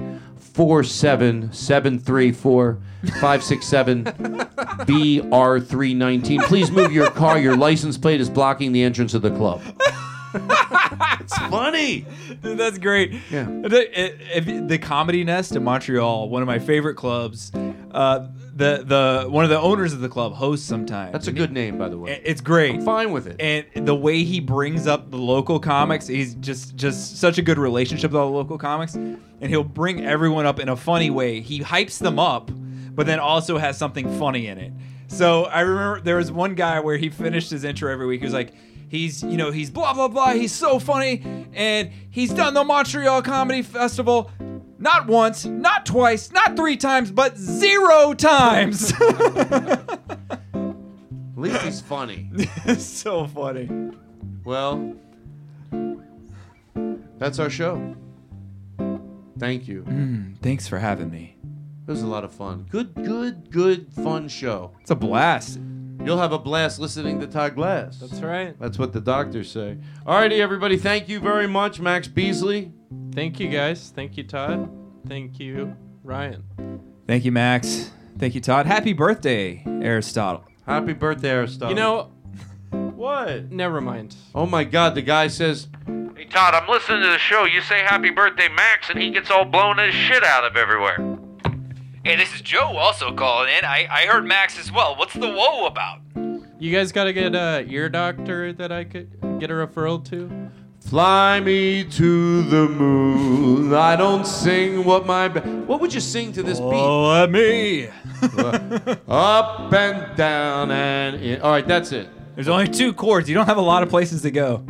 four seven seven three four five six seven BR three nineteen. Please move your car. Your license plate is blocking the entrance of the club. It's funny. Dude, that's great. Yeah. The, the Comedy Nest in Montreal, one of my favorite clubs. Uh, the the one of the owners of the club hosts sometimes. That's a good name, by the way. It's great. I'm fine with it. And the way he brings up the local comics, he's just just such a good relationship with all the local comics, and he'll bring everyone up in a funny way. He hypes them up, but then also has something funny in it. So I remember there was one guy where he finished his intro every week. He was like, he's you know he's blah blah blah. He's so funny, and he's done the Montreal Comedy Festival. Not once, not twice, not three times, but zero times. At least he's funny. it's so funny. Well, that's our show. Thank you. Mm, thanks for having me. It was a lot of fun. Good, good, good, fun show. It's a blast. You'll have a blast listening to Todd Glass. That's right. That's what the doctors say. Alrighty, everybody. Thank you very much, Max Beasley. Thank you guys. Thank you, Todd. Thank you, Ryan. Thank you, Max. Thank you, Todd. Happy birthday, Aristotle. Happy birthday, Aristotle. You know, what? Never mind. Oh my God! The guy says, Hey, Todd, I'm listening to the show. You say happy birthday, Max, and he gets all blown his shit out of everywhere. Hey, this is Joe also calling in. I, I heard Max as well. What's the woe about? You guys got to get a ear doctor that I could get a referral to. "Fly me to the moon." I don't sing what my. Ba- what would you sing to this Oh, let me. Up and down and in. All right, that's it. There's only two chords. You don't have a lot of places to go.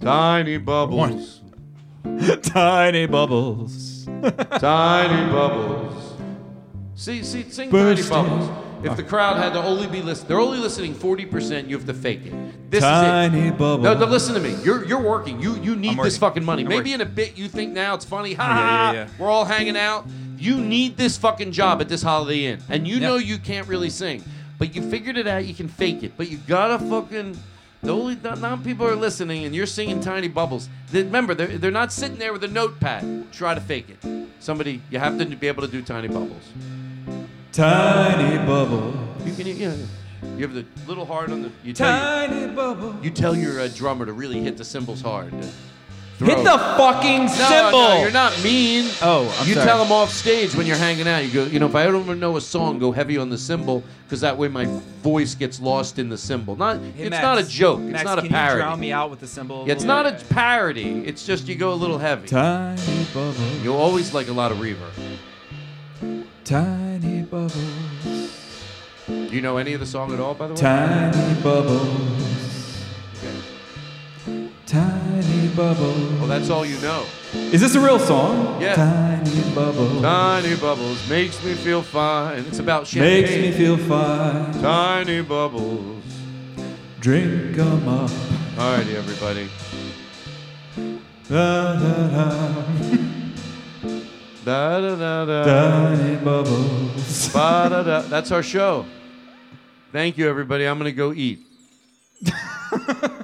Tiny bubbles. Tiny bubbles. Tiny bubbles. See, see, sing Bursting. tiny bubbles. If the crowd had to only be listening, they're only listening 40%, you have to fake it. This Tiny is it. bubbles. No, no, listen to me. You're you're working. You you need I'm this fucking money. I'm Maybe working. in a bit you think now it's funny. Ha Yeah, yeah, ha. yeah. We're all hanging out. You need this fucking job at this Holiday Inn, and you Yep. know you can't really sing, but you figured it out. You can fake it, but you gotta fucking. Only now now people are listening, and you're singing tiny bubbles. They- remember, they're they're not sitting there with a notepad. Try to fake it. Somebody, you have to be able to do tiny bubbles. Tiny bubble. You can, you know, you have the little heart on the. You tell Tiny your, bubble. you tell your uh, drummer to really hit the cymbals hard. To Hit the fucking No, cymbal. no, you're not mean. Oh, I'm you sorry. tell them off stage when you're hanging out. You go, you know, if I don't even know a song, go heavy on the cymbal because that way my voice gets lost in the cymbal. Not, Hey, it's Max, not a joke. It's Max, not a can You parody. drown me out with the cymbal. Yeah, it's not a parody. It's just you go a little heavy. Tiny bubble. You always like a lot of reverb. Tiny bubbles. Do you know any of the song at all, by the way? Tiny bubbles. Tiny bubbles. Well, that's all you know. Is this a real song? Yeah. Tiny bubbles. Tiny bubbles makes me feel fine. It's about champagne. Makes me feel fine. Tiny bubbles. Drink 'em up. Alrighty, everybody. Da, da, da. Da da da da. Tiny bubbles. Ba, da, da. That's our show. Thank you, everybody. I'm gonna go eat.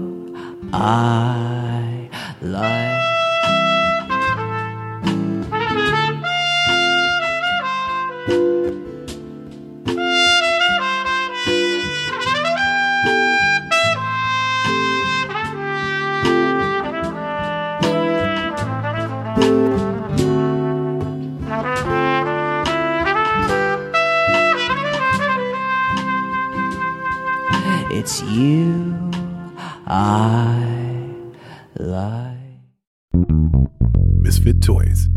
I like. It's you I like. Misfit Toys.